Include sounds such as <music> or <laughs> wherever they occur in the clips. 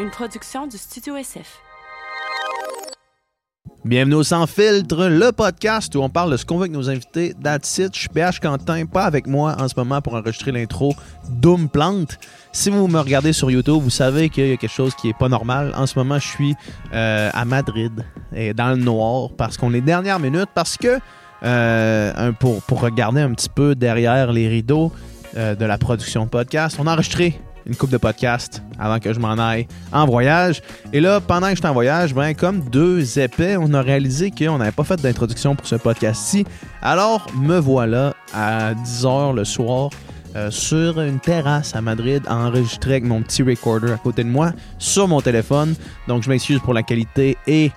une production du Studio SF. Bienvenue au Sans Filtre, le podcast où on parle de ce qu'on veut avec nos invités. That's it. Je suis Quentin, pas avec moi en ce moment pour enregistrer l'intro Doom Plante. Si vous me regardez sur YouTube, vous savez qu'il y a quelque chose qui est pas normal. En ce moment, je suis euh, à Madrid et dans le noir parce qu'on est dernière minute, parce que euh, pour, pour regarder un petit peu derrière les rideaux euh, de la production podcast, on a enregistré une coupe de podcast avant que je m'en aille en voyage. Et là, pendant que j'étais en voyage, ben, comme deux épais, on a réalisé qu'on n'avait pas fait d'introduction pour ce podcast-ci. Alors, me voilà à 10h le soir euh, sur une terrasse à Madrid, enregistré avec mon petit recorder à côté de moi sur mon téléphone. Donc, je m'excuse pour la qualité et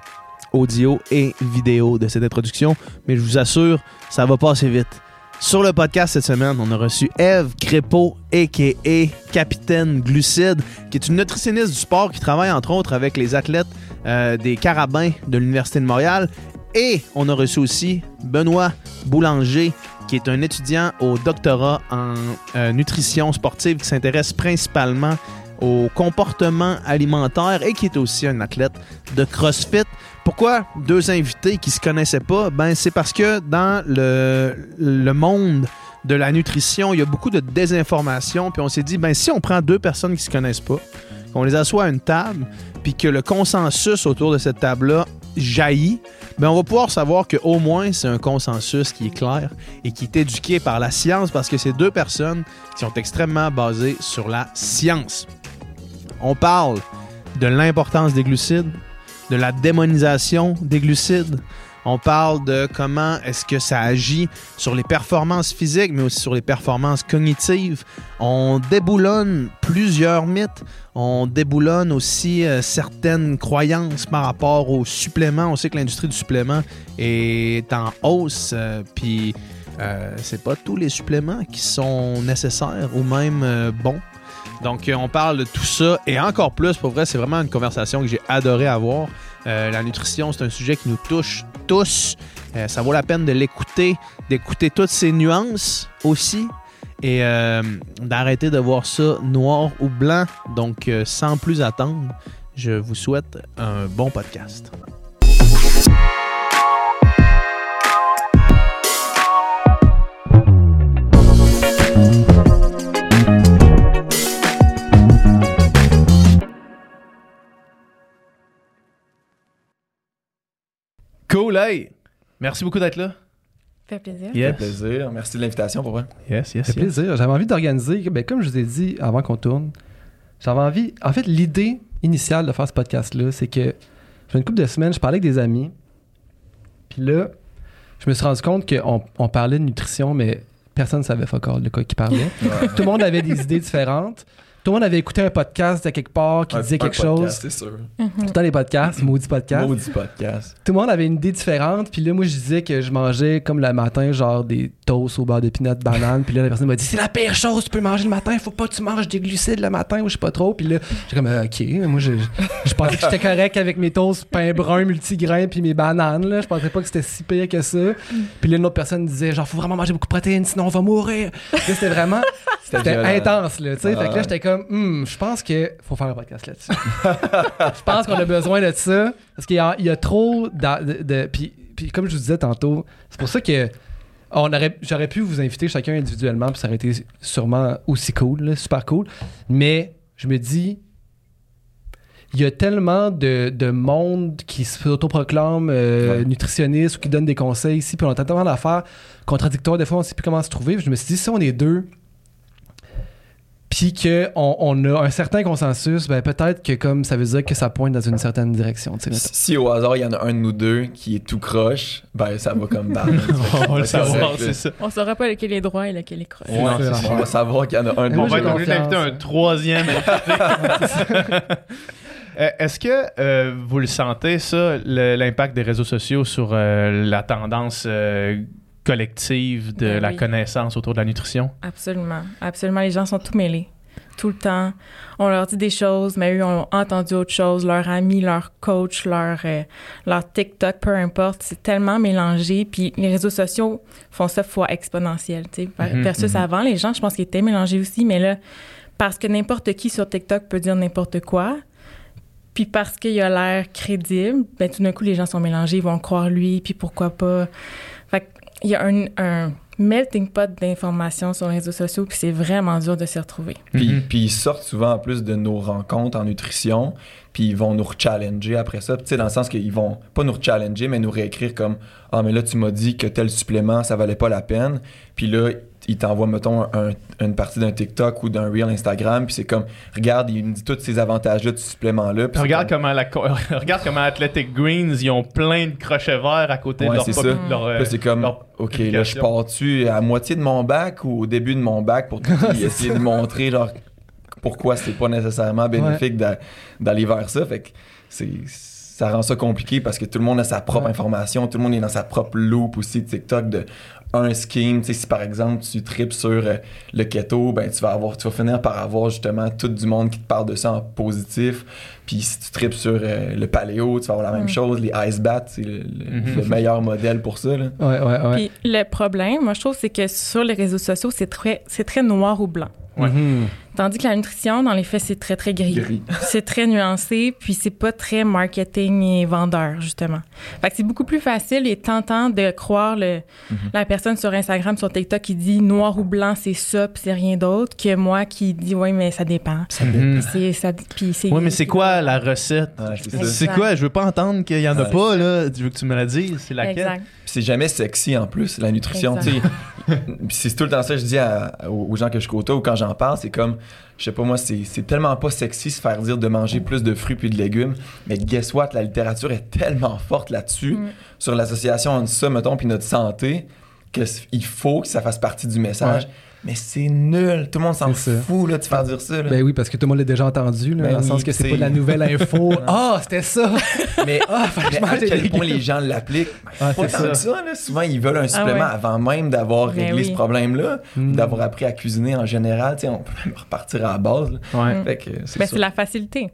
audio et vidéo de cette introduction, mais je vous assure, ça va passer vite. Sur le podcast cette semaine, on a reçu Eve Crépeau, a.k.a. Capitaine Glucide, qui est une nutritionniste du sport qui travaille entre autres avec les athlètes euh, des Carabins de l'Université de Montréal. Et on a reçu aussi Benoît Boulanger, qui est un étudiant au doctorat en euh, nutrition sportive qui s'intéresse principalement au comportement alimentaire et qui est aussi un athlète de CrossFit. Pourquoi deux invités qui se connaissaient pas? Ben c'est parce que dans le, le monde de la nutrition, il y a beaucoup de désinformation, puis on s'est dit ben si on prend deux personnes qui se connaissent pas, qu'on les assoit à une table, puis que le consensus autour de cette table-là jaillit, ben on va pouvoir savoir que au moins c'est un consensus qui est clair et qui est éduqué par la science parce que c'est deux personnes qui sont extrêmement basées sur la science. On parle de l'importance des glucides, de la démonisation des glucides. On parle de comment est-ce que ça agit sur les performances physiques, mais aussi sur les performances cognitives. On déboulonne plusieurs mythes. On déboulonne aussi euh, certaines croyances par rapport aux suppléments. On sait que l'industrie du supplément est en hausse, euh, puis euh, c'est pas tous les suppléments qui sont nécessaires ou même euh, bons. Donc, euh, on parle de tout ça et encore plus. Pour vrai, c'est vraiment une conversation que j'ai adoré avoir. Euh, la nutrition, c'est un sujet qui nous touche tous. Euh, ça vaut la peine de l'écouter, d'écouter toutes ces nuances aussi et d'arrêter de voir ça noir ou blanc. Donc, sans plus attendre, je vous souhaite un bon podcast. Cool, hey! Merci beaucoup d'être là. Fait plaisir. Ça fait plaisir. Merci de l'invitation pour vrai. Yes, yes, Ça fait plaisir. J'avais envie d'organiser, ben, comme je vous ai dit avant qu'on tourne, j'avais envie. En fait, l'idée initiale de faire ce podcast-là, c'est que j'ai une couple de semaines, je parlais avec des amis. Puis là, je me suis rendu compte qu'on on parlait de nutrition, mais personne ne savait fuck all de quoi qui parlait. Tout le monde avait des idées différentes. Tout le monde avait écouté un podcast de quelque part qui Un disait quelque chose. podcast, C'est sûr. Tout le temps les podcasts, maudits podcasts. Maudit podcast. Tout le monde avait une idée différente. Puis là, moi, je disais que je mangeais comme le matin, genre des toasts au beurre de pinot, de banane. Puis là, la personne m'a dit c'est la pire chose que tu peux manger le matin. Faut pas que tu manges des glucides le matin ou je sais pas trop. Puis là, j'étais comme euh, ok. Moi, je, je pensais que j'étais correct avec mes toasts pain brun multigrain puis mes bananes. Là. Je pensais pas que c'était si pire que ça. Puis là, une autre personne disait genre faut vraiment manger beaucoup de protéines sinon on va mourir. Là, c'était vraiment c'était intense là. Tu sais, Ah fait que là, j'étais comme Hmm, je pense que faut faire un podcast là-dessus. <laughs> je pense qu'on a besoin de ça parce qu'il y a, il y a trop de, de- puis, puis comme je vous disais tantôt c'est pour ça que on aurait j'aurais pu vous inviter chacun individuellement puis ça aurait été sûrement aussi cool là, super cool mais je me dis il y a tellement de, de monde qui s'autoproclame euh, Ouais. nutritionniste ou qui donne des conseils ici, puis on a tellement d'affaires contradictoires, des fois on sait plus comment se trouver. Je me suis dit, si on est deux, puis qu'on on a un certain consensus, ben peut-être que comme ça veut dire que ça pointe dans une certaine direction. Si au hasard, il y en a un de nous deux qui est tout croche, ben ça va comme <laughs> dans. On va le savoir, c'est ça. On saura pas lequel est droit et lequel est croche. Ouais, ça. on va savoir qu'il y en a un de Moi, On va être obligé d'inviter un troisième. <laughs> Euh, Est-ce que euh, vous le sentez, ça, l'impact des réseaux sociaux sur euh, la tendance euh, collective de Ben la oui. connaissance autour de la nutrition? Absolument. Absolument. Les gens sont tout mêlés. Tout le temps. On leur dit des choses, mais eux ont entendu autre chose. Leur ami, leur coach, leur, euh, leur TikTok, peu importe. C'est tellement mélangé. Puis les réseaux sociaux font ça fois exponentielle. tu sais. Ver- Mhm, Versus mhm. avant, les gens, je pense qu'ils étaient mélangés aussi. Mais là, parce que n'importe qui sur TikTok peut dire n'importe quoi. Puis parce qu'il a l'air crédible, ben tout d'un coup, les gens sont mélangés, ils vont croire lui, puis pourquoi pas. Qu'il y a un, un melting pot d'informations sur les réseaux sociaux, puis c'est vraiment dur de s'y retrouver. Puis, Mhm. puis ils sortent souvent en plus de nos rencontres en nutrition, puis ils vont nous challenger après ça. Tu sais, dans le sens qu'ils vont pas nous challenger, mais nous réécrire comme Ah, mais là, tu m'as dit que tel supplément, ça valait pas la peine. Puis là, ils t'envoient, mettons, un- une partie d'un TikTok ou d'un Reel Instagram, puis c'est comme Regarde, il me dit tous ces avantages-là de ce supplément-là. Puis c'est Regarde comme- comment, la, <laughs> regarde comment Athletic Greens, ils ont plein de crochets verts à côté Ouais, de leur, c'est ça. leur, euh, c'est comme, leur OK, là, je pars-tu à moitié de mon bac ou au début de mon bac pour <laughs> essayer de montrer, genre, pourquoi c'est pas nécessairement bénéfique d'a- d'aller vers ça. Fait que c'est ça rend ça compliqué parce que tout le monde a sa propre Ouais. information, tout le monde est dans sa propre loop aussi de TikTok de un scheme. Tu sais, si par exemple tu tripes sur euh, le keto, ben tu vas avoir, tu vas finir par avoir justement tout du monde qui te parle de ça en positif. Puis si tu tripes sur euh, le paléo, tu vas avoir la même Mm. chose. Les ice baths, c'est le, le- Mhm. le meilleur modèle pour ça. Là. Ouais, ouais, ouais. Puis le problème, moi, je trouve, c'est que sur les réseaux sociaux, c'est très, c'est très noir ou blanc. Ouais. Mhm. Tandis que la nutrition, dans les faits, c'est très, très gris. Gris. <laughs> C'est très nuancé, puis c'est pas très marketing et vendeur, justement. Fait que c'est beaucoup plus facile et tentant de croire le, Mhm. la personne sur Instagram, sur TikTok qui dit noir ou blanc, c'est ça, puis c'est rien d'autre, que moi qui dis, oui, mais ça dépend. Puis c'est, ça, puis c'est Ouais, mais c'est quoi la recette? Ouais, c'est quoi? Je veux pas entendre qu'il y en a Ouais. pas, là. Je veux que tu me la dises? C'est laquelle? C'est jamais sexy en plus, la nutrition. <laughs> C'est tout le temps ça que je dis à- aux gens que je côtoie ou quand j'en parle, c'est comme, je sais pas moi, c'est c'est tellement pas sexy se faire dire de manger plus de fruits puis de légumes. Mais guess what, la littérature est tellement forte là-dessus, Mm. sur l'association entre ça, mettons, puis notre santé, qu'il faut que ça fasse partie du message. Mais c'est nul. Tout le monde s'en fout là, de faire dire ça. là. Ben oui, parce que tout le monde l'a déjà entendu, là, Ben dans le sens que c'est pas de la nouvelle <laughs> info. Ah, c'était ça! <laughs> Mais, Ah, à quel point les gens l'appliquent, Ah, pas ça. que ça. là. Souvent, ils veulent un supplément ouais. avant même d'avoir Ben réglé oui. ce problème-là, Mm. d'avoir appris à cuisiner en général. Tu sais, on peut même repartir à la base. Ouais. Mm. Fait que c'est Ben, la facilité.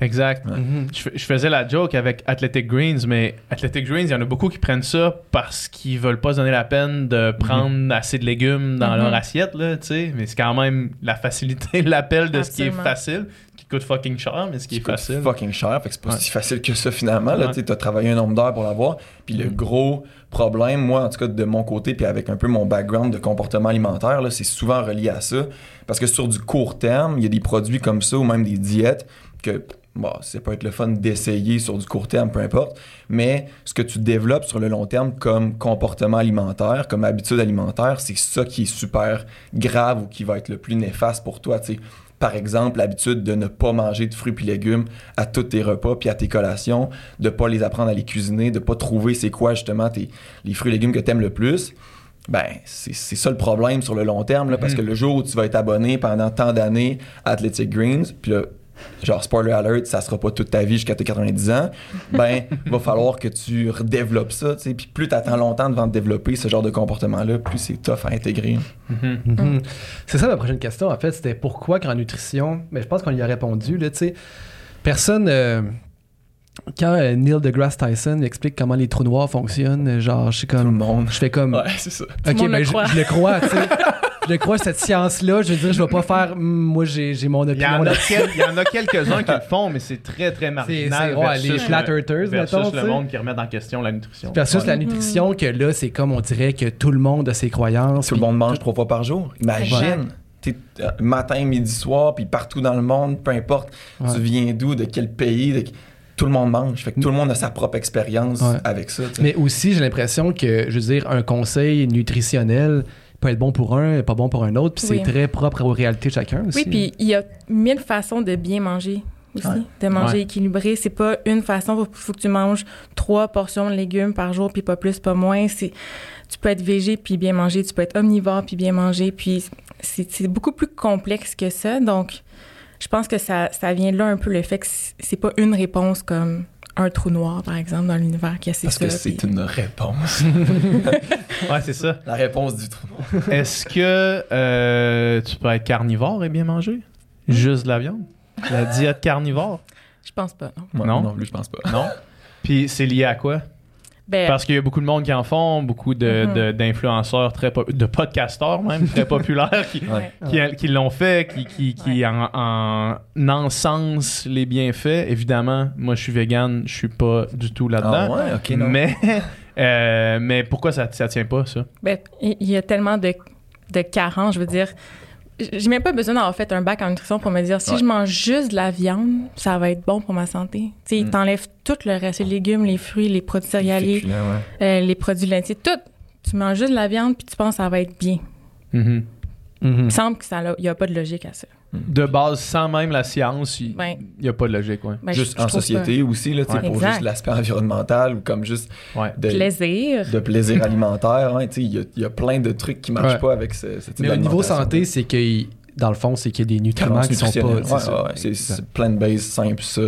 Exact. Mhm. Je, fais- je faisais la joke avec Athletic Greens, mais Athletic Greens, il y en a beaucoup qui prennent ça parce qu'ils veulent pas se donner la peine de prendre assez de légumes dans Mhm. leur assiette, là, tu sais. Mais c'est quand même la facilité, <laughs> l'appel de ce qui est facile, qui coûte fucking cher, mais ce qui est coûte facile. fucking cher, fait que c'est pas Ouais. si facile que ça finalement. Là, tu as travaillé un nombre d'heures pour l'avoir. Puis le gros problème, moi en tout cas de mon côté, puis avec un peu mon background de comportement alimentaire, là, c'est souvent relié à ça. Parce que sur du court terme, il y a des produits comme ça ou même des diètes que bon, ça peut être le fun d'essayer sur du court terme, peu importe. Mais ce que tu développes sur le long terme comme comportement alimentaire, comme habitude alimentaire, c'est ça qui est super grave ou qui va être le plus néfaste pour toi. Par exemple, l'habitude de ne pas manger de fruits puis légumes à tous tes repas puis à tes collations, de pas les apprendre à les cuisiner, de pas trouver c'est quoi justement tes, les fruits et légumes que tu aimes le plus. Ben, c'est ça le problème sur le long terme, là, parce que le jour où tu vas être abonné pendant tant d'années à Athletic Greens, puis là, genre spoiler alert, ça sera pas toute ta vie jusqu'à tes 90 ans, ben, <laughs> va falloir que tu redéveloppes ça, tu sais. Puis plus tu attends longtemps devant de développer ce genre de comportement-là, plus c'est tough à intégrer. Mhm. Mhm. C'est ça ma prochaine question, en fait. C'était pourquoi qu'en nutrition, mais je pense qu'on y a répondu, là, tu sais. Personne. euh, quand euh, Neil deGrasse Tyson explique comment les trous noirs fonctionnent, genre, je suis Tout le comme. monde. Je fais comme. Ouais, c'est ça. le ok, monde ben je, je le crois, tu sais. <laughs> je crois, cette science-là. Je veux dire, je vais pas faire. Hmm, moi, j'ai j'ai mon Il y, opinion en a là-dessus. quel- il y en a quelques-uns qui le font, mais c'est très, très marginal. c'est- les le- flat earthers, versus le monde qui remet en question la nutrition. Versus la nutrition, que là, c'est comme on dirait que tout le monde a ses croyances. Tout le monde mange trois fois par jour. Imagine. T'es, euh, matin, midi, soir, puis partout dans le monde, peu importe, Ouais. tu viens d'où, de quel pays, de- tout le monde mange. Fait que tout le monde a sa propre expérience Ouais. avec ça. Mais aussi, j'ai l'impression que, je veux dire, un conseil nutritionnel peut être bon pour un, pas bon pour un autre, puis Oui. c'est très propre aux réalités de chacun aussi. Oui, puis il y a mille façons de bien manger aussi, Ouais. de manger Ouais. équilibré. C'est pas une façon. Il faut que tu manges trois portions de légumes par jour, puis pas plus, pas moins. C'est, tu peux être végé puis bien manger. Tu peux être omnivore puis bien manger. Puis c'est, beaucoup plus complexe que ça. Donc, je pense que ça, ça vient là un peu le fait que c'est pas une réponse comme un trou noir, par exemple, dans l'univers qui a Parce que ça, c'est puis- une réponse. <laughs> Ouais, c'est ça. La réponse du trou. Est-ce que euh, tu peux être carnivore et bien manger? Juste de la viande? La diète carnivore? Je pense pas, non. Moi, Non? non plus, je pense pas. Non? <laughs> Puis c'est lié à quoi? Ben, Parce qu'il y a beaucoup de monde qui en font, beaucoup de- Mhm. de- d'influenceurs, très po- de podcasteurs même, très <laughs> populaires qui, ouais. qui, qui l'ont fait, qui, qui, qui en, en encensent les bienfaits. Évidemment, moi je suis vegan, je suis pas du tout Ah là-dedans. ouais, ok, non. mais, <laughs> euh, mais pourquoi ça, ça tient pas, ça? Ben, il il y a tellement de, de carences, je veux dire. J'ai même pas besoin d'avoir fait un bac en nutrition pour me dire si Ouais. je mange juste de la viande, ça va être bon pour ma santé. Tu sais, Mm. t'enlèves tout le reste, les légumes, les fruits, les produits céréaliers, ouais. euh, les produits laitiers, tout. Tu manges juste de la viande puis tu penses que ça va être bien. Mhm. Il Mhm. me semble que ça il y a pas de logique à ça. De base, sans même la science, il Ben. n'y a pas de logique. Ouais. Ben, juste je- je en société aussi, là, Ouais. pour Exact. juste l'aspect environnemental ou comme juste Ouais. de, plaisir. de plaisir alimentaire. hein, tu sais, Il y, y a plein de trucs qui marchent Ouais. pas avec ce, ce type Mais au niveau santé, c'est que, dans le fond, c'est qu'il y a des nutriments qui sont pas. c'est Ouais, ça. ouais, c'est- c'est plant-based, simple, ça.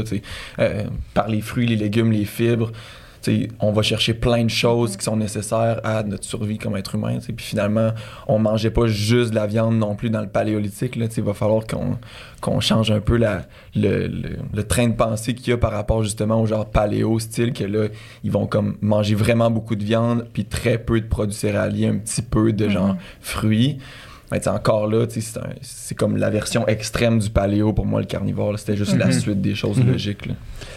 Euh, par les fruits, les légumes, les fibres. On va chercher plein de choses qui sont nécessaires à notre survie comme être humain. Puis finalement, on mangeait pas juste de la viande non plus dans le paléolithique. Là, il va falloir qu'on change un peu la, le, le- le train de pensée qu'il y a par rapport justement au genre paléo style que là, ils vont comme manger vraiment beaucoup de viande puis très peu de produits céréaliers, un petit peu de genre Mhm. fruits. Mais encore là, c'est comme la version extrême du paléo pour moi, le carnivore. C'était juste la Mhm. suite des choses Mhm. logiques. là.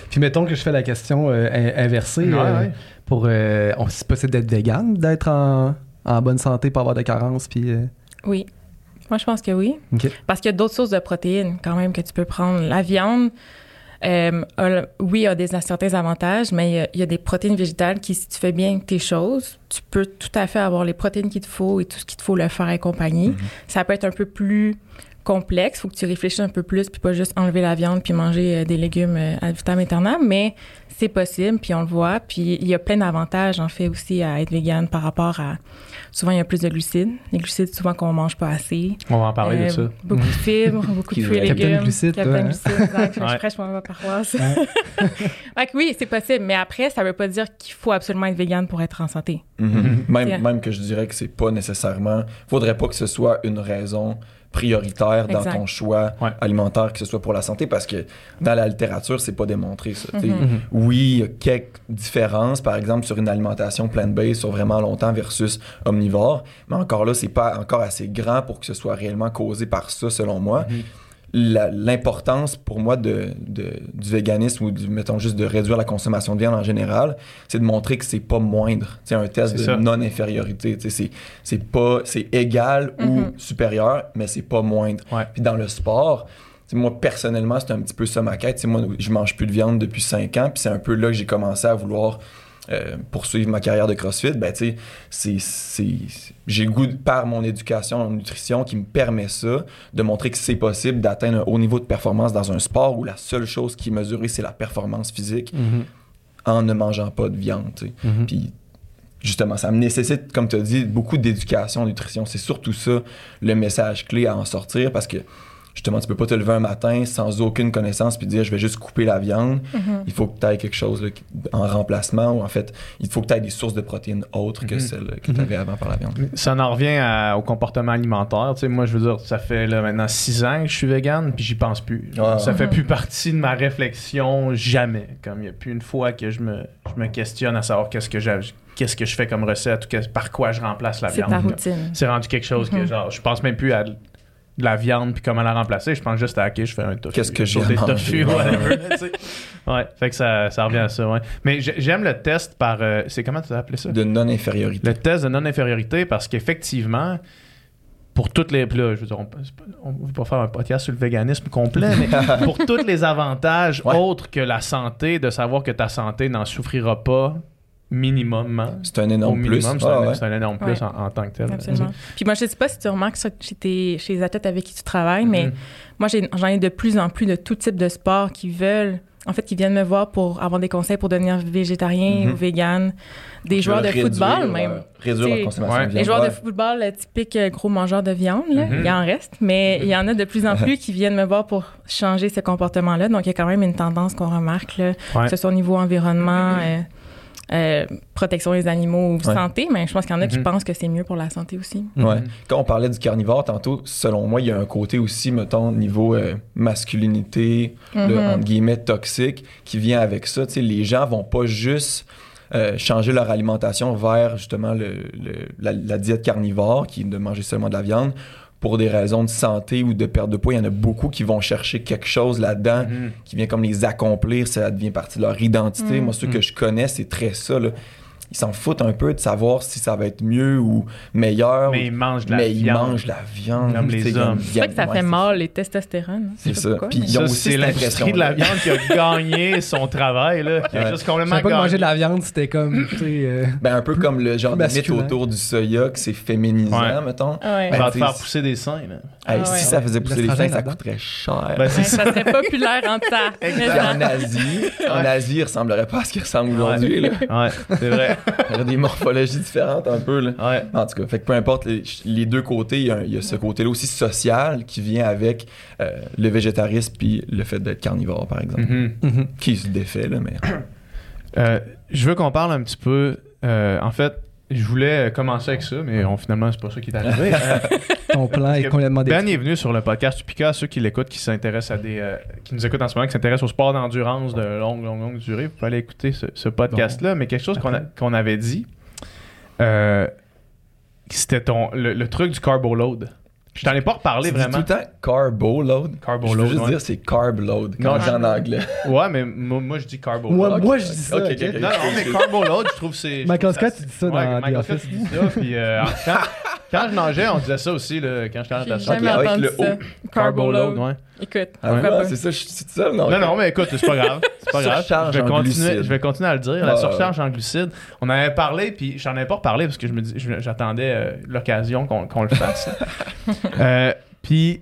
Puis mettons que je fais la question euh, in- inversée. Ouais, euh, ouais. Pour, euh, on- c'est possible d'être vegan, d'être en, en bonne santé, pas avoir de carences, puis. euh, Oui. Moi, je pense que oui. Ok. Parce qu'il y a d'autres sources de protéines, quand même, que tu peux prendre. La viande, euh, a- oui, a des, certains avantages, mais il y a- il y, a des protéines végétales qui, si tu fais bien tes choses, tu peux tout à fait avoir les protéines qu'il te faut et tout ce qu'il te faut le faire accompagner. Mhm. Ça peut être un peu plus complexe, faut que tu réfléchisses un peu plus, puis pas juste enlever la viande puis manger euh, des légumes euh, ad vitam aeternam, mais c'est possible, puis on le voit, puis il y a plein d'avantages en fait aussi à être vegan par rapport à souvent il y a plus de glucides, les glucides souvent qu'on mange pas assez, On va en parler de euh, ça. Beaucoup de fibres, <laughs> beaucoup de fruits et Captain légumes. Glucide, Captain toi, hein? Glucide, exact. Ouais. Je prêche pour ma paroisse. <laughs> Fait que oui, c'est possible, mais après, ça veut pas dire qu'il faut absolument être vegan pour être en santé. Mhm. C'est- Même, même que je dirais que c'est pas nécessairement. Faudrait pas que ce soit une raison prioritaire dans Exact. ton choix Ouais. alimentaire, que ce soit pour la santé, parce que dans la littérature, c'est pas démontré ça. T'sais, Mhm. Oui, il y a quelques différences, par exemple, sur une alimentation plant-based sur vraiment longtemps versus omnivore, mais encore là, c'est pas encore assez grand pour que ce soit réellement causé par ça, selon moi. Mhm. La- L'importance pour moi de, de- du véganisme ou du, mettons juste de réduire la consommation de viande en général, c'est de montrer que c'est pas moindre. C'est un test de non-infériorité. C'est c'est pas c'est égal ou Mhm. supérieur, mais c'est pas moindre. Ouais. Puis dans le sport, moi personnellement, c'est un petit peu ça ma quête. Tu sais, moi, je mange plus de viande depuis 5 ans, puis c'est un peu là que j'ai commencé à vouloir euh, poursuivre ma carrière de CrossFit. Ben, tu sais, j'ai le goût, par mon éducation en nutrition, qui me permet ça, de montrer que c'est possible d'atteindre un haut niveau de performance dans un sport où la seule chose qui est mesurée, c'est la performance physique Mhm. en ne mangeant pas de viande. tu sais. Mhm. Puis justement, ça me nécessite, comme tu as dit, beaucoup d'éducation en nutrition. C'est surtout ça le message clé à en sortir parce que justement, tu peux pas te lever un matin sans aucune connaissance puis dire je vais juste couper la viande. Mhm. Il faut que tu aies quelque chose là, en remplacement ou en fait, il faut que tu aies des sources de protéines autres que Mhm. celles que tu avais avant par la viande. Ça en revient à- au comportement alimentaire. Tu sais, moi, je veux dire, ça fait là, maintenant six ans que je suis vegan, puis j'y pense plus. Ouais. Ça fait Mhm. plus partie de ma réflexion jamais. Comme il n'y a plus une fois que je me, je me questionne à savoir qu'est-ce que j'ai- qu'est-ce que je fais comme recette ou par quoi je remplace la C'est viande. ta là. routine. C'est rendu quelque chose que Mhm. genre, je pense même plus à de la viande puis comment la remplacer. Je pense juste à ok, je fais un tofu. Qu'est-ce que j'ai des tofu, <laughs> whatever. Ouais, fait que ça, ça revient à ça, ouais. Mais j'ai- j'aime le test par. euh, c'est comment tu as appelé ça? De non-infériorité. Le test de non-infériorité parce qu'effectivement, pour toutes les. Là, je veux dire, on ne va pas faire un podcast sur le véganisme complet, mais <laughs> pour tous les avantages Ouais. autres que la santé, de savoir que ta santé n'en souffrira pas minimum. C'est un énorme plus. minimum, c'est Ah, un, ouais. c'est un énorme plus Ouais. en, en tant que tel. Absolument. Puis moi, je sais pas si tu remarques ça chez, tes- chez les athlètes avec qui tu travailles, mais Mhm. moi, j'ai- j'en ai de plus en plus de tout type de sport qui veulent, en fait, qui viennent me voir pour avoir des conseils pour devenir végétarien Mhm. ou vegan. Des joueurs de Réduire football, leur- même. Réduire leur consommation ouais. de viande. Les joueurs Ouais. de football, le typique euh, gros mangeur de viande, là, Mhm. il en reste, mais il y en a de plus en <laughs> plus qui viennent me voir pour changer ce comportement-là. Donc, il y a quand même une tendance qu'on remarque, là, Ouais. que ce soit au niveau environnement, euh, euh, protection des animaux ou Ouais. santé, mais je pense qu'il y en a qui Mhm. pensent que c'est mieux pour la santé aussi. Ouais. Mhm. Quand on parlait du carnivore tantôt, selon moi, il y a un côté aussi, mettons, niveau euh, masculinité, le, Mhm. entre guillemets, toxique, qui vient avec ça. Tu sais, les gens vont pas juste euh, changer leur alimentation vers justement le, le- la, la diète carnivore, qui est de manger seulement de la viande, pour des raisons de santé ou de perte de poids. Il y en a beaucoup qui vont chercher quelque chose là-dedans Mhm. qui vient comme les accomplir, ça devient partie de leur identité. Mm. Moi, ceux Mm. que je connais, c'est très ça. Là. Ils s'en foutent un peu de savoir si ça va être mieux ou meilleur. Mais ils mangent de la mais ils viande. mangent la viande. Comme les hommes. C'est a- vrai que ça ouais, fait c'est- mal, les testostérones. C'est Je sais ça. pourquoi, Puis mais- ils ont Ça, aussi c'est l'industrie de la viande qui a <laughs> gagné son travail, là, qui a Ouais. juste complètement pas manger de la viande, c'était comme, euh, Ben, un peu comme le genre de mythe autour du soya, que c'est féminisant, Ouais. mettons. Ouais. Ça va te Ben, faire pousser des seins, là. Hey, Ah si ça faisait pousser les seins, ça coûterait cher. Ben, c'est Ça serait populaire en temps. Puis en Asie, en Asie, il ressemblerait pas à ce qu'il ressemble aujourd'hui. là. Ouais, c'est vrai. <laughs> Il y aurait des morphologies différentes un peu. Là. Ouais. En tout cas, fait que peu importe les, les deux côtés, il y, a, il y a ce côté-là aussi social qui vient avec euh, le végétarisme puis le fait d'être carnivore, par exemple. Mhm. mhm. Qui se défait, là, mais. <coughs> Euh, je veux qu'on parle un petit peu. euh, en fait, je voulais commencer avec ça, mais on, finalement, c'est pas ça qui est arrivé. <laughs> Euh, Ton plan est complètement ben est venu sur le podcast Tupica. Ceux qui l'écoutent, qui s'intéressent à des. euh, qui nous écoutent en ce moment, qui s'intéressent au sport d'endurance de longue, longue, longue durée, vous pouvez aller écouter ce, ce podcast-là. Mais quelque chose qu'on a- qu'on avait dit, euh, c'était ton, le, le truc du carbo load. Je t'en ai pas reparlé Tu dis vraiment. tout le temps carbo load. Carbo Je veux load. juste ouais. dire c'est carb load Non, quand je- je dis en anglais. <laughs> Ouais, mais moi, moi, je dis carbo Moi, load. moi, je dis ça, Ok, ok. ok, ok. Non, non, mais carbo load, je trouve que c'est. Michael trouve Scott, il dit ça Ouais, dans Michael The Scott, il dit ça. Puis euh, quand, quand je nageais, on disait ça aussi, là, quand j'étais en natation. jamais avec le ça. Carbo load. ouais. Écoute, Ah, ouais, c'est ça, je suis tout seul. Non, Non, non, mais écoute, c'est pas grave. C'est pas grave. Surcharge Je vais, en continuer, glucides. je vais continuer à le dire. La surcharge en glucides. On en avait parlé, puis j'en avais pas reparlé parce que je me dis, j'attendais euh, l'occasion qu'on qu'on le fasse. <laughs> Euh, puis,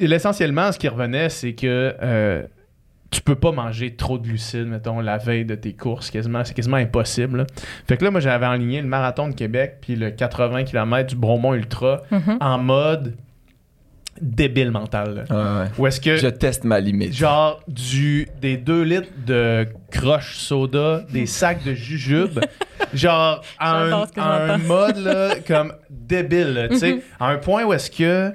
l'essentiellement, ce qui revenait, c'est que euh, tu peux pas manger trop de glucides, mettons, la veille de tes courses. Quasiment, c'est quasiment impossible. là. Fait que là, moi, j'avais enligné le marathon de Québec puis le 80 km du Bromont Ultra Mhm. en mode débile mental. là. Ouais, ouais. Où est-ce que Je teste ma limite. genre du des 2 litres de crush soda, des sacs de jujube, <laughs> genre à un, à un mode là, comme débile, tu sais, Mhm. à un point où est-ce que euh,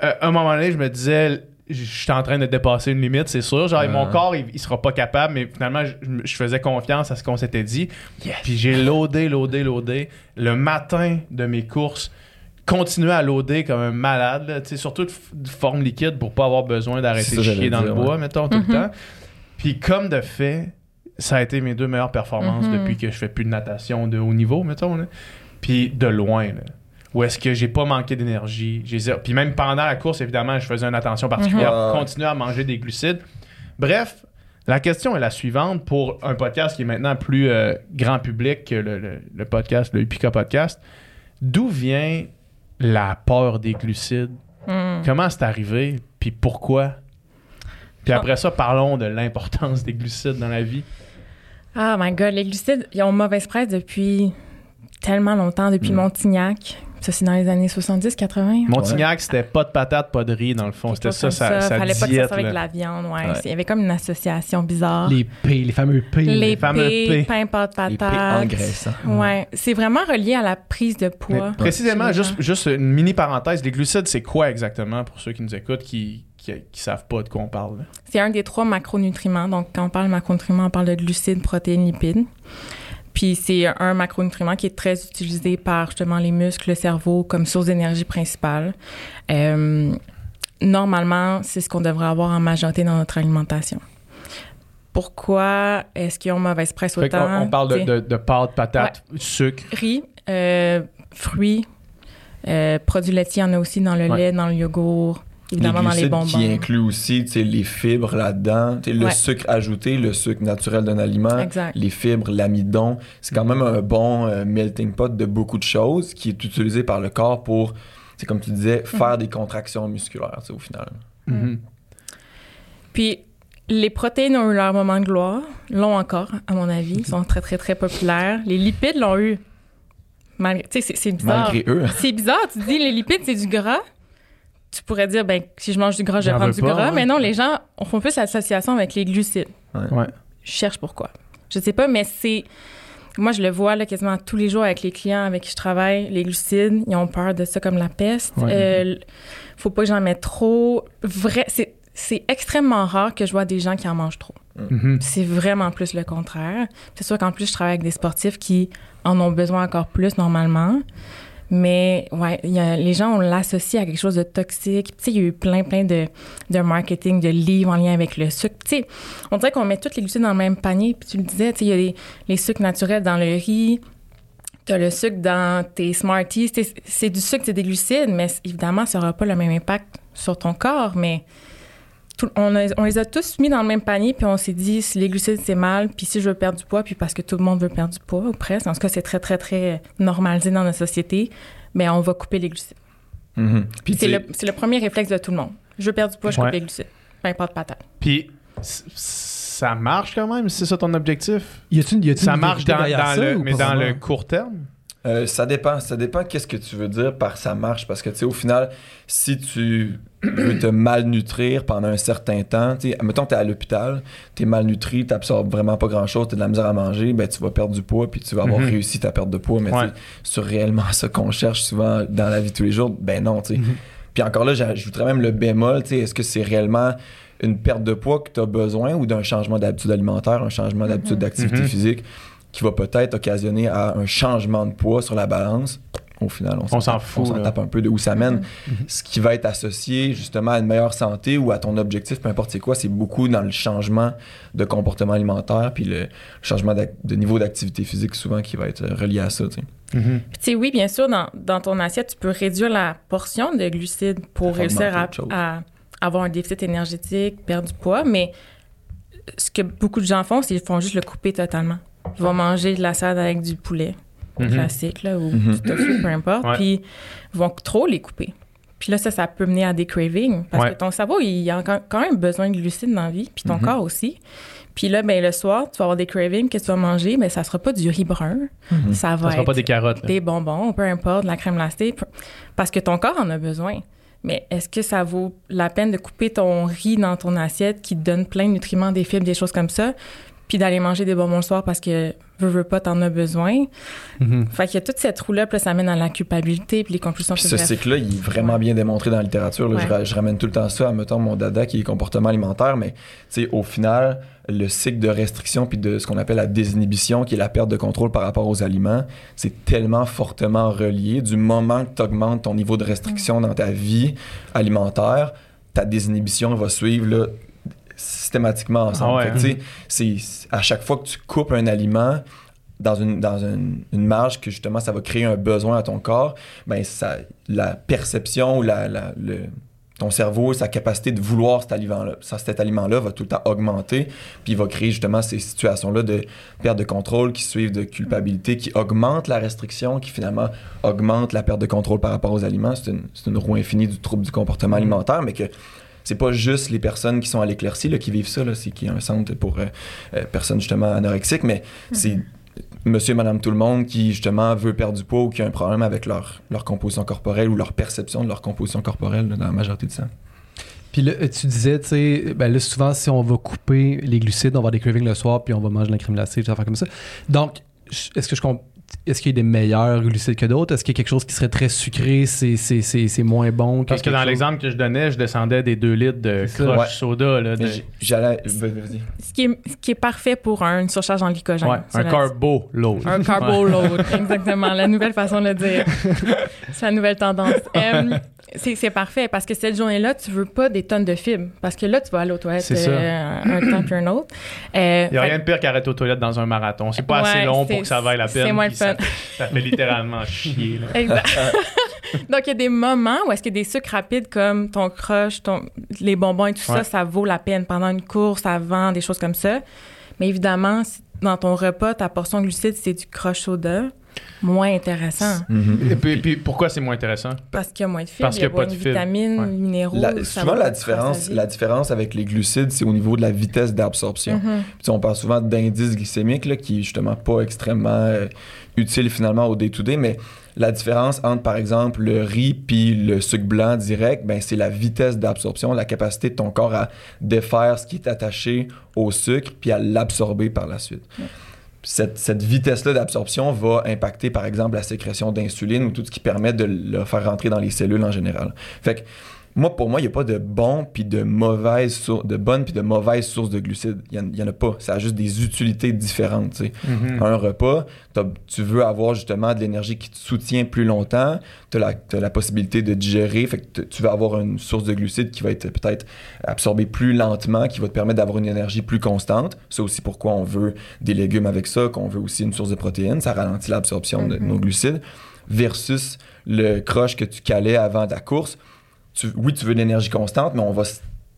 à un moment donné, je me disais je suis en train de dépasser une limite, c'est sûr. Genre, Ouais. mon corps, il, il sera pas capable, mais finalement, je, je faisais confiance à ce qu'on s'était dit. Puis j'ai loadé, loadé, loadé. Le matin de mes courses, continuer à loader comme un malade, là, surtout de, f- de forme liquide pour pas avoir besoin d'arrêter de chier dans le bois, ouais. mettons, tout Mhm. le temps. Puis comme de fait, ça a été mes deux meilleures performances Mhm. depuis que je fais plus de natation de haut niveau, mettons. là. Puis de loin, là. Où est-ce que j'ai pas manqué d'énergie. j'ai zéro- Puis même pendant la course, évidemment, je faisais une attention particulière Mhm. pour continuer à manger des glucides. Bref, la question est la suivante pour un podcast qui est maintenant plus euh, grand public que le, le- le podcast, le Upica Podcast. D'où vient la peur des glucides? Hmm. Comment c'est arrivé? Puis pourquoi? Puis après ça, parlons de l'importance des glucides dans la vie. Ah my god, les glucides, ils ont mauvaise presse depuis tellement longtemps, depuis Mm. Montignac. Ça, c'est dans les années 70-80. Montignac, c'était pas de patates, pas de riz, dans le fond. C'était ça, comme sa, sa Fallait pas que ça soit avec de la viande, ouais. Il y avait comme une association bizarre. Les P, les fameux P. Les, Les fameux P, P. pain, pâte, Les P patate. engraissants. Ouais, c'est vraiment relié à la prise de Mais poids. précisément, les juste, juste une mini parenthèse, les glucides, c'est quoi exactement pour ceux qui nous écoutent qui, qui, qui savent pas de quoi on parle? C'est un des trois macronutriments. Donc, quand on parle de macronutriments, on parle de glucides, protéines, lipides. Puis, c'est un macronutriment qui est très utilisé par justement les muscles, le cerveau comme source d'énergie principale. Euh, normalement, c'est ce qu'on devrait avoir en majorité dans notre alimentation. Pourquoi est-ce qu'ils ont mauvaise presse autant? qu'on- on parle de, de, de pâtes, patates, sucre. riz, euh, fruits, euh, produits laitiers, il y en a aussi dans le Ouais. lait, dans le yogourt, évidemment les dans les glucides bonbons. qui inclut aussi tu sais, les fibres là-dedans, le Ouais. sucre ajouté, le sucre naturel d'un aliment, Exact. les fibres, l'amidon. C'est quand même un bon euh, melting pot de beaucoup de choses qui est utilisé par le corps pour, c'est comme tu disais, faire des contractions musculaires tu sais, au final. Mhm. Puis les protéines ont eu leur moment de gloire, l'ont encore, à mon avis, ils sont très, très, très populaires. Les lipides l'ont eu. Malgré, c'est- c'est bizarre. Malgré eux. C'est bizarre, tu dis les lipides, c'est du gras? Tu pourrais dire, ben, si je mange du gras, je vais prendre du pas, gras. ouais. Mais non, les gens on font plus l'association avec les glucides. Ouais. Je cherche pourquoi. Je sais pas, mais c'est. Moi, je le vois là, quasiment tous les jours avec les clients avec qui je travaille. Les glucides, ils ont peur de ça comme la peste. Ouais. Euh, faut pas que j'en mette trop. Vrai, c'est, c'est extrêmement rare que je vois des gens qui en mangent trop. Mhm. C'est vraiment plus le contraire. C'est sûr qu'en plus, je travaille avec des sportifs qui en ont besoin encore plus normalement. Mais ouais, les gens, on l'associe à quelque chose de toxique. Tu sais, il y a eu plein, plein de, de marketing, de livres en lien avec le sucre. Tu sais, on dirait qu'on met tous les glucides dans le même panier. Tu le disais, tu sais, il y a les, les sucres naturels dans le riz. Tu as le sucre dans tes Smarties. C'est du sucre, c'est des glucides, mais évidemment, ça n'aura pas le même impact sur ton corps. Mais tout- on, a- on les a tous mis dans le même panier, puis on s'est dit, si les glucides, c'est mal, puis si je veux perdre du poids, puis parce que tout le monde veut perdre du poids, ou presque, en tout cas, c'est très, très, très normalisé dans notre société, mais on va couper les glucides. Mhm. Puis, C'est le, premier réflexe de tout le monde. Je veux perdre du poids, je coupe les glucides. Peu importe patate. Puis, ça marche quand même, c'est ça ton objectif? Y a-tu une, y a-tu Ça marche dans, derrière dans ça le, mais dans court terme? Euh, ça dépend. Ça dépend qu'est-ce que tu veux dire par ça marche. Parce que, tu sais, au final, si tu veux te malnutrir pendant un certain temps, tu sais, mettons que tu es à l'hôpital, tu es malnutri, tu n'absorbes vraiment pas grand-chose, tu as de la misère à manger, ben, tu vas perdre du poids puis tu vas avoir Mhm. réussi ta perte de poids. Mais Ouais. c'est réellement ça qu'on cherche souvent dans la vie de tous les jours? Ben non, tu sais. Mhm. Puis encore là, j'ajouterais même le bémol, est-ce que c'est réellement une perte de poids que tu as besoin ou d'un changement d'habitude alimentaire, un changement d'habitude d'activité Mhm. physique qui va peut-être occasionner à un changement de poids sur la balance? Au final, on, On s'en tape- fout, On s'en tape un peu de où ça mène. Mhm. Ce qui va être associé justement à une meilleure santé ou à ton objectif, peu importe c'est quoi, c'est beaucoup dans le changement de comportement alimentaire puis le changement de niveau d'activité physique souvent qui va être relié à ça. tu sais. Mhm. Puis, tu sais, oui, bien sûr, dans, dans ton assiette, tu peux réduire la portion de glucides pour réussir à, à avoir un déficit énergétique, perdre du poids, mais ce que beaucoup de gens font, c'est qu'ils font juste le couper totalement. Ils vont manger de la salade avec du poulet, au Mhm. classique, là, ou Mhm. du tofu, peu importe, puis ils vont trop les couper. Puis là, ça, ça peut mener à des cravings, parce que ton cerveau, il a quand même besoin de glucides dans la vie, puis ton Mhm. corps aussi. Puis là, ben, le soir, tu vas avoir des cravings, que tu vas manger? Ben, ça sera pas du riz brun, ça va Ça sera être pas des carottes. là. des bonbons, peu importe, de la crème glacée, parce que ton corps en a besoin. Mais est-ce que ça vaut la peine de couper ton riz dans ton assiette qui te donne plein de nutriments, des fibres, des choses comme ça, puis d'aller manger des bonbons le soir parce que veux, veux pas, t'en as besoin? Mhm. Fait qu'il y a toute cette roue-là, puis là, ça mène à la culpabilité, puis les conclusions. Puis ce cycle-là, il est vraiment Ouais. bien démontré dans la littérature. là. Je Ouais. ra- Je, ramène tout le temps ça à, mettons, mon dada qui est comportement alimentaire. Mais, au final, le cycle de restriction puis de ce qu'on appelle la désinhibition, qui est la perte de contrôle par rapport aux aliments, c'est tellement fortement relié. Du moment que tu augmentes ton niveau de restriction dans ta vie alimentaire, ta désinhibition va suivre là, systématiquement ensemble. Ah ouais, Fait que, c'est à chaque fois que tu coupes un aliment dans une, dans une, une marge que justement ça va créer un besoin à ton corps, ben ça, la perception ou la, la- le, ton cerveau, sa capacité de vouloir cet aliment-là, cet aliment-là va tout le temps augmenter, puis il va créer justement ces situations-là de perte de contrôle qui suivent de culpabilité, qui augmentent la restriction, qui finalement augmentent la perte de contrôle par rapport aux aliments. C'est une, c'est une roue infinie du trouble du comportement alimentaire, mais que c'est pas juste les personnes qui sont à l'éclaircie là, qui vivent ça, là, c'est qu'il y a un centre pour euh, euh, personnes justement anorexiques, mais c'est monsieur et madame tout le monde qui justement veut perdre du poids ou qui a un problème avec leur, leur composition corporelle ou leur perception de leur composition corporelle là, dans la majorité du temps. Puis là, tu disais, tu sais, ben là, souvent, si on va couper les glucides, on va avoir des cravings le soir, puis on va manger de la crème glacée, des affaires comme ça. Donc, est-ce que je comprends. Est-ce qu'il y a des meilleurs glucides que d'autres? Est-ce qu'il y a quelque chose qui serait très sucré, c'est, c'est, c'est, c'est moins bon? Parce que dans chose- l'exemple que je donnais, je descendais des 2 litres de crush Ouais. soda. Là, de- J'allais. Vas-y. Ce qui, est, ce qui est parfait pour un- une surcharge en glycogène. Ouais, un carbo load. Un carbo load, <laughs> exactement. La nouvelle façon de le dire. <laughs> C'est la nouvelle tendance. Euh, c'est c'est parfait parce que cette journée-là, tu veux pas des tonnes de fibres parce que là, tu vas aller aux toilettes C'est euh, un temps puis un autre. Euh, Il n'y a fait- rien de pire qu'arrêter aux toilettes dans un marathon. C'est pas Ouais, assez long pour c'est- que ça vaille la c'est peine. moins puis le fun. Ça, <laughs> ça fait littéralement chier. là. Exact. <laughs> Donc, il y a des moments où est-ce que des sucres rapides comme ton crush, ton, les bonbons et tout Ouais. ça, ça vaut la peine pendant une course, avant, des choses comme ça. Mais évidemment, dans ton repas, ta portion de glucides, c'est du crush soda, moins intéressant. Et puis, puis pourquoi c'est moins intéressant? Parce qu'il y a moins de fibres, Parce il y a qu'il y a pas moins de vitamines, Ouais. minéraux. La- souvent, la différence, la différence avec les glucides, c'est au niveau de la vitesse d'absorption. Puis on parle souvent d'indice glycémique, là, qui est justement pas extrêmement euh, utile finalement au day-to-day, mais la différence entre, par exemple, le riz puis le sucre blanc direct, ben, c'est la vitesse d'absorption, la capacité de ton corps à défaire ce qui est attaché au sucre puis à l'absorber par la suite. Cette, cette vitesse-là d'absorption va impacter, par exemple, la sécrétion d'insuline ou tout ce qui permet de le faire rentrer dans les cellules en général. Fait que moi, pour moi, il n'y a pas de bon puis de mauvaise sour- de bonnes puis de mauvaises sources de glucides. Il n'y en, a pas. Ça a juste des utilités différentes. tu sais. Mhm. Un repas, tu veux avoir justement de l'énergie qui te soutient plus longtemps. Tu as, la possibilité de digérer. Fait que tu vas avoir une source de glucides qui va être peut-être absorbée plus lentement, qui va te permettre d'avoir une énergie plus constante. C'est aussi pourquoi on veut des légumes avec ça, qu'on veut aussi une source de protéines. Ça ralentit l'absorption de Mhm. nos glucides. Versus le croche que tu calais avant ta course. Tu- oui, tu veux de l'énergie constante, mais on va,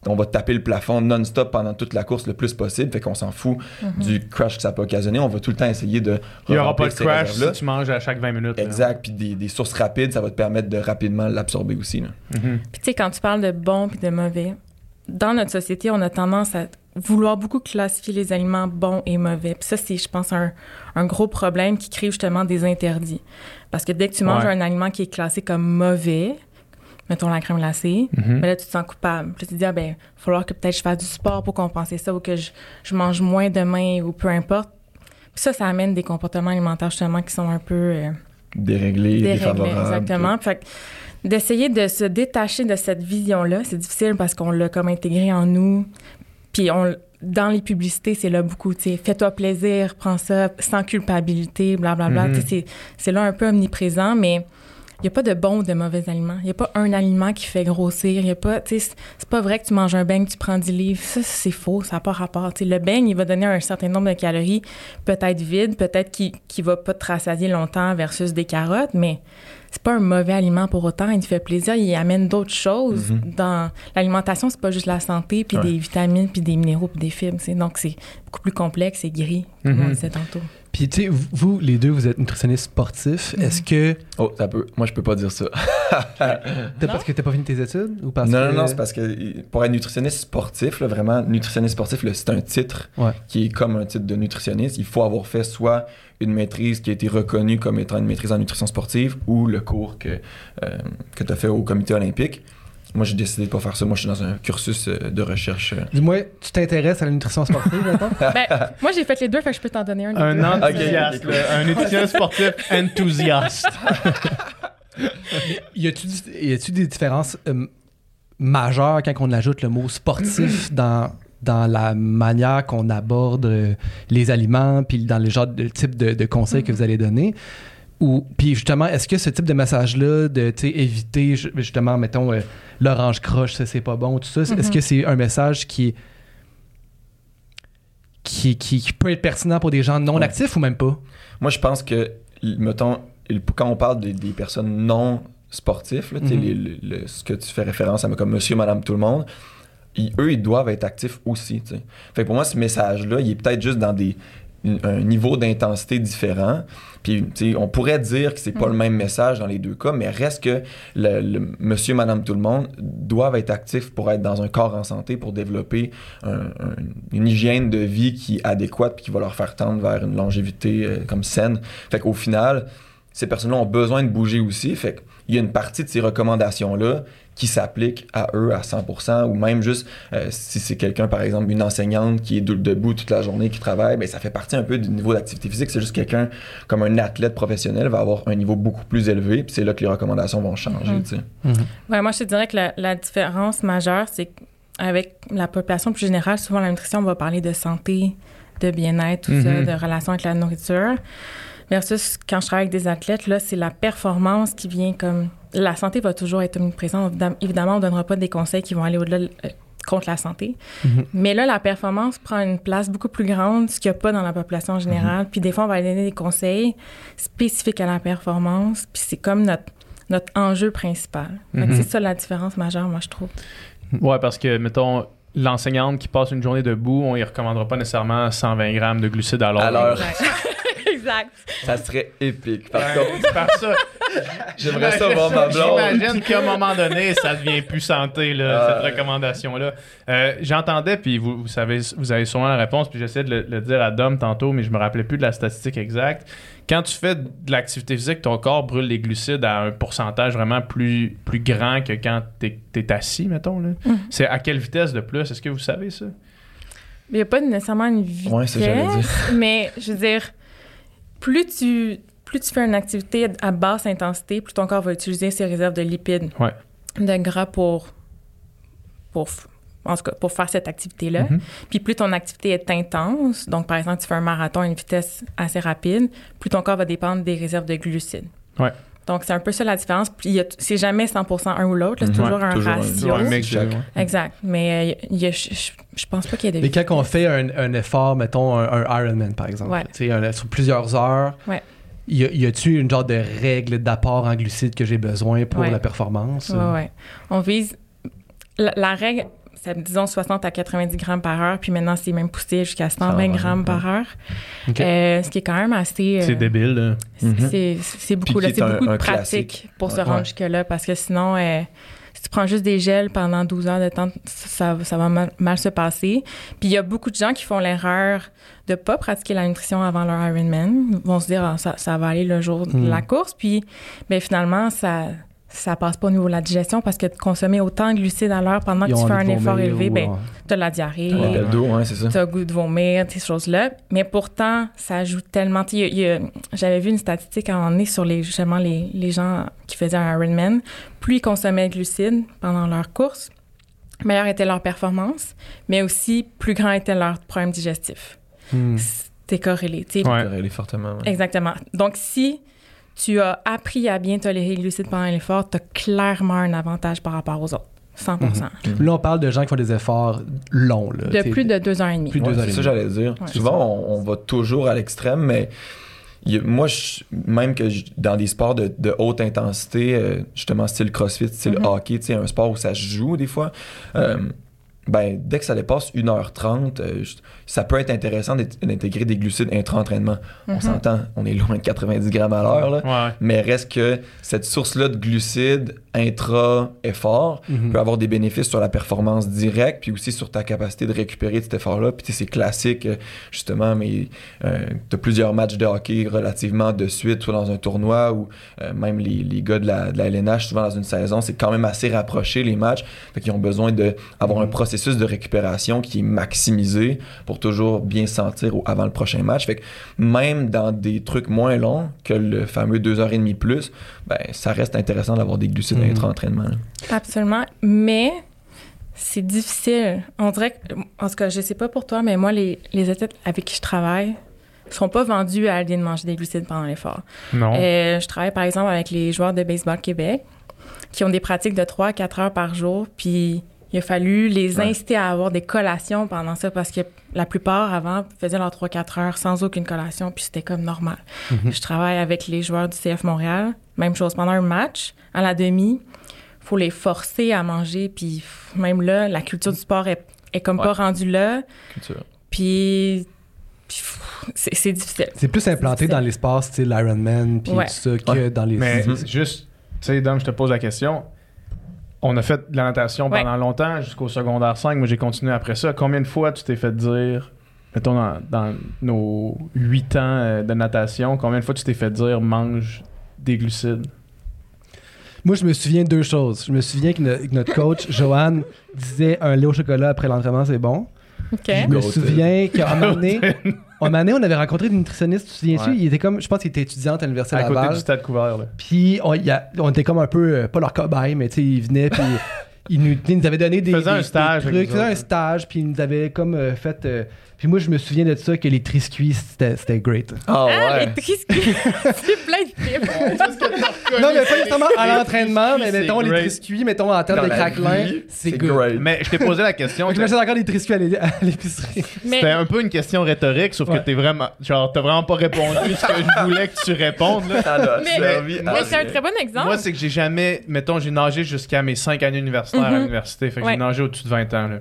on va taper le plafond non-stop pendant toute la course le plus possible. Fait qu'on s'en fout du crash que ça peut occasionner. On va tout le temps essayer de. Il n'y aura pas de crash si tu manges à chaque 20 minutes. Exact. Puis des, des sources rapides, ça va te permettre de rapidement l'absorber aussi. Mhm. Puis tu sais, quand tu parles de bon puis de mauvais, dans notre société, on a tendance à vouloir beaucoup classifier les aliments bons et mauvais. Puis ça, c'est, je pense, un, un gros problème qui crée justement des interdits. Parce que dès que tu manges Ouais. un aliment qui est classé comme mauvais, mettons la crème glacée, Mhm. mais là, tu te sens coupable. Puis tu te dis, ah ben, il va falloir que peut-être je fasse du sport pour compenser ça ou que je, je mange moins demain ou peu importe. Puis ça, ça amène des comportements alimentaires justement qui sont un peu... euh, Déréglé, Déréglé, défavorable. exactement. Fait que d'essayer de se détacher de cette vision-là, c'est difficile parce qu'on l'a comme intégré en nous. Puis on, dans les publicités, c'est là beaucoup, tu sais, fais-toi plaisir, prends ça sans culpabilité, blablabla. Mhm. Tu sais, c'est- c'est là un peu omniprésent, mais il n'y a pas de bons ou de mauvais aliments. Il n'y a pas un aliment qui fait grossir. Il y a pas, tu sais, c'est- pas vrai que tu manges un beigne, tu prends 10 livres. Ça, c'est faux, ça n'a pas rapport. Le beigne, il va donner un certain nombre de calories, peut-être vide, peut-être qui ne va pas te rassasier longtemps versus des carottes, mais c'est pas un mauvais aliment pour autant. Il te fait plaisir, il amène d'autres choses. Mhm. Dans l'alimentation, c'est pas juste la santé, puis Ouais. des vitamines, puis des minéraux, puis des fibres. Donc, c'est beaucoup plus complexe et gris, comme on disait tantôt. Puis, tu sais, vous- les deux, vous êtes nutritionnistes sportifs. Est-ce que. Oh, ça peut. Moi, je peux pas dire ça. <laughs> T'as- parce que t'as pas fini tes études ou parce non, que... non, non, c'est parce que pour être nutritionniste sportif, là, vraiment, nutritionniste sportif, c'est un titre Ouais. qui est comme un titre de nutritionniste. Il faut avoir fait soit une maîtrise qui a été reconnue comme étant une maîtrise en nutrition sportive ou le cours que, euh, que tu as fait au comité olympique. Moi, j'ai décidé de pas faire ça. Moi, je suis dans un cursus euh, de recherche. euh. Dis-moi, tu t'intéresses à la nutrition sportive, maintenant? <laughs> ben, moi, j'ai fait les deux, fait que je peux t'en donner un. Un enthousiaste, un nutritionniste sportif enthousiaste. <laughs> y a-tu y a-tu des différences euh, majeures quand on ajoute le mot sportif <laughs> dans dans la manière qu'on aborde euh, les aliments puis dans le genre de type de, de conseils que vous allez donner? Ou puis justement est-ce que ce type de message là de éviter ju- justement mettons euh, l'orange croche ça c'est pas bon tout ça est-ce Mhm. que c'est un message qui est qui, qui, qui peut être pertinent pour des gens non Ouais. actifs ou même pas? Moi, je pense que, mettons, quand on parle des, des personnes non sportifs, là, Mhm. les- le- le- ce que tu fais référence à, comme monsieur, madame, tout le monde, ils- eux, ils doivent être actifs aussi. tu sais. Fait que pour moi, ce message-là, il est peut-être juste dans des, un niveau d'intensité différent. Puis, on pourrait dire que c'est pas Mhm. le même message dans les deux cas, mais reste que le, le monsieur, madame, tout le monde doivent être actifs pour être dans un corps en santé, pour développer un- un- une hygiène de vie qui est adéquate puis qui va leur faire tendre vers une longévité euh, comme saine. Fait qu'au final, ces personnes-là ont besoin de bouger aussi. Fait qu'il y a une partie de ces recommandations-là qui s'appliquent à eux à 100% ou même juste euh, si c'est quelqu'un, par exemple, une enseignante qui est de- debout toute la journée, qui travaille, ben, ça fait partie un peu du niveau d'activité physique. C'est juste quelqu'un comme un athlète professionnel va avoir un niveau beaucoup plus élevé puis c'est là que les recommandations vont changer. Tu sais. Ouais, moi, je te dirais que la, la différence majeure, c'est qu'avec la population plus générale, souvent la nutrition, on va parler de santé, de bien-être, tout ça, Mhm. de relation avec la nourriture. Versus quand je travaille avec des athlètes, là, c'est la performance qui vient comme. La santé va toujours être omniprésente. Évidem- Évidemment, on ne donnera pas des conseils qui vont aller au-delà de- euh, contre la santé. Mhm. Mais là, la performance prend une place beaucoup plus grande, ce qu'il n'y a pas dans la population générale. Puis des fois, on va aller donner des conseils spécifiques à la performance. Puis c'est comme notre, notre enjeu principal. Mhm. C'est ça la différence majeure, moi, je trouve. Ouais, parce que, mettons, l'enseignante qui passe une journée debout, on y recommandera pas nécessairement 120 grammes de glucides à l'heure. Exact. ça serait épique. Par Ouais, contre, par ça, j'aimerais ça voir ma blonde. J'imagine qu'à un moment donné, ça devient plus santé, là, cette recommandation-là. Euh, J'entendais, puis vous, vous savez, vous avez sûrement la réponse, puis j'essayais de le, le dire à Dom tantôt, mais je me rappelais plus de la statistique exacte. Quand tu fais de l'activité physique, ton corps brûle les glucides à un pourcentage vraiment plus, plus grand que quand t'es es assis, mettons. là. Mhm. C'est à quelle vitesse de plus? Est-ce que vous savez ça? Il n'y a pas nécessairement une vitesse, Ouais, c'est j'allais dire. mais je veux dire, plus tu, plus tu fais une activité à basse intensité, plus ton corps va utiliser ses réserves de lipides, Ouais. de gras pour pour, en tout cas, pour faire cette activité-là. Mhm. Puis plus ton activité est intense, donc par exemple, tu fais un marathon à une vitesse assez rapide, plus ton corps va dépendre des réserves de glucides. Ouais. Donc, c'est un peu ça la différence. Puis, il y a t- c'est jamais 100% un ou l'autre. là, C'est Mhm. toujours Ouais, un toujours ratio. Un mix ouais. Exact. Mais euh, il y a- je, je- je pense pas qu'il y ait de Mais quand on fait un, un effort, mettons un, un Ironman par exemple, Ouais. tu sais, un- sur plusieurs heures, Ouais. y, a, y a-tu une genre de règle d'apport en glucides que j'ai besoin pour Ouais. la performance? Ouais, ouais. On vise. La, la règle, c'est disons 60 à 90 grammes par heure, puis maintenant c'est même poussé jusqu'à 120 120, grammes par heure. Ok. Euh, ce qui est quand même assez. euh, C'est débile, là. c'est- c'est- C'est beaucoup, là, un- beaucoup un de pratique classique. pour se rendre Ouais. jusque-là, parce que sinon, euh, si tu prends juste des gels pendant 12 heures de temps, ça, ça va mal, mal se passer. Puis il y a beaucoup de gens qui font l'erreur de pas pratiquer la nutrition avant leur Ironman. Ils vont se dire, Ah, ça, ça va aller le jour de Mm. la course. Puis ben, finalement, ça ça passe pas au niveau de la digestion parce que de consommer autant de glucides à l'heure pendant que tu fais un effort élevé, ben, euh, t'as de la diarrhée. Ouais, c'est ça. T'as le goût de vomir, ces choses-là. Mais pourtant, ça ajoute tellement. tu J'avais vu une statistique à un moment donné sur les, justement les, les gens qui faisaient un Ironman. Plus ils consommaient de glucides pendant leur course, meilleure était leur performance, mais aussi plus grand était leur problème digestif. hmm. C'était corrélé. tu sais. Ouais. Corrélé fortement. ouais. Exactement. Donc, si tu as appris à bien tolérer les glucides pendant l'effort, tu as clairement un avantage par rapport aux autres. 100% Là, on parle de gens qui font des efforts longs. Là, De plus de deux heures et demie. Plus de Ouais, deux heures c'est et ça j'allais dire. Ouais. Souvent, on, on va toujours à l'extrême, mais il moi, je- même que je- dans des sports de, de haute intensité, euh, justement style CrossFit, style Mhm. hockey, tu sais, un sport où ça se joue des fois, euh, ben, dès que ça dépasse 1h30, euh, je- ça peut être intéressant d'int- d'intégrer des glucides intra-entraînement. On Mhm. s'entend, on est loin de 90 grammes à l'heure. Ouais. Mais reste que cette source-là de glucides intra-effort Mhm. peut avoir des bénéfices sur la performance directe, puis aussi sur ta capacité de récupérer de cet effort-là. Puis tu sais, c'est classique, euh, justement, mais tu as plusieurs matchs de hockey relativement de suite, soit dans un tournoi ou euh, même les, les gars de la, de la LNH, souvent dans une saison, c'est quand même assez rapproché les matchs. Fait qu'ils ont besoin d'avoir un processus de récupération qui est maximisé pour toujours bien se sentir avant le prochain match. Fait que même dans des trucs moins longs que le fameux 2h30 plus, ben, ça reste intéressant d'avoir des glucides Mhm. intra-entraînement. là. Absolument. Mais c'est difficile. On dirait que, en tout cas, je sais pas pour toi, mais moi, les, les athlètes avec qui je travaille sont pas vendus à aller manger des glucides pendant l'effort. Non. Euh, je travaille, par exemple, avec les joueurs de baseball Québec qui ont des pratiques de 3 à 4 heures par jour. Puis il a fallu les Ouais. inciter à avoir des collations pendant ça parce que la plupart, avant, faisaient leurs 3-4 heures sans aucune collation. Puis c'était comme normal. Mhm. Je travaille avec les joueurs du CF Montréal. Même chose. Pendant un match, à la demi, faut les forcer à manger. Puis même là, la culture du sport est, est comme Ouais. pas rendue là. Culture. Puis, c'est c'est difficile. C'est plus implanté C'est- dans les sports style Ironman puis Ouais. tout ça que Ouais. dans les. Mais Mhm. juste, tu sais, Dom, je te pose la question. On a fait de la natation Ouais. pendant longtemps, jusqu'au secondaire 5. Moi, j'ai continué après ça. Combien de fois tu t'es fait dire, mettons, dans, dans nos 8 ans euh, de natation, combien de fois tu t'es fait dire mange des glucides? Moi, je me souviens de deux choses. Je me souviens que, no- que notre coach, Johan, disait un lait au chocolat après l'entraînement, c'est bon. Je me souviens qu'à un moment donné, <laughs> un moment donné, on avait rencontré une nutritionniste, tu te souviens-tu? Ouais. Il était comme, je pense qu'il était étudiant à l'Université À côté Laval. du stade couvert, là. Puis on, il y a- on était comme un peu, euh, pas leur cobaye, mais tu sais, ils venaient, puis <laughs> ils nous, ils nous avaient donné des, des- un stage des trucs, nous faisaient un stage, puis ils nous avaient comme euh, fait. euh, puis moi, je me souviens de ça, que les triscuits, c'était c'était great. Ah Ah, ouais. les triscuits! <laughs> c'est plein de tips. Non, mais pas nécessairement à l'entraînement, mais mettons les triscuits, mettons en termes Dans de la craquelin, c'est great. Mais je t'ai posé la question. Je m'achète encore des triscuits à l'é- à l'épicerie. Mais C'était un peu une question rhétorique, sauf Ouais. que t'es vraiment. Genre, t'as vraiment pas répondu ce que je voulais que tu répondes, là. Mais- servi à mais c'est un très bon exemple. Moi, c'est que j'ai jamais. Mettons, j'ai nagé jusqu'à mes 5 années universitaires à Mhm. l'université. Fait que Ouais. j'ai nagé au-dessus de 20 ans, là.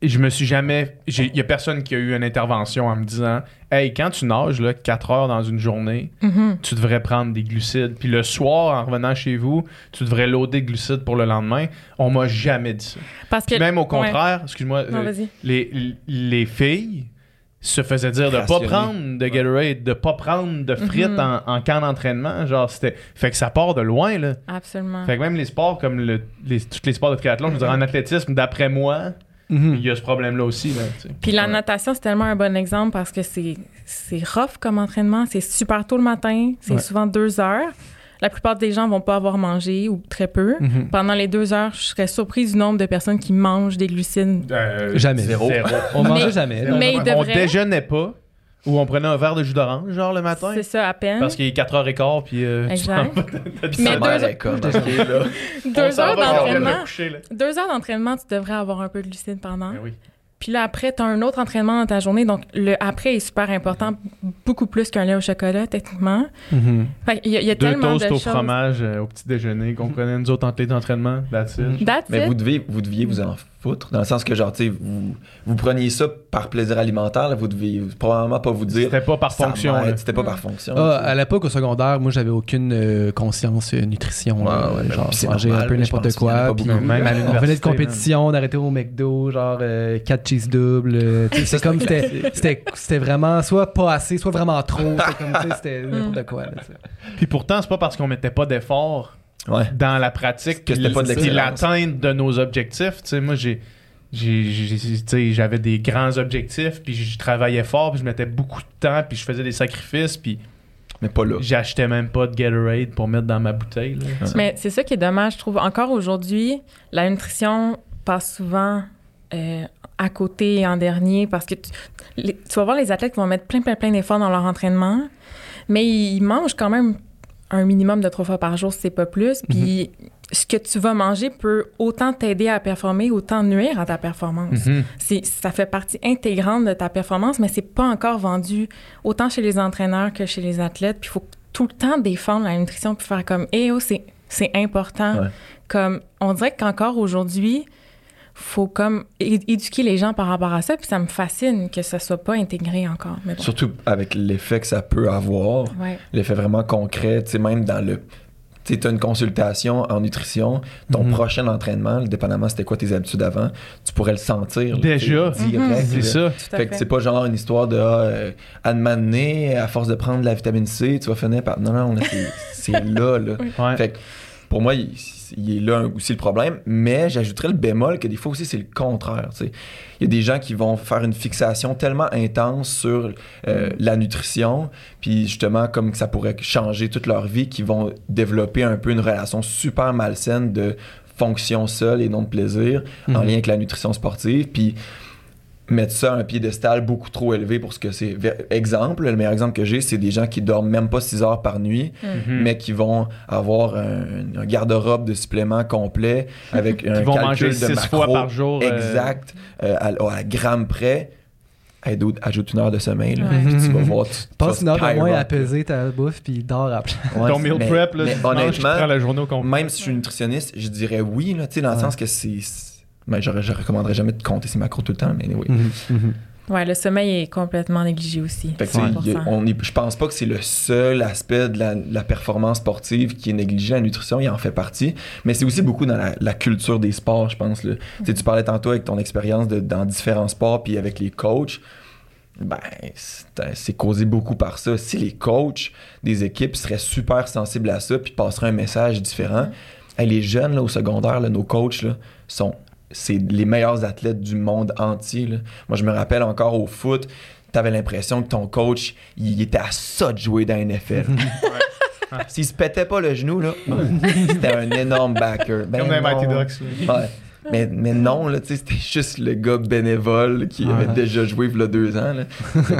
Je me suis jamais. Il y a personne qui a eu une intervention en me disant Hey, quand tu nages là, 4 heures dans une journée, Mhm. tu devrais prendre des glucides. Puis le soir, en revenant chez vous, tu devrais loader de glucides pour le lendemain. On m'a jamais dit ça. Parce que. Puis même au Ouais. contraire, excuse-moi, Non, euh, les, les filles se faisaient dire de pas prendre de Gatorade, de pas prendre de frites Mhm. en, en camp d'entraînement. Genre, c'était. Fait que ça part de loin, là. Absolument. Fait que même les sports comme le, les, tous les sports de triathlon, je veux dire, en athlétisme, d'après moi, Mhm. il y a ce problème-là aussi, là. Puis la Ouais. natation, c'est tellement un bon exemple parce que c'est c'est rough comme entraînement. C'est super tôt le matin. C'est Ouais. souvent deux heures. la plupart des gens vont pas avoir mangé ou très peu. Mhm. Pendant les deux heures, je serais surprise du nombre de personnes qui mangent des glucides. Euh, Jamais. Zéro. On mangeait Mais- jamais. mais- on devrait- déjeunait pas. Ou on prenait un verre de jus d'orange, genre le matin? C'est ça, à peine. Parce qu'il est 4h15, puis. euh, tu Exact. Mais deux- comme, <laughs> ok, là. Deux heures d'entraînement. Deux heures d'entraînement, tu devrais avoir un peu de glucides pendant. Ben oui. Puis là, après, tu as un autre entraînement dans ta journée. Donc, le après est super important, beaucoup plus qu'un lait au chocolat, techniquement. Mhm. Fait qu'il y a, il y a Deux tellement de toasts au choses. fromage euh, au petit déjeuner qu'on prenait nous autres entre les entraînements. That's it. That's Mais it. vous deviez, vous deviez vous en foutre, dans le sens que, genre, tu sais, vous, vous preniez ça par plaisir alimentaire, là, vous deviez probablement pas vous dire. C'était pas par fonction. C'était pas par fonction. Ah, à l'époque, au secondaire, moi, j'avais aucune euh, conscience euh, nutrition. Ouais, là. ouais, ben, genre, manger un peu n'importe quoi. Même on venait de compétition, on arrêtait au McDo, genre 4 cheese doubles. euh, tu sais, <laughs> c'est comme c'était, c'était, c'était vraiment soit pas assez, soit vraiment trop. C'était <laughs> n'importe quoi. Puis pourtant, c'est pas parce qu'on mettait pas d'effort Ouais. dans la pratique Que c'était pas de l'atteinte de nos objectifs. Tu sais, moi, j'ai. j'ai- j'ai- tu sais, J'avais des grands objectifs, puis je travaillais fort, puis je mettais beaucoup de temps, puis je faisais des sacrifices, puis Mais pas là. j'achetais même pas de Gatorade pour mettre dans ma bouteille. là. Mais c'est ça qui est dommage, je trouve. Encore aujourd'hui, la nutrition passe souvent euh, à côté et en dernier parce que tu, les- tu vas voir les athlètes qui vont mettre plein, plein, plein d'efforts dans leur entraînement, mais ils mangent quand même un minimum de trois fois par jour, c'est pas plus. Puis ce que tu vas manger peut autant t'aider à performer, autant nuire à ta performance. Mhm. C'est, ça fait partie intégrante de ta performance, mais c'est pas encore vendu autant chez les entraîneurs que chez les athlètes. Puis il faut tout le temps défendre la nutrition puis faire comme, eh oh, c'est, c'est important. Ouais. Comme, on dirait qu'encore aujourd'hui, faut comme éduquer les gens par rapport à ça. Puis ça me fascine que ça soit pas intégré encore. Mais bon. Surtout avec l'effet que ça peut avoir, Ouais. l'effet vraiment concret, tu sais, même dans le. Tu sais, t'as une consultation en nutrition, ton Mhm. prochain entraînement, dépendamment c'était quoi tes habitudes avant, tu pourrais le sentir. Déjà. direct, C'est là. ça. Fait que c'est pas genre une histoire de ah, euh, à donné, à force de prendre de la vitamine C, tu vas finir par. Non, non, c'est- c'est là, là. <laughs> Ouais. Fait que pour moi, il, il est là aussi le problème, mais j'ajouterais le bémol que des fois aussi c'est le contraire. tu sais. Il y a des gens qui vont faire une fixation tellement intense sur euh, la nutrition, puis justement comme que ça pourrait changer toute leur vie, qui vont développer un peu une relation super malsaine de fonction seule et non de plaisir en Mhm. lien avec la nutrition sportive, puis mettre ça à un piédestal beaucoup trop élevé pour ce que c'est. Exemple, le meilleur exemple que j'ai, c'est des gens qui dorment même pas 6 heures par nuit, Mhm. mais qui vont avoir un, un garde-robe de suppléments complet avec <laughs> un Qui vont calcul manger de six macros fois par jour. euh, exact euh, à, à gramme près. Hey, ajoute une heure de sommeil, là, Ouais. puis tu vas voir. Tu, tu Passe une heure de moins à peser ta bouffe, puis dors après. Ouais, ton meal mais- prep, là, mais tu manges, tu honnêtement, la journée au complet. même si je suis nutritionniste, je dirais oui, là, tu sais, dans le Ouais. sens que c'est. J'aurais- je recommanderais jamais de compter ses macros tout le temps, mais oui. Mhm, mhm. Ouais, le sommeil est complètement négligé aussi. Fait que, tu sais, 100%. il y a- on est- je pense pas que c'est le seul aspect de la, la performance sportive qui est négligé. La nutrition, il en fait partie. Mais c'est aussi beaucoup dans la, la culture des sports, je pense. Là. Tu sais, Tu parlais tantôt avec ton expérience de- dans différents sports puis avec les coachs. Ben, c'est causé beaucoup par ça. Si les coachs des équipes seraient super sensibles à ça puis passeraient un message différent, hey, les jeunes là, au secondaire, là, nos coachs, là, sont c'est les meilleurs athlètes du monde entier. là. Moi, je me rappelle encore au foot, t'avais l'impression que ton coach, il était à ça de jouer dans la <laughs> NFL. S'il se pétait pas le genou, là, c'était un énorme backer. Ben Comme les Mighty. Ducks. Ouais. Mais, mais non, là, c'était juste le gars bénévole qui avait Ouais. déjà joué il y a deux ans. Là.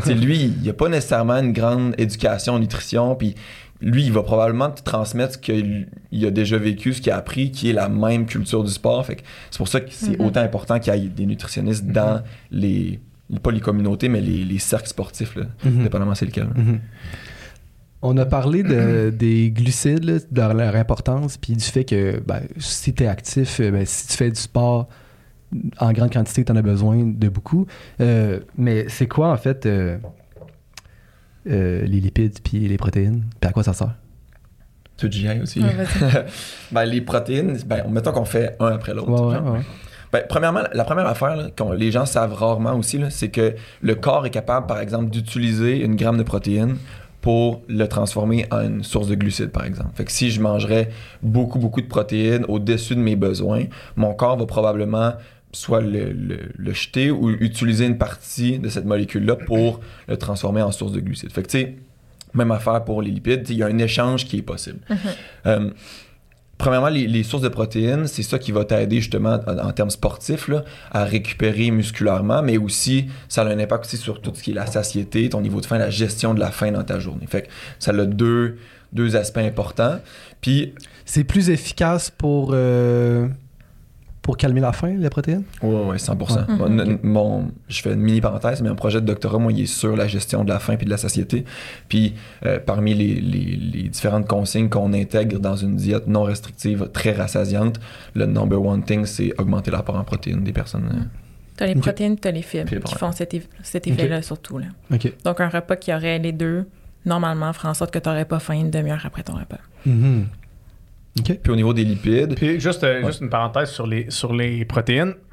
<laughs> Lui, il a pas nécessairement une grande éducation en nutrition, puis lui, il va probablement te transmettre ce qu'il a déjà vécu, ce qu'il a appris, qui est la même culture du sport. Fait que c'est pour ça que c'est Mhm. autant important qu'il y ait des nutritionnistes dans les, pas les communautés, mais les, les cercles sportifs, là, Mhm. dépendamment c'est lequel. Mhm. On a parlé de- <clears throat> des glucides, de leur, leur importance, puis du fait que ben, si tu es actif, euh, ben, si tu fais du sport en grande quantité, tu en as besoin de beaucoup. Euh, mais c'est quoi en fait euh, euh, les lipides puis les protéines? Puis à quoi ça sert? J'y aille aussi? Ouais, <laughs> ben, les protéines, ben, mettons qu'on fait un après l'autre. Ouais, ouais, genre. ouais. Ben, premièrement, la première affaire là, que les gens savent rarement aussi, là, c'est que le corps est capable, par exemple, d'utiliser une gramme de protéines pour le transformer en une source de glucides, par exemple. Fait que si je mangerais beaucoup, beaucoup de protéines au-dessus de mes besoins, mon corps va probablement soit le, le- le jeter ou utiliser une partie de cette molécule-là pour le transformer en source de glucides. Fait que, tu sais, Même affaire pour les lipides. Il y a un échange qui est possible. Euh, premièrement, les, les sources de protéines, c'est ça qui va t'aider justement en, en termes sportifs là, à récupérer musculairement, mais aussi ça a un impact aussi sur tout ce qui est la satiété, ton niveau de faim, la gestion de la faim dans ta journée. Fait que ça a deux, deux aspects importants. Puis, C'est plus efficace pour, euh, pour calmer la faim, les protéines? ouais, ouais, 100%. Ouais. Mon- Mhm. mon- je fais une mini parenthèse, mais mon projet de doctorat, moi, il est sur la gestion de la faim puis de la satiété. Puis, euh, parmi les, les- les différentes consignes qu'on intègre dans une diète non restrictive très rassasiante, le number one thing, c'est augmenter l'apport en protéines des personnes. euh, T'as les Ok. protéines, t'as les fibres les qui font cet, eff- cet effet-là surtout. Là. OK. Donc, un repas qui aurait les deux, normalement, ferait en sorte que t'aurais pas faim une demi-heure après ton repas. Mhm. Puis au niveau des lipides, Puis juste, euh, juste une parenthèse sur les, sur les protéines. <clears throat>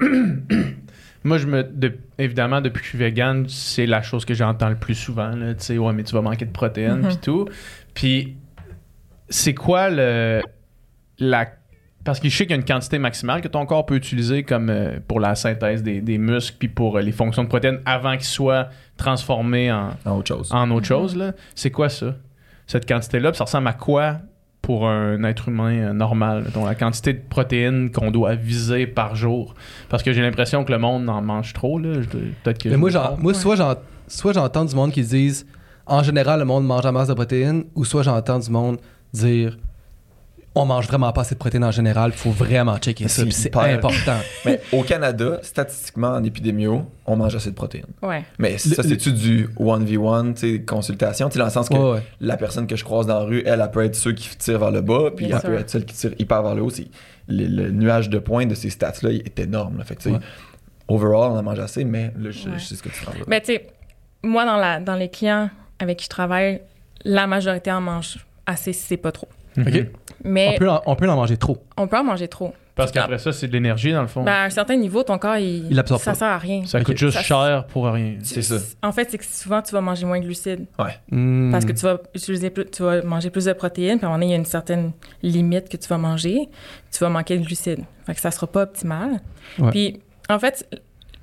Moi, je me. de- évidemment, depuis que je suis vegan, c'est la chose que j'entends le plus souvent. Tu sais, ouais, mais tu vas manquer de protéines, Mhm. puis tout. Puis, c'est quoi le. La. Parce que je sais qu'il y a une quantité maximale que ton corps peut utiliser comme euh, pour la synthèse des, des muscles, puis pour euh, les fonctions de protéines avant qu'ils soient transformés en, en autre chose. en autre Mhm. chose. là. C'est quoi ça? Cette quantité-là, puis ça ressemble à quoi pour un être humain euh, normal? mettons, la quantité de protéines qu'on doit viser par jour. Parce que j'ai l'impression que le monde en mange trop. Là. Je- Peut-être que Mais je moi, me genre, trompe. moi Ouais. soit, j'en- soit j'entends du monde qui disent en général, le monde mange la masse de protéines, ou soit j'entends du monde dire on mange vraiment pas assez de protéines en général, faut vraiment checker ça, C'est important. <laughs> Mais au Canada, statistiquement, en épidémio, on mange assez de protéines. Ouais. Mais ça, c'est-tu du 1v1, tu sais, consultation? Tu sais, dans le sens que Ouais, ouais. la personne que je croise dans la rue, elle, elle peut être ceux qui tirent vers le bas, puis Bien elle peut être celle qui tire hyper vers le haut. Le, le nuage de points de ces stats-là il est énorme. là. Fait que, overall, on en mange assez, mais là, je, Ouais. je sais ce que tu parles. Mais tu sais, moi, dans, la, dans les clients avec qui je travaille, la majorité en mange assez si c'est pas trop. Mhm. OK. Mais On, peut en, on peut en manger trop. on peut en manger trop. Parce qu'après ça, c'est de l'énergie, dans le fond. Ben, à un certain niveau, ton corps, il, Il absorbe ça pas. sert à rien. ça coûte juste Ça- cher pour rien. C'est ça. En fait, c'est que souvent, tu vas manger moins de glucides. Hmm. Parce que tu vas utiliser plus, tu vas manger plus de protéines, puis à un moment donné, il y a une certaine limite que tu vas manger, tu vas manquer de glucides. Fait que ça sera pas optimal. Ouais. Puis, en fait,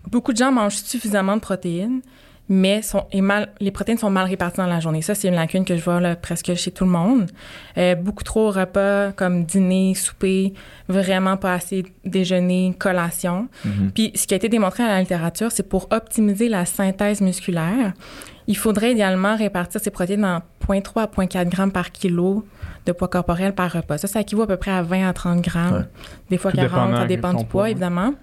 beaucoup de gens mangent suffisamment de protéines, mais sont, et mal, les protéines sont mal réparties dans la journée. Ça, c'est une lacune que je vois là, presque chez tout le monde. Euh, beaucoup trop repas comme dîner, souper, vraiment pas assez déjeuner, collation. Mhm. Puis ce qui a été démontré à la littérature, c'est pour optimiser la synthèse musculaire, il faudrait idéalement répartir ces protéines en 0.3 à 0.4 grammes par kilo de poids corporel par repas. Ça, ça équivaut à peu près à 20 à 30 grammes. Ouais. Des fois Tout 40, dépendant ça dépend du poids, poids, évidemment.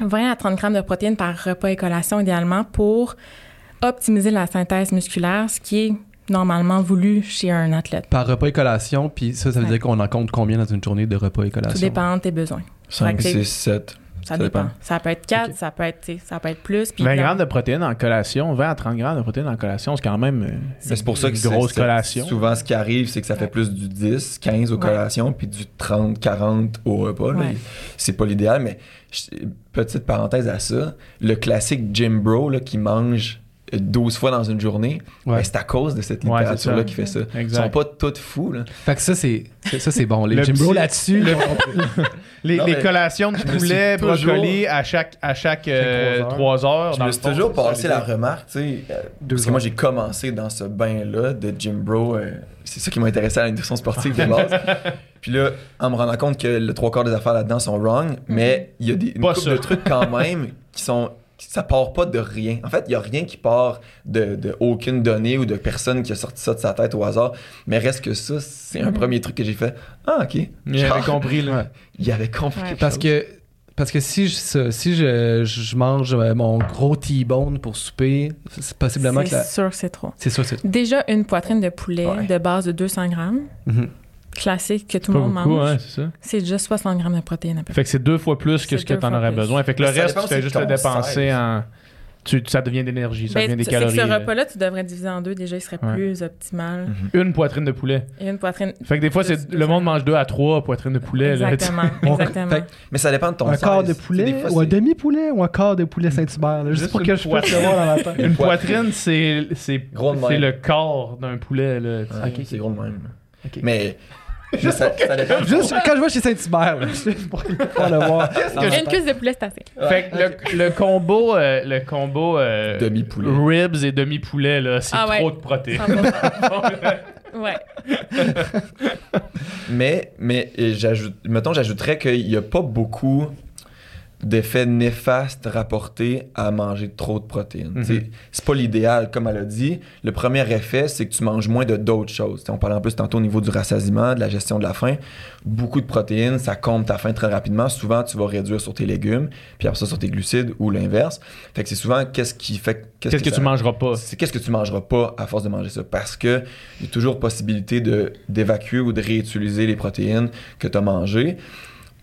20 à 30 grammes de protéines par repas et collation, idéalement, pour optimiser la synthèse musculaire, ce qui est normalement voulu chez un athlète. Par repas et collation, puis ça, ça veut Ouais. dire qu'on en compte combien dans une journée de repas et collation? Tout dépend de tes besoins. 5, Fait que 6, 7. Ça, Ça dépend. dépend. Ça peut être 4, Ok. ça, peut être, tu sais, ça peut être plus. puis 20 dans- grammes de protéines en collation, 20 à 30 grammes de protéines en collation, c'est quand même Mais c'est pour ça que une c'est- grosse c'est- collation. Souvent, ce qui arrive, c'est que ça fait Ouais. plus du 10, 15 aux Ouais. collations, puis du 30, 40 au repas. Ouais. C'est pas l'idéal, mais je- petite parenthèse à ça, le classique gym bro là, qui mange 12 fois dans une journée, Ouais. ben, c'est à cause de cette Ouais, c'est littérature-là ça. qui fait ça. Ils Exact. sont pas tous fous. Là. Fait que ça, c'est ça, c'est bon. Les bros petit- là-dessus, le- <laughs> Les, Non, les collations de poulet, toujours- brocoli à chaque, à chaque trois 3 heures. Je me suis fond, toujours passé la remarque, tu sais, euh, parce que moi j'ai commencé dans ce bain-là de gym bro. euh, c'est ça qui m'a intéressé à la nutrition sportive de base. <laughs> Puis là, en me rendant compte que le trois quarts des affaires là-dedans sont wrong, mais il y a des une couple de trucs quand même qui sont ça part pas de rien. En fait, il y a rien qui part de, de aucune donnée ou de personne qui a sorti ça de sa tête au hasard. Mais reste que ça, c'est un Mhm. premier truc que j'ai fait. Ah, ok. Il avait Genre, compris, là. Il avait compris. Ouais. Parce que, parce que si, je, si je, je mange euh, mon gros T-bone pour souper, c'est possiblement que C'est la- sûr que c'est trop. c'est sûr, c'est. Déjà, une poitrine de poulet Ouais. de base de 200 grammes, Mhm. Classique que tout le monde beaucoup, mange, hein, c'est ça. c'est déjà 60 grammes de protéines à peu près. Fait que c'est deux fois plus que ce que tu en aurais plus. besoin. Fait que le Mais reste, tu fais juste le dépenser en. Tu, ça devient de l'énergie, ça Ben, devient des calories. ce là. repas-là, tu devrais diviser en deux. Déjà, il serait Ouais. plus optimal. Une poitrine de poulet. Et une poitrine. Fait que des fois, Deux- c'est deux le monde mange deux à trois poitrines de poulet. là. Exactement. <laughs> On- exactement. fait- Mais ça dépend de ton un size. quart de poulet fois, ou un demi-poulet ou un quart de poulet Saint-Hubert, là, juste, Juste pour une que je puisse poitrine. le voir dans la tête. Une poitrine, c'est c'est Gros de c'est même. le corps d'un poulet. Là, C'est gros de même. Ok. Mais Je- ça, ça dépend. Juste quand je vais chez Saint-Hubert, juste pour, pour le voir. <laughs> Une cuisse de poulet, c'est assez. Fait que le, le combo, euh, le combo euh, Demi-poulet. ribs et demi-poulet, là, c'est Ah ouais. trop de protéines. 100%. <laughs> ouais. Mais, mais j'ajoute, mettons, j'ajouterais qu'il n'y a pas beaucoup d'effets néfastes rapportés à manger trop de protéines. T'sais, C'est pas l'idéal, comme elle a dit. Le premier effet, c'est que tu manges moins de d'autres choses. T'sais, on parlait en plus tantôt au niveau du rassasiement, de la gestion de la faim. Beaucoup de protéines, ça comble ta faim très rapidement. Souvent, tu vas réduire sur tes légumes, puis après ça sur tes glucides ou l'inverse. Que c'est souvent qu'est-ce qui fait... Qu'est-ce que, ça- tu mangeras pas? c'est qu'est-ce que tu mangeras pas à force de manger ça? Parce que il y a toujours possibilité de d'évacuer ou de réutiliser les protéines que tu as mangées.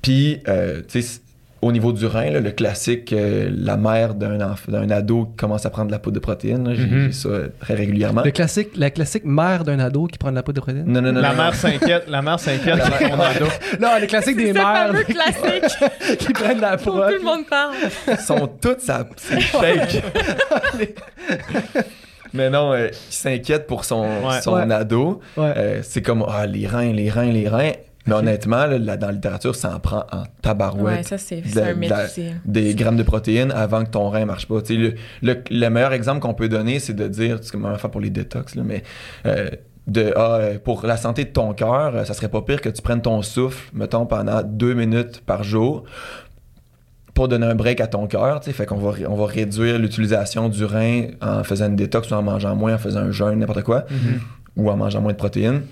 Puis euh, tu sais au niveau du rein, là, le classique, euh, la mère d'un enf- d'un ado qui commence à prendre de la poudre de protéines, j'ai Mhm. j'ai ça très régulièrement. Le classique, la classique mère d'un ado qui prend de la poudre de protéines? Non, non, non. La non, mère s'inquiète, la mère s'inquiète sur son ado. <laughs> Non, le classique des C'est le mères fameux <laughs> classique <laughs> qui prennent de la poudre. tout le monde parle. Ils sont toutes ça c'est fake. Mais non, euh, il s'inquiète pour son, Ouais. son Ouais. ado. Ouais. Euh, c'est comme ah, les reins, les reins, les reins. Mais honnêtement, là, là, dans la littérature, ça en prend en tabarouette. Ouais, ça, c'est de un mythe de des grammes de protéines avant que ton rein marche pas. Tu sais, le, le, le meilleur exemple qu'on peut donner, c'est de dire, c'est comme faire pour les détox, là, mais euh, de, ah, euh, pour la santé de ton cœur, euh, ça serait pas pire que tu prennes ton souffle, mettons, pendant deux minutes par jour pour donner un break à ton cœur. tu sais. Fait qu'on va, on va réduire l'utilisation du rein en faisant une détox ou en mangeant moins, en faisant un jeûne, n'importe quoi, ou en mangeant moins de protéines.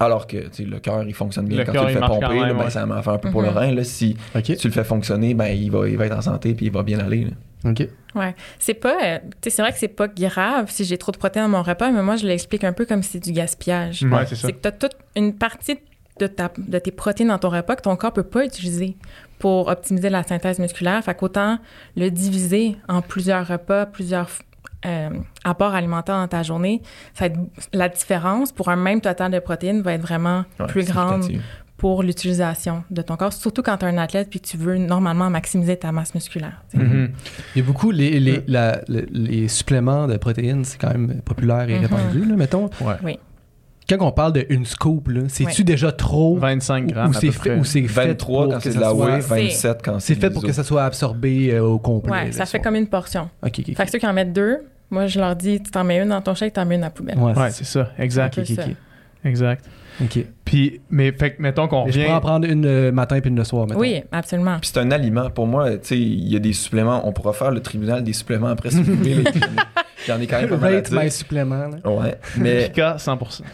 Alors que le cœur, il fonctionne bien Le quand cœur, tu le fais pomper. quand même, là, ben, ouais. ça en fait un peu pour le Mhm. rein. Là, si tu le fais fonctionner, ben, il, va, il va être en santé puis il va bien aller. là. OK. Ouais. C'est pas. euh, tu sais, c'est vrai que c'est pas grave si j'ai trop de protéines dans mon repas, mais moi, je l'explique un peu comme si c'est du gaspillage. Ouais, c'est ça. C'est que tu as toute une partie de, ta, de tes protéines dans ton repas que ton corps peut pas utiliser pour optimiser la synthèse musculaire. Fait qu'autant le diviser en plusieurs repas, plusieurs euh, apports alimentaires dans ta journée, ça va être, la différence pour un même total de protéines va être vraiment Ouais, plus grande pour l'utilisation de ton corps, surtout quand tu es un athlète puis que tu veux normalement maximiser ta masse musculaire. Mhm. Il y a beaucoup, les, les, la- le- les suppléments de protéines, c'est quand même populaire et Mhm. répandu, là, mettons. Ouais. Oui. Quand on parle d'une scoop, là, c'est-tu Ouais. déjà trop 25 ou, grammes. ou c'est fait, près. ou c'est fait 23 pour quand que c'est de la whey, C'est- 27 quand c'est C'est fait pour que ça soit absorbé euh, au complet. Ouais, ça fait comme une portion. OK, OK, Fait que ceux qui en mettent deux, moi, je leur dis, tu t'en mets une dans ton chèque, t'en mets une à la poubelle. Ouais, Ouais, c'est ça. Exact. C'est un peu ok, ça. ok. Exact. OK. Puis, mais fait que, mettons qu'on je pourrais en prendre une le matin puis une le soir, mettons. Oui, absolument. Puis c'est un aliment. Pour moi, tu sais, il y a des suppléments. On pourra faire le tribunal des suppléments après si vous voulez. <laughs> J'en ai quand même pas mal Rate my supplément. là. Ouais, <laughs> mais... Pika, 100%. S'il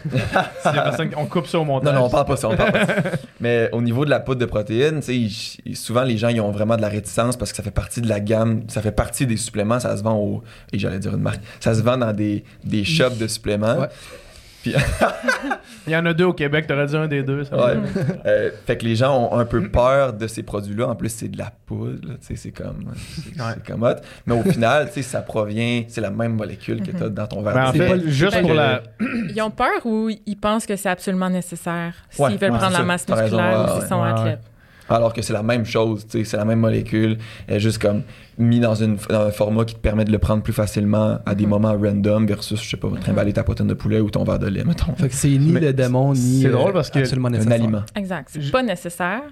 y a personne qui- on coupe ça au montage. Non, non, on parle pas ça, on parle pas ça. <laughs> Mais au niveau de la poudre de protéines, tu sais, ils- souvent les gens ils ont vraiment de la réticence parce que ça fait partie de la gamme, ça fait partie des suppléments, ça se vend au. Et j'allais dire une marque. Ça se vend dans des, des shops de suppléments. Ouais. <laughs> Il y en a deux au Québec, t'aurais dit un des deux. ça. Ouais. Euh, fait que les gens ont un peu peur de ces produits-là. En plus, c'est de la poudre, là, tu sais, c'est comme, c'est Ouais. comme hot. Mais au final, tu sais, ça provient, c'est la même molécule que tu as dans ton verre. Ben, en fait, pas le- juste c'est pour pas la. Ils ont peur ou ils pensent que c'est absolument nécessaire? S'ils Ouais, veulent ouais, prendre la masse T'as musculaire ou s'ils sont Ouais, ouais. athlètes. Alors que c'est la même chose, c'est la même molécule, elle est juste comme mis dans, une, dans un format qui te permet de le prendre plus facilement à des Mhm. moments random versus, je sais pas, trimballer ta poitrine de poulet ou ton verre de lait, mettons. Fait que c'est ni Mais le démon, ni c'est euh, drôle parce que absolument Un aliment. Exact. C'est pas nécessaire,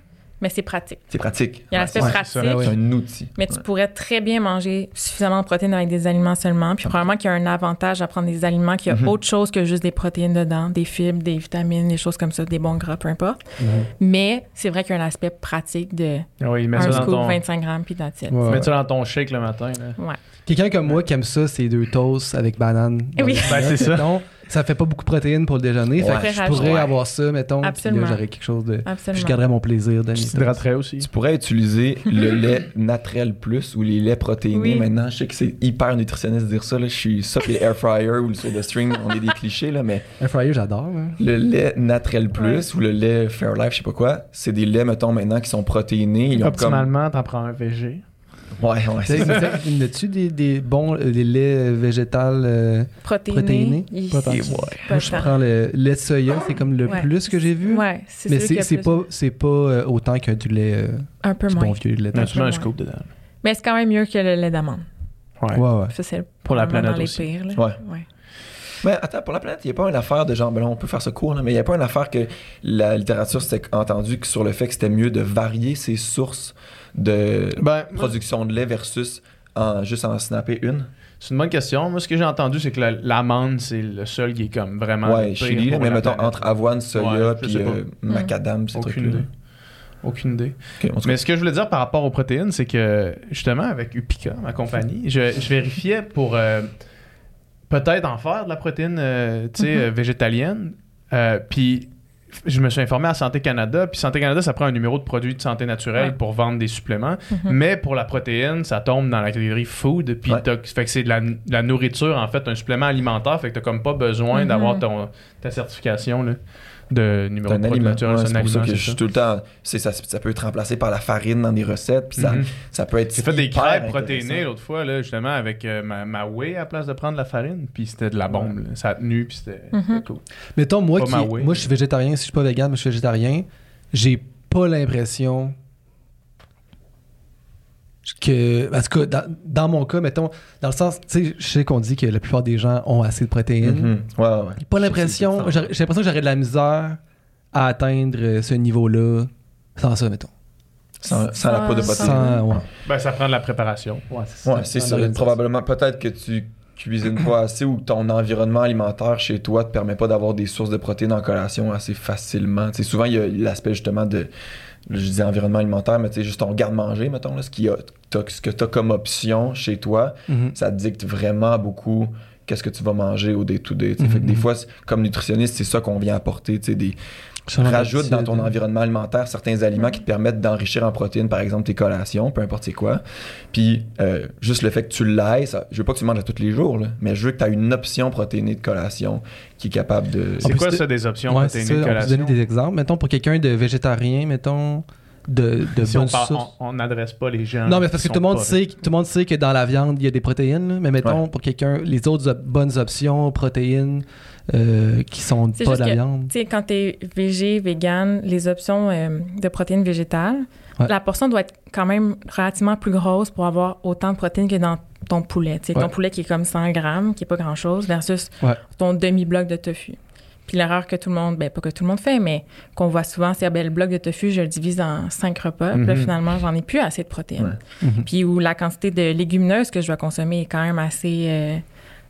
mais c'est pratique. C'est pratique. Il y a Ouais, l'aspect ouais, pratique, c'est un outil. mais tu Ouais. pourrais très bien manger suffisamment de protéines avec des aliments seulement. Puis probablement qu'il y a un avantage à prendre des aliments qui a Mhm. autre chose que juste des protéines dedans, des fibres, des vitamines, des choses comme ça, des bons gras, peu importe. Mhm. Mais c'est vrai qu'il y a un aspect pratique de Ah Oui, mets un ça, dans scoop, ton... 25 grammes, puis that's it. Mets ça dans ton shake le matin. Là. Ouais. Quelqu'un comme moi qui aime ça, c'est deux toasts avec banane. Oui. Ben, <laughs> c'est ça. Ça fait pas beaucoup de protéines pour le déjeuner. Ouais. Fait que je pourrais avoir ça, mettons. puis Absolument. là, j'aurais quelque chose de. Absolument. Je garderais mon plaisir t'hydraterais aussi. Tu pourrais utiliser le <laughs> lait naturel plus ou les laits protéinés. Oui. Maintenant, je sais que c'est hyper nutritionniste de dire ça. Là. Je suis ça, puis les air fryer ou le soda string, on est des <laughs> clichés, là, mais Un fryer, j'adore. hein. le lait naturel plus ou le lait Fairlife, je sais pas quoi, c'est des laits, mettons, maintenant qui sont protéinés. Ils ont comme... Optimalement, t'en prends un VG. Ouais, ouais, c'est ça. As-tu des, des bons euh, des laits végétales euh, Protéiné. protéinés? il- ça. pas Moi, je prends le lait de soya, c'est comme le Ouais. plus que j'ai vu. Ouais, c'est Mais c'est c'est pas, c'est pas euh, autant que du lait, euh, un peu du moins. bon vieux lait. Mais tu mets un scoop dedans. Mais c'est quand même mieux que le lait d'amande. Ouais. Ouais, ouais. Ça, c'est Pour la planète les aussi. pires, là. Ouais. ouais. Mais attends, pour la planète, il n'y a pas une affaire de genre, ben là, on peut faire ce cours, là, mais il n'y a pas une affaire que la littérature s'est entendue que sur le fait que c'était mieux de varier ses sources de Ben, production de lait versus en, juste en snapper une? c'est une bonne question. Moi, ce que j'ai entendu, c'est que la- l'amande, c'est le seul qui est comme vraiment. ouais, Chili, mais mettons entre avoine, soya, Ouais, puis euh, macadam, ces Aucune trucs-là. idée. Aucune idée. Mais ce que je voulais dire par rapport aux protéines, c'est que justement, avec Upica, ma compagnie, je, je vérifiais pour euh, peut-être en faire de la protéine euh, tu sais, Mhm. euh, végétalienne. Puis je me suis informé à Santé Canada. Puis Santé Canada, ça prend un numéro de produit de santé naturelle Ouais. pour vendre des suppléments. Mhm. Mais pour la protéine, ça tombe dans la catégorie food. Puis Ouais. t'as- fait que c'est de la, de la nourriture, en fait, un supplément alimentaire. Fait que t'as comme pas besoin Mhm. d'avoir ta certification là, de numéro de aliment. Ouais, c'est pour ça que je suis tout le temps. c'est- Ça, ça peut être remplacé par la farine dans des recettes, puis ça, Mhm. ça peut être. J'ai fait des crêpes protéinées l'autre fois, là, justement, avec euh, ma, ma whey à la place de prendre la farine. Puis c'était de la bombe. Ça a tenu, puis c'était Mhm. c'était cool. Mettons, moi, qui, moi, je suis végétarien. Si je suis pas vegan, mais je suis végétarien, j'ai pas l'impression que. Parce que dans, dans mon cas, mettons, dans le sens, tu sais, je sais qu'on dit que la plupart des gens ont assez de protéines. Mhm. Ouais, ouais. J'ai pas l'impression. J'ai l'impression que j'aurais de la misère à atteindre euh, ce niveau-là sans ça, mettons. Sans, sans la poudre de protéines. Sans, ouais. Ben, ça prend de la préparation. Ouais, c'est Ouais, c'est ça. Probablement, peut-être que tu cuisines pas assez ou ton environnement alimentaire chez toi te permet pas d'avoir des sources de protéines en collation assez facilement. Tu sais, souvent, il y a l'aspect justement de. Je dis environnement alimentaire, mais tu sais, juste ton garde-manger, mettons, là, ce, qui a, ce que tu as comme option chez toi, Mhm. ça te dicte vraiment beaucoup qu'est-ce que tu vas manger au day-to-day. sais. Fait que des Mhm. fois, comme nutritionniste, c'est ça qu'on vient apporter. tu sais, Des, Changement rajoute dans ton environnement alimentaire certains aliments qui te permettent d'enrichir en protéines, par exemple tes collations, peu importe c'est quoi. Puis euh, juste le fait que tu l'ailles, ça- je veux pas que tu manges à tous les jours, là, mais je veux que tu aies une option protéinée de collation qui est capable de. C'est quoi ça des options Ouais, protéinées ça. de On peut collation? donner des exemples. Mettons, pour quelqu'un de végétarien, mettons, de, de Si on bonnes n'adresse pas les gens. Non, mais parce que tout le monde pas- sait, tout le monde sait que dans la viande, il y a des protéines. là. Mais mettons, Ouais. pour quelqu'un, les autres op- bonnes options, protéines, euh, qui sont pas juste de la que- viande. Tu sais, quand t'es végé, vegan, les options euh, de protéines végétales, Ouais. la portion doit être quand même relativement plus grosse pour avoir autant de protéines que dans ton poulet. Tu sais, Ouais. ton poulet qui est comme 100 grammes, qui est pas grand-chose, versus Ouais. ton demi-bloc de tofu. Puis l'erreur que tout le monde, ben pas que tout le monde fait, mais qu'on voit souvent, c'est ah, ben, le bloc de tofu, je le divise en cinq repas. Puis là, Mhm. finalement, j'en ai plus assez de protéines. Ouais. Mhm. Puis où la quantité de légumineuses que je dois consommer est quand même assez. euh, tu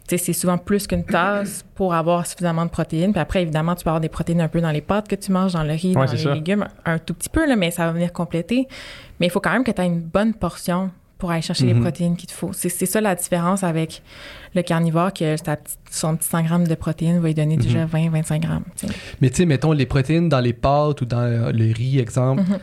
c'est souvent plus qu'une tasse pour avoir suffisamment de protéines. Puis après, évidemment, tu peux avoir des protéines un peu dans les pâtes que tu manges, dans le riz, Ouais, dans les ça. légumes, un tout petit peu, là, mais ça va venir compléter. Mais il faut quand même que tu aies une bonne portion pour aller chercher les Mhm. protéines qu'il te faut. C'est ça la différence avec le carnivore, que petite- son petit 100 grammes de protéines va lui donner déjà 20-25 grammes. tu sais. Mais tu sais, mettons, les protéines dans les pâtes ou dans euh, le riz, exemple, Mhm.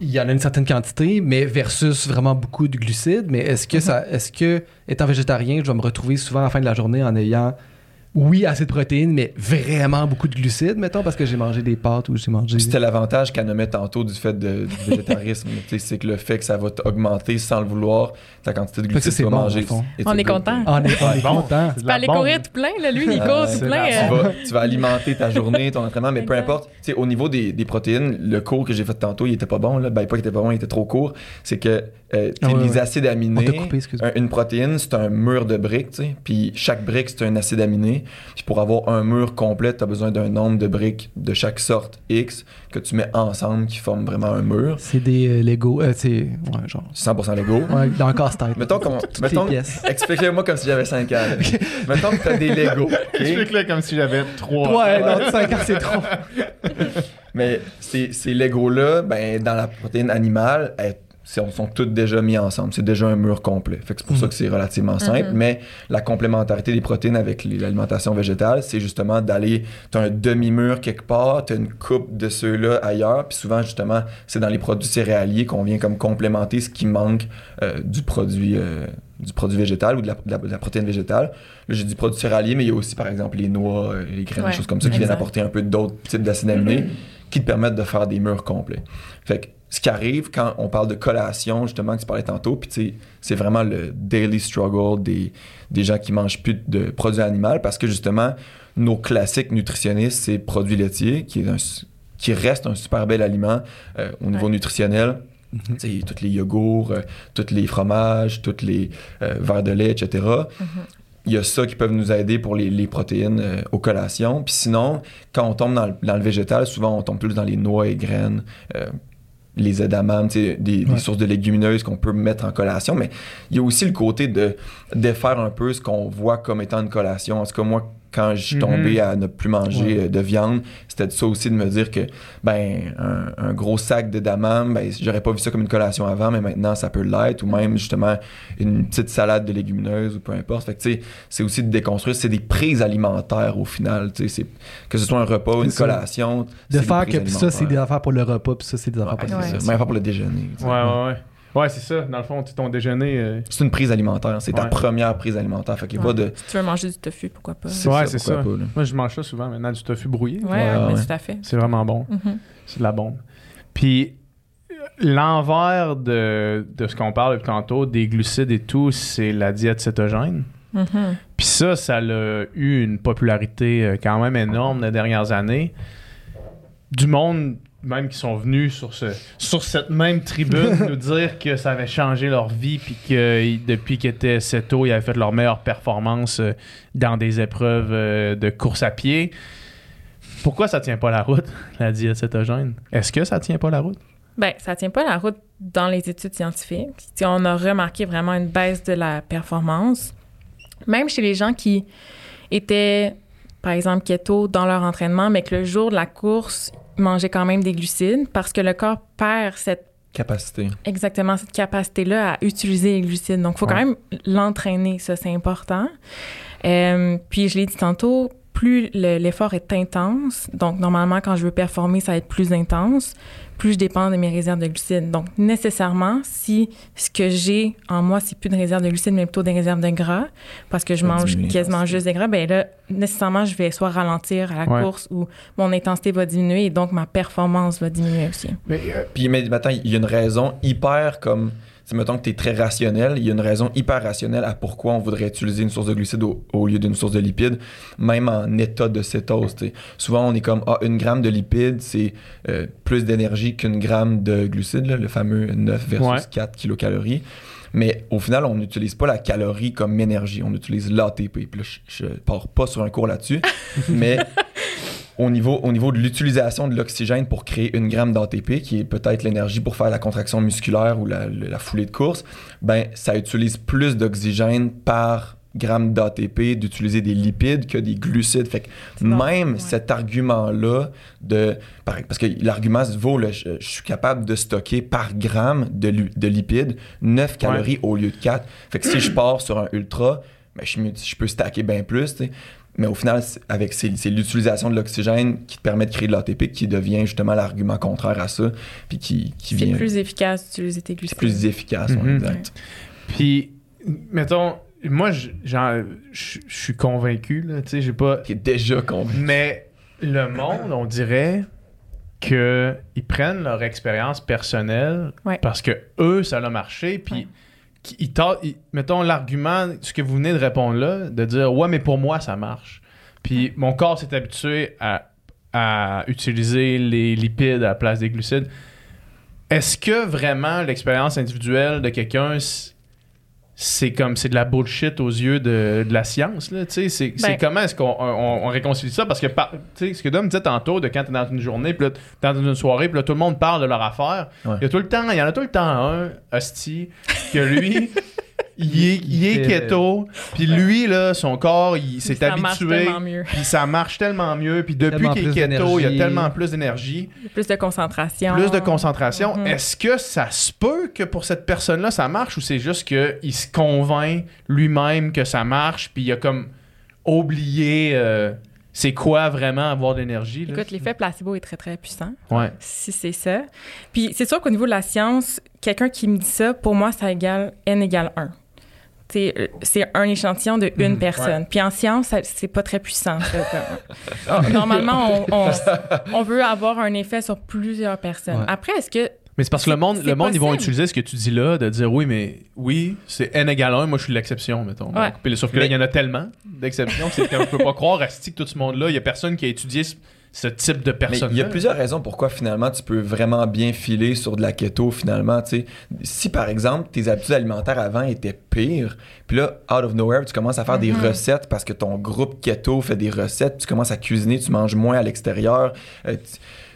Il y en a une certaine quantité, mais versus vraiment beaucoup de glucides. Mais est-ce que ça, est-ce que, étant végétarien, je vais me retrouver souvent à la fin de la journée en ayant, oui, assez de protéines, mais vraiment beaucoup de glucides, mettons, parce que j'ai mangé des pâtes ou j'ai mangé. C'était l'avantage qu'elle nommait tantôt du fait de, du végétarisme. <laughs> C'est que le fait que ça va t'augmenter sans le vouloir ta quantité de glucides que vas bon, manger. It's On est content. Ah, on est, on est Bon. content. Tu peux la aller bombe. courir tout plein, là, lui, il Ah, court tout C'est plein. euh, tu, vas, tu vas alimenter ta journée, ton entraînement, mais peu importe. Tu sais, au niveau des, des protéines, le cours que j'ai fait tantôt, il était pas bon. Là. Ben, pas qu'il était pas bon, il était trop court. C'est que euh, Ah ouais, les ouais. acides On aminés, coupé, un- une protéine, c'est un mur de briques, tu sais. Puis chaque brique, c'est un acide aminé. Puis pour avoir un mur complet, tu as besoin d'un nombre de briques de chaque sorte X que tu mets ensemble qui forment vraiment un mur. C'est des euh, Lego. euh, c'est. Ouais, genre. 100% Lego. Ouais, dans un casse-tête. <laughs> Mettons, qu'on- Toutes mettons les pièces. expliquez-moi comme si j'avais 5 ans. là. Mettons que tu as des Lego. Explique-le comme si j'avais trois. Ouais, non, 5 ans, c'est trop. <laughs> Mais ces, ces Legos-là, ben, dans la protéine animale, elles sont, sont toutes déjà mis ensemble. C'est déjà un mur complet. Fait que c'est pour ça que c'est relativement simple. Mais la complémentarité des protéines avec l'alimentation végétale, c'est justement d'aller. Tu as un demi-mur quelque part, tu as une coupe de ceux-là ailleurs. Puis souvent, justement, c'est dans les produits céréaliers qu'on vient comme complémenter ce qui manque euh, du produit. euh, du produit végétal ou de la, de la- de la protéine végétale. Là, j'ai dit produit céréalier, mais il y a aussi, par exemple, les noix, euh, les graines, Ouais, des choses comme ça qui viennent apporter un peu d'autres types d'acides aminés <clears throat> qui te permettent de faire des murs complets. Fait que ce qui arrive quand on parle de collation, justement, que tu parlais tantôt, puis tu sais, c'est vraiment le daily struggle des, des gens qui mangent plus de produits animaux parce que justement, nos classiques nutritionnistes, c'est produits laitiers, qui, est un qui reste un super bel aliment euh, au niveau Ouais. nutritionnel. Tu sais, tous les yogourts, euh, tous les fromages, tous les euh, verres de lait, etc. il y a ça qui peuvent nous aider pour les, les protéines euh, aux collations. Puis sinon, quand on tombe dans le, dans le végétal, souvent on tombe plus dans les noix et graines, les edamame, des, des Ouais. sources de légumineuses qu'on peut mettre en collation. Mais il y a aussi le côté de défaire un peu ce qu'on voit comme étant une collation. En tout cas, moi, quand je suis Mhm. tombé à ne plus manger Ouais. euh, de viande, c'était de ça aussi de me dire que ben un, un gros sac d'edamame, ben j'aurais pas vu ça comme une collation avant, mais maintenant ça peut l'être, ou même justement une petite salade de légumineuses ou peu importe. Fait que tu sais, c'est aussi de déconstruire, c'est des prises alimentaires au final, tu sais, c'est que ce soit un repas ou une ça. collation. De faire que ça, c'est des affaires pour le repas, puis ça, c'est des affaires Ouais, pour le. Même affaire pour le déjeuner. Ouais, ouais, ouais. Ouais, c'est ça. Dans le fond, ton déjeuner. euh, C'est une prise alimentaire, c'est ta première prise alimentaire. Fait qu'il Ouais. de. Si tu veux manger du tofu, pourquoi pas? Ouais, c'est ça. pas. Moi, je mange ça souvent maintenant, du tofu brouillé. Ouais, Ouais, mais ouais. tout à fait. C'est vraiment bon. Mhm. C'est de la bombe. Puis, l'envers de, de ce qu'on parle depuis tantôt, des glucides et tout, c'est la diète cétogène. Mhm. Puis ça, ça a eu une popularité euh, quand même énorme les dernières années. Du monde, même qui sont venus sur, ce, sur cette même tribune, <laughs> nous dire que ça avait changé leur vie, puis que ils- depuis qu'ils étaient tôt, ils avaient fait leur meilleure performance euh, dans des épreuves euh, de course à pied. Pourquoi ça tient pas la route, <laughs> la diète cétogène? Est-ce que ça tient pas la route? Ben, ça tient pas la route dans les études scientifiques. On a remarqué vraiment une baisse de la performance. Même chez les gens qui étaient, par exemple, keto dans leur entraînement, mais que le jour de la course, mangeaient quand même des glucides parce que le corps perd cette, Capacité. exactement cette capacité-là à utiliser les glucides. Donc, il faut quand même l'entraîner, ça, c'est important. Euh, puis, je l'ai dit tantôt, plus le- l'effort est intense, donc normalement, quand je veux performer, ça va être plus intense, plus je dépends de mes réserves de glucides. Donc, nécessairement, si ce que j'ai en moi, c'est plus de réserves de glucides, mais plutôt des réserves de gras, parce que je Ça mange quasiment juste des gras, ben là, nécessairement, je vais soit ralentir à la Ouais. course ou mon intensité va diminuer et donc ma performance va diminuer aussi. Mais, euh, Puis mais maintenant, il y a une raison hyper comme. Si mettons que tu es très rationnel, il y a une raison hyper rationnelle à pourquoi on voudrait utiliser une source de glucides au, au lieu d'une source de lipides, même en état de cétose. Souvent, on est comme, ah, une gramme de lipides, c'est euh, plus d'énergie qu'une gramme de glucides, là, le fameux 9 versus Ouais. 4 kilocalories. Mais au final, on n'utilise pas la calorie comme énergie, on utilise l'ATP. Puis là, je, je pars pas sur un cours là-dessus, <laughs> mais au niveau, au niveau de l'utilisation de l'oxygène pour créer une gramme d'ATP, qui est peut-être l'énergie pour faire la contraction musculaire ou la, la foulée de course, ben ça utilise plus d'oxygène par gramme d'ATP d'utiliser des lipides que des glucides. Fait que même ouais. cet argument-là de... par- Parce que l'argument se vaut, là, je, je suis capable de stocker par gramme de, lipides 9 calories au lieu de 4. Fait que si je pars sur un ultra, ben, je, peux stacker bien plus. Mais au final, c'est- avec c'est c'est l'utilisation de l'oxygène qui te permet de créer de l'ATP qui devient justement l'argument contraire à ça, puis qui, qui C'est vient plus efficace d'utiliser tes glucides. plus efficace. ouais, Mhm. exact. Puis, mettons, moi, je suis convaincu, là, tu sais, j'ai pas... Déjà convaincu. Mais le monde, on dirait que ils prennent leur expérience personnelle Ouais. parce que eux, ça a marché, puis Ouais. Qui- mettons l'argument, ce que vous venez de répondre là, de dire ouais, mais pour moi, ça marche. Puis mon corps s'est habitué à, à utiliser les lipides à la place des glucides. Est-ce que vraiment l'expérience individuelle de quelqu'un, c'est comme c'est de la bullshit aux yeux de, de la science là, tu sais, c'est c'est Ben- comment est-ce qu'on on, on réconcilie ça? Parce que par- tu sais ce que Dom disait tantôt de quand t'es dans une journée puis dans une soirée puis là tout le monde parle de leur affaire, Ouais. il y a tout le temps, il y en a tout le temps un hostie que lui <laughs> il est, il Il keto, puis lui là son corps il s'est Ça marche habitué tellement mieux. puis ça marche tellement mieux puis depuis qu'il est keto, il y a tellement plus d'énergie Plus de concentration. plus de concentration. Mhm. Est-ce que ça se peut que pour cette personne-là, ça marche ou c'est juste qu'il se convainc lui-même que ça marche, puis il a comme oublié euh, c'est quoi vraiment avoir de l'énergie? là? Écoute, l'effet placebo est très, très puissant, Ouais. si c'est ça. Puis c'est sûr qu'au niveau de la science, quelqu'un qui me dit ça, pour moi, ça égale N égale 1. Euh, C'est un échantillon de une Mhm, personne. Puis en science, c'est pas très puissant. ça, comme- <laughs> Normalement, on, on- <laughs> on veut avoir un effet sur plusieurs personnes. Ouais. Après, est-ce que Mais c'est parce que le C'est- monde, le monde ils vont utiliser ce que tu dis là, de dire oui, mais oui, c'est n égale 1, moi je suis l'exception, mettons. Ouais. Donc, puis, sauf que là, il y en a tellement d'exceptions, c'est qu'on peut pas croire à que tout ce monde-là, il y a personne qui a étudié ce type de personne. il y a plusieurs raisons pourquoi finalement tu peux vraiment bien filer sur de la keto finalement. Si par exemple tes habitudes alimentaires avant étaient pires, puis là, out of nowhere, tu commences à faire des recettes parce que ton groupe keto fait des recettes, tu commences à cuisiner, tu manges moins à l'extérieur. euh,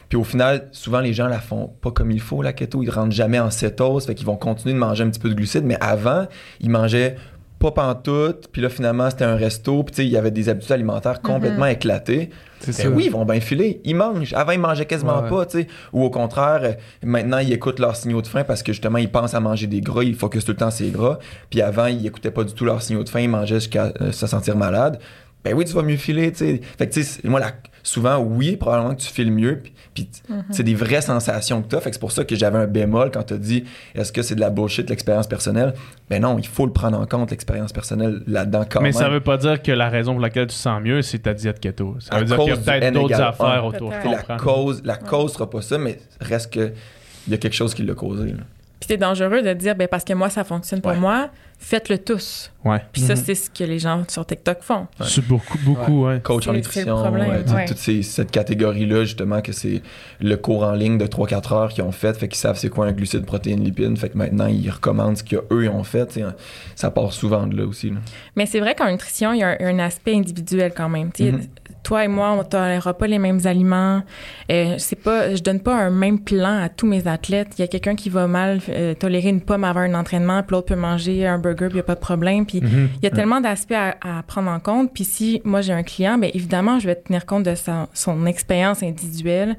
puis au final, souvent les gens la font pas comme il faut, la keto. Ils rentrent jamais en cétose, fait qu'ils vont continuer de manger un petit peu de glucides. Mais avant, ils mangeaient pas pantoute, puis là finalement c'était un resto, puis tu sais, il y avait des habitudes alimentaires complètement éclatées. C'est Ben oui, ils vont bien filer. Ils mangent. Avant, ils mangeaient quasiment Ouais. pas, tu sais. Ou au contraire, maintenant, ils écoutent leurs signaux de faim parce que justement, ils pensent à manger des gras. Ils focusent tout le temps sur les gras. Puis avant, ils écoutaient pas du tout leurs signaux de faim. Ils mangeaient jusqu'à euh, se sentir malade. Ben oui, tu vas mieux filer, tu sais. Fait que, tu sais, moi, la- souvent, oui, probablement que tu files mieux. Puis, puis c'est des vraies sensations que tu as. Fait que c'est pour ça que j'avais un bémol quand tu as dit est-ce que c'est de la bullshit, l'expérience personnelle? Ben non, il faut le prendre en compte, l'expérience personnelle là-dedans quand mais même. ça veut pas dire que la raison pour laquelle tu te sens mieux, c'est ta diète keto. Ça À veut dire qu'il y a peut-être d'autres affaires autour. La cause, la cause sera pas ça, mais reste que il y a quelque chose qui l'a causé. là. Puis c'est dangereux de dire, ben parce que moi, ça fonctionne pour Ouais. moi, faites-le tous. Ouais. Puis ça, Mhm. c'est ce que les gens sur TikTok font. C'est beaucoup, beaucoup, ouais. Coach en nutrition, toute ces- cette catégorie-là, justement, que c'est le cours en ligne de 3-4 heures qu'ils ont fait, fait qu'ils savent c'est quoi un glucide, protéine, lipide, fait que maintenant, ils recommandent ce qu'eux, ils ont fait. sais, Ça part souvent de là aussi. là. Mais c'est vrai qu'en nutrition, il y a un, un aspect individuel quand même. Mhm. Toi et moi, on ne tolérera pas les mêmes aliments. Euh, c'est pas, je donne pas un même plan à tous mes athlètes. Il y a quelqu'un qui va mal euh, tolérer une pomme avant un entraînement, puis l'autre peut manger un burger, puis il n'y a pas de problème. Puis Mhm. il y a tellement d'aspects à, à prendre en compte. Puis si moi j'ai un client, bien évidemment, je vais tenir compte de sa- son expérience individuelle.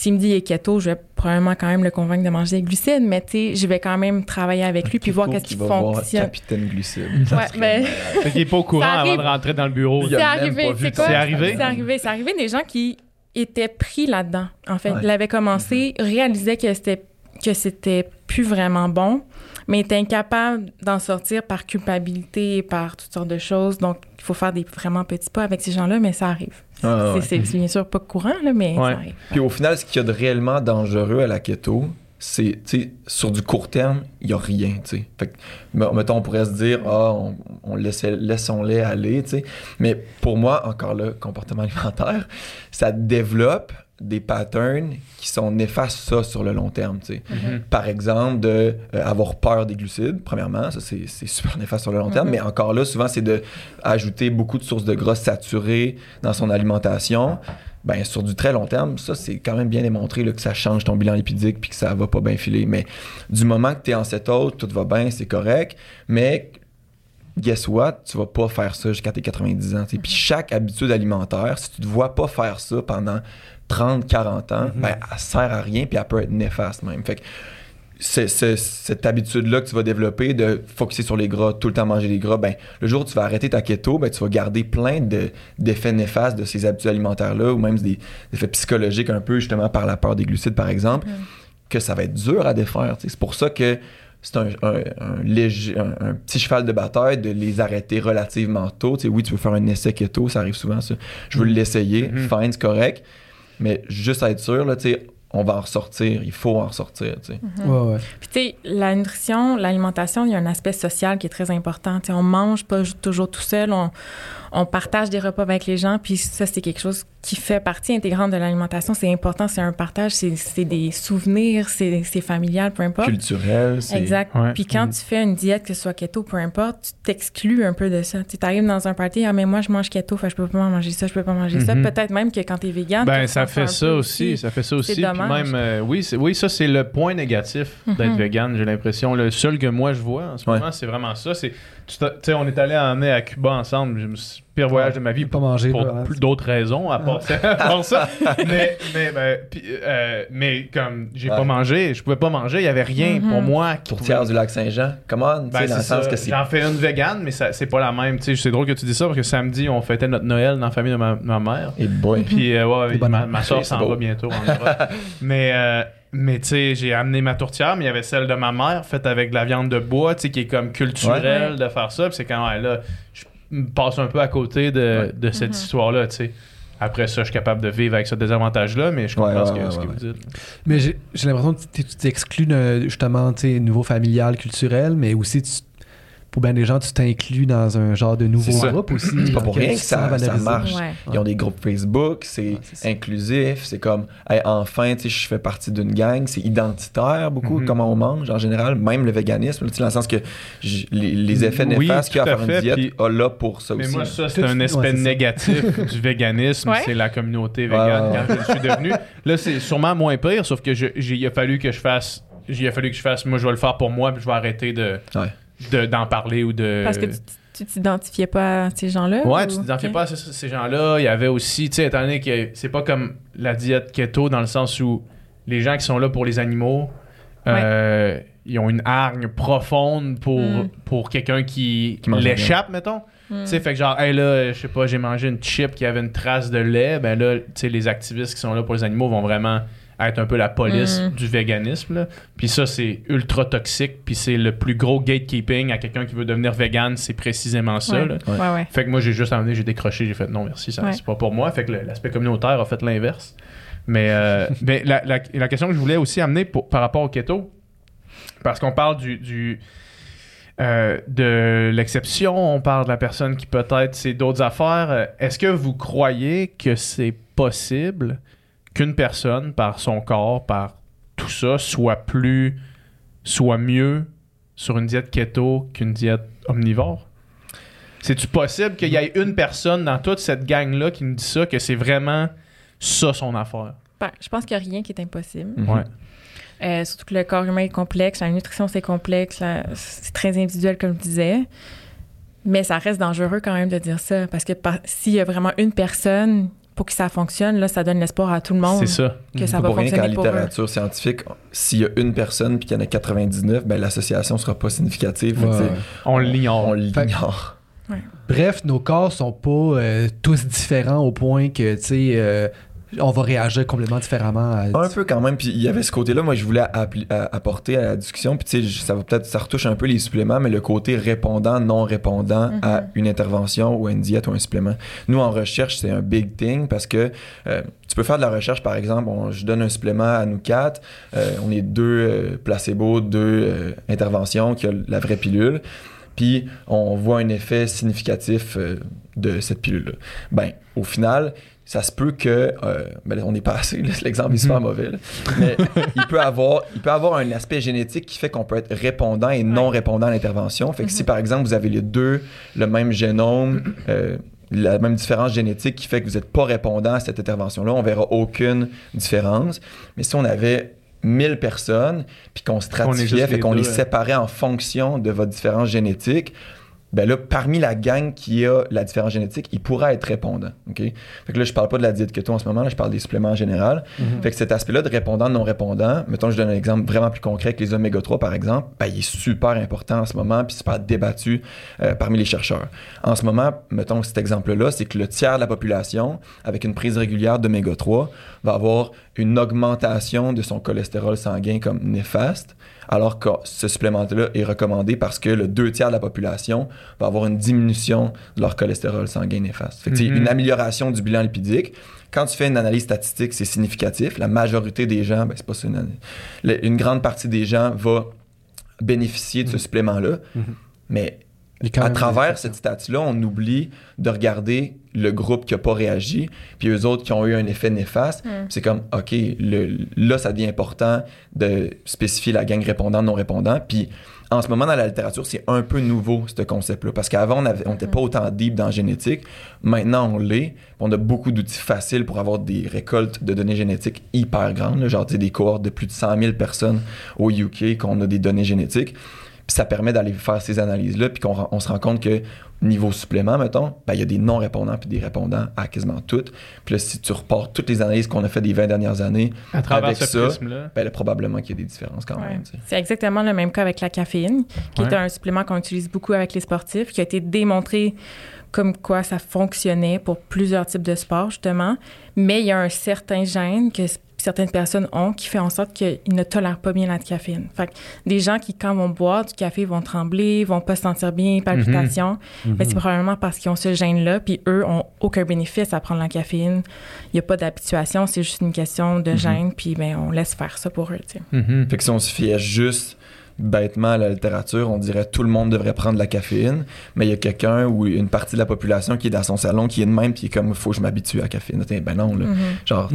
S'il me dit il est keto, je vais probablement quand même le convaincre de manger des glucides, mais tu sais, je vais quand même travailler avec lui puis voir qu'est-ce qui fonctionne. Capitaine Glucide. Ouais, mais <laughs> Fait qu'il est pas au courant avant de rentrer dans le bureau. Il c'est même arrivé, c'est de quoi? C'est arrivé? C'est arrivé. C'est arrivé des gens qui étaient pris là-dedans. En fait, Ouais. ils l'avaient commencé, réalisaient que c'était que c'était plus vraiment bon, mais étaient incapables d'en sortir par culpabilité et par toutes sortes de choses. Donc, il faut faire des vraiment petits pas avec ces gens-là, mais ça arrive. Ah, ouais. C'est bien sûr pas courant, là, mais Ouais. ça arrive. Puis au final, ce qu'il y a de réellement dangereux à la keto, c'est, tu sais, sur du court terme, il n'y a rien, tu sais. Fait que, me- mettons, on pourrait se dire, ah, on, on laissait, laissons-les aller, tu sais. Mais pour moi, encore là, comportement alimentaire, ça développe des patterns qui sont néfastes, ça, sur le long terme, tu sais. Mhm. Par exemple, de euh, avoir peur des glucides, premièrement, ça, c'est, c'est super néfaste sur le long terme. Mhm. Mais encore là, souvent, c'est de ajouter beaucoup de sources de gras saturés dans son alimentation ben, sur du très long terme, ça, c'est quand même bien démontré là, que ça change ton bilan lipidique puis que ça va pas bien filer. Mais du moment que tu es en cétose, tout va bien, c'est correct. Mais guess what? Tu vas pas faire ça jusqu'à tes 90 ans. Puis chaque habitude alimentaire, si tu te vois pas faire ça pendant 30, 40 ans, ben, elle sert à rien puis elle peut être néfaste même. Fait que c'est, c'est- cette habitude-là que tu vas développer de focuser sur les gras, tout le temps manger des gras, ben, le jour où tu vas arrêter ta keto, ben, tu vas garder plein de, d'effets néfastes de ces habitudes alimentaires-là, ou même des, des effets psychologiques un peu, justement, par la peur des glucides, par exemple, que ça va être dur à défaire. C'est pour ça que c'est un, un- un léger, un, un petit cheval de bataille de les arrêter relativement tôt. Tu sais, oui, tu veux faire un essai keto, ça arrive souvent, ça. Je veux l'essayer, Mhm. fine, c'est correct. Mais juste à être sûr, là, tu sais, on va en ressortir, il faut en ressortir. tu sais. Ouais, ouais. Puis, tu sais, la nutrition, l'alimentation, il y a un aspect social qui est très important. Tu sais, on mange pas toujours tout seul, on, on partage des repas avec les gens, puis ça, c'est quelque chose qui fait partie intégrante de l'alimentation. C'est important, c'est un partage, c'est c'est des souvenirs, c'est c'est familial, peu importe. Culturel, c'est. Exact. Ouais. Puis quand Mm. tu fais une diète, que ce soit keto, peu importe, tu t'exclus un peu de ça. Tu arrives dans un party, ah, mais moi, je mange keto, je peux pas manger ça, je peux pas manger ça. Mhm. Peut-être même que quand t'es vegan, Ben, ça fait ça aussi, ça fait ça aussi. Puis même, euh, oui, ça c'est le point négatif d'être Mhm. vegan, j'ai l'impression. Le seul que moi je vois en ce Ouais. moment, c'est vraiment ça. C'est, tu sais, on est allé en mai à Cuba ensemble. Je me suis- pire voyage de ma vie Pas manger. pour là, hein. plus d'autres raisons à part, ça- <laughs> mais, mais, ben, euh, mais comme j'ai Ouais. pas mangé, je pouvais pas manger, il y avait rien Mhm. pour moi. qui Tourtière pouvait- du lac Saint-Jean, comment, tu Ben, sais, dans le sens que. J'en fais une vegan, mais c'est pas la même. Tu sais, c'est drôle que tu dis ça parce que samedi, on fêtait notre Noël dans la famille de ma, ma mère. Et boy. Puis, euh, ouais, ma, ma soeur s'en va bientôt en Europe. <laughs> mais, euh, mais tu sais, j'ai amené ma tourtière, mais il y avait celle de ma mère, faite avec de la viande de bois, tu sais, qui est comme culturelle de faire ça. Puis c'est quand, ouais, là, je me passe un peu à côté de, Ouais. de cette Mhm. histoire-là, tu sais. Après ça, je suis capable de vivre avec ce désavantage-là, mais je comprends Ouais, ce que, ouais, ce que ouais. vous dites. Mais j'ai l'impression que tu t'exclus justement, tu sais, niveau familial, culturel, mais aussi tu- pour bien des gens, tu t'inclus dans un genre de nouveau groupe aussi. C'est pas dans pour rien que ça, ça marche. Ouais. Ils ont des groupes Facebook, c'est Ouais, inclusif, c'est comme hey, enfin, tu sais, je fais partie d'une gang, c'est identitaire beaucoup Mhm. comment on mange en général, même le véganisme, dans le sens que les, les effets Oui, néfastes qu'il y a à faire une fait, diète, puis- ah, là pour ça Mais aussi. moi, là. ça, c'est un aspect négatif <laughs> du véganisme. Ouais. C'est la communauté végane ouais, quand je suis devenu. Là, c'est sûrement moins pire, sauf que il a fallu que je fasse. Il a fallu que je fasse. Moi, je vais le faire pour moi, puis je vais arrêter de De- d'en parler ou de. Parce que tu tu t'identifiais pas à ces gens-là? Ouais, ou- tu t'identifies ok. pas à ces, ces gens-là. Il y avait aussi, tu sais, étant donné que c'est pas comme la diète keto dans le sens où les gens qui sont là pour les animaux, euh, ils ont une hargne profonde pour, Mm. pour quelqu'un qui, Qui mange l'échappe, mettons. Hmm. Tu sais, fait que genre, hey là, je sais pas, j'ai mangé une chip qui avait une trace de lait, ben là, tu sais, les activistes qui sont là pour les animaux vont vraiment être un peu la police Mm. du véganisme. là. Puis ça, c'est ultra toxique, puis c'est le plus gros gatekeeping à quelqu'un qui veut devenir vegan, c'est précisément ça. Ouais. là. Ouais, ouais. Fait que moi, j'ai juste amené, j'ai décroché, j'ai fait non, merci, ça, c'est pas pour moi. Fait que l'aspect communautaire a fait l'inverse. Mais, euh, <laughs> mais la, la- la question que je voulais aussi amener pour- par rapport au keto, parce qu'on parle du, du, euh, de l'exception, on parle de la personne qui peut-être c'est d'autres affaires. Est-ce que vous croyez que c'est possible qu'une personne, par son corps, par tout ça, soit plus, soit mieux sur une diète keto qu'une diète omnivore? C'est-tu possible qu'il y ait une personne dans toute cette gang-là qui nous dit ça, que c'est vraiment ça son affaire? Ben, je pense qu'il n'y a rien qui est impossible. Mhm. Ouais. Euh, surtout que le corps humain est complexe, la nutrition c'est complexe, c'est très individuel comme je disais. Mais ça reste dangereux quand même de dire ça parce que par- s'il y a vraiment une personne pour que ça fonctionne, là, ça donne l'espoir à tout le monde C'est ça. que ça C'est va pour rien qu'en eux. littérature scientifique, s'il y a une personne puis qu'il y en a 99, ben l'association sera pas significative. Ouais. On l'ignore. On l'ignore. Bref, nos corps sont pas euh, tous différents au point que, tu sais, euh, on va réagir complètement différemment à... Un peu quand même, puis il y avait ce côté-là, moi je voulais à- apporter à la discussion, puis tu sais, je- ça va peut-être, ça retouche un peu les suppléments, mais le côté répondant, non répondant à une intervention ou à une diète ou un supplément. Nous en recherche, c'est un big thing parce que euh, tu peux faire de la recherche, par exemple, on- je donne un supplément à nous quatre, euh, on est deux euh, placebos, deux euh, interventions, qui a la vraie pilule, puis on voit un effet significatif euh, de cette pilule-là. Ben, au final, ça se peut que, euh, ben on n'est pas assez, <laughs> l'exemple est super mauvais, là. mais <laughs> il peut avoir, il peut avoir un aspect génétique qui fait qu'on peut être répondant et non répondant à l'intervention. Fait que si par exemple vous avez les deux le même génome, euh, la même différence génétique qui fait que vous n'êtes pas répondant à cette intervention-là, on verra aucune différence. Mais si on avait 1000 personnes, puis qu'on stratifiait, fait les qu'on les séparait en fonction de votre différence génétique, ben là, parmi la gang qui a la différence génétique, il pourra être répondant. OK? Fait que là, je parle pas de la diète keto en ce moment, là, je parle des suppléments en général. Fait que cet aspect-là de répondant, non répondant, mettons, je donne un exemple vraiment plus concret que les oméga 3, par exemple, ben, il est super important en ce moment, puis super débattu euh, parmi les chercheurs. En ce moment, mettons cet exemple-là, c'est que le tiers de la population, avec une prise régulière d'oméga 3, va avoir une augmentation de son cholestérol sanguin comme néfaste, alors que ce supplément-là est recommandé parce que le deux tiers de la population va avoir une diminution de leur cholestérol sanguin néfaste. Fait que, Mhm. une amélioration du bilan lipidique. Quand tu fais une analyse statistique, c'est significatif. La majorité des gens, ben, c'est pas ça une, une grande partie des gens va bénéficier de ce supplément-là. Mhm. Mais À travers cette statue-là, on oublie de regarder le groupe qui n'a pas réagi, puis eux autres qui ont eu un effet néfaste. Mm. C'est comme, OK, le- là, ça devient important de spécifier la gang répondant, non répondant. Puis en ce moment, dans la littérature, c'est un peu nouveau, ce concept-là. Parce qu'avant, on n'était pas autant deep dans la génétique. Maintenant, on l'est. On a beaucoup d'outils faciles pour avoir des récoltes de données génétiques hyper grandes. là. genre, des cohortes de plus de 100 000 personnes au UK qu'on a des données génétiques. Puis ça permet d'aller faire ces analyses-là, puis qu'on on se rend compte que niveau supplément, mettons, ben, il y a des non-répondants puis des répondants à quasiment toutes. Puis là, si tu reportes toutes les analyses qu'on a fait des 20 dernières années, À travers avec ce ça, prisme-là. ben, là, probablement qu'il y a des différences quand Ouais. même. tu sais. C'est exactement le même cas avec la caféine, qui Ouais. est un supplément qu'on utilise beaucoup avec les sportifs, qui a été démontré comme quoi ça fonctionnait pour plusieurs types de sports, justement. Mais il y a un certain gène que certaines personnes ont qui fait en sorte qu'ils ne tolèrent pas bien la caféine. Fait que des gens qui, quand vont boire du café, vont trembler, vont pas se sentir bien, palpitations, mais c'est probablement parce qu'ils ont ce gène-là, puis eux ont aucun bénéfice à prendre la caféine. Il n'y a pas d'habituation, c'est juste une question de gène, puis ben, on laisse faire ça pour eux, tu sais. Fait que si on se fiait juste bêtement à la littérature, on dirait tout le monde devrait prendre de la caféine, mais il y a quelqu'un ou une partie de la population qui est dans son salon qui est de même puis qui est comme faut que je m'habitue à la caféine. Ben non, là. Genre.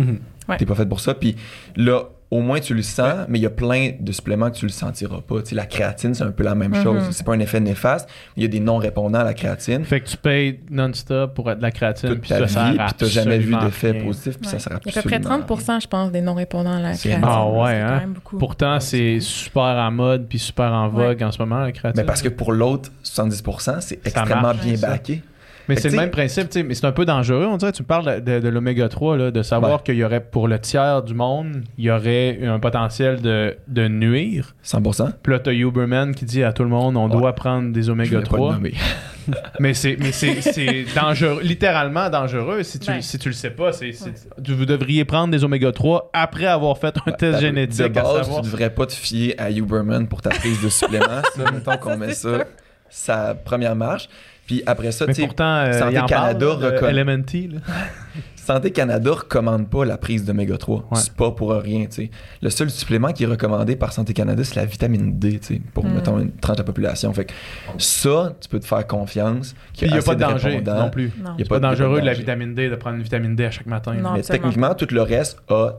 Ouais. t'es pas fait pour ça. Puis là, au moins tu le sens, mais il y a plein de suppléments que tu le sentiras pas. Tu sais, la créatine, c'est un peu la même Mhm. chose. C'est pas un effet néfaste, il y a des non-répondants à la créatine. Fait que tu payes non-stop pour être de la créatine, Toute puis ta ça vie, sert puis t'as jamais vu d'effet rien. positif, puis ça sert Il y a à peu près absolument 30% je pense, des non-répondants à la C'est créatine. Ah ouais, C'est hein? quand même beaucoup. Pourtant, c'est super en mode puis super en vogue en ce moment, la créatine. Mais parce que pour l'autre, 70%, c'est extrêmement marche, bien ça. backé. Mais c'est le même principe, tu sais, mais c'est un peu dangereux. On dirait, tu me parles de, de- de l'oméga 3, là, de savoir Ouais. qu'il y aurait, pour le tiers du monde, il y aurait un potentiel de, de nuire. 100%. Puis là, t'as Huberman qui dit à tout le monde, on Ouais. doit prendre des oméga vais pas le 3. nommer. <laughs> Mais c'est mais c'est c'est dangereux, littéralement dangereux. Si tu, Ouais. si tu le sais pas, c'est vous devriez prendre des oméga 3 après avoir fait un test génétique De à base, savoir. tu devrais pas te fier à Huberman pour ta prise de supplément. ça, <laughs> mettons qu'on met ça, sûr. sa première marche. Puis après ça, tu sais, euh, Santé il Canada de là. <laughs> Santé Canada recommande pas la prise d'oméga 3. Ouais. C'est pas pour rien, tu sais. Le seul supplément qui est recommandé par Santé Canada, c'est la vitamine D, tu sais, pour, Mm. mettons, une tranche de la population. Fait que ça, tu peux te faire confiance. Puis il n'y a pas de danger non plus. Non. Y a C'est pas pas de- dangereux de la vitamine D, de prendre une vitamine D à chaque matin. Non. Mais absolument techniquement, tout le reste a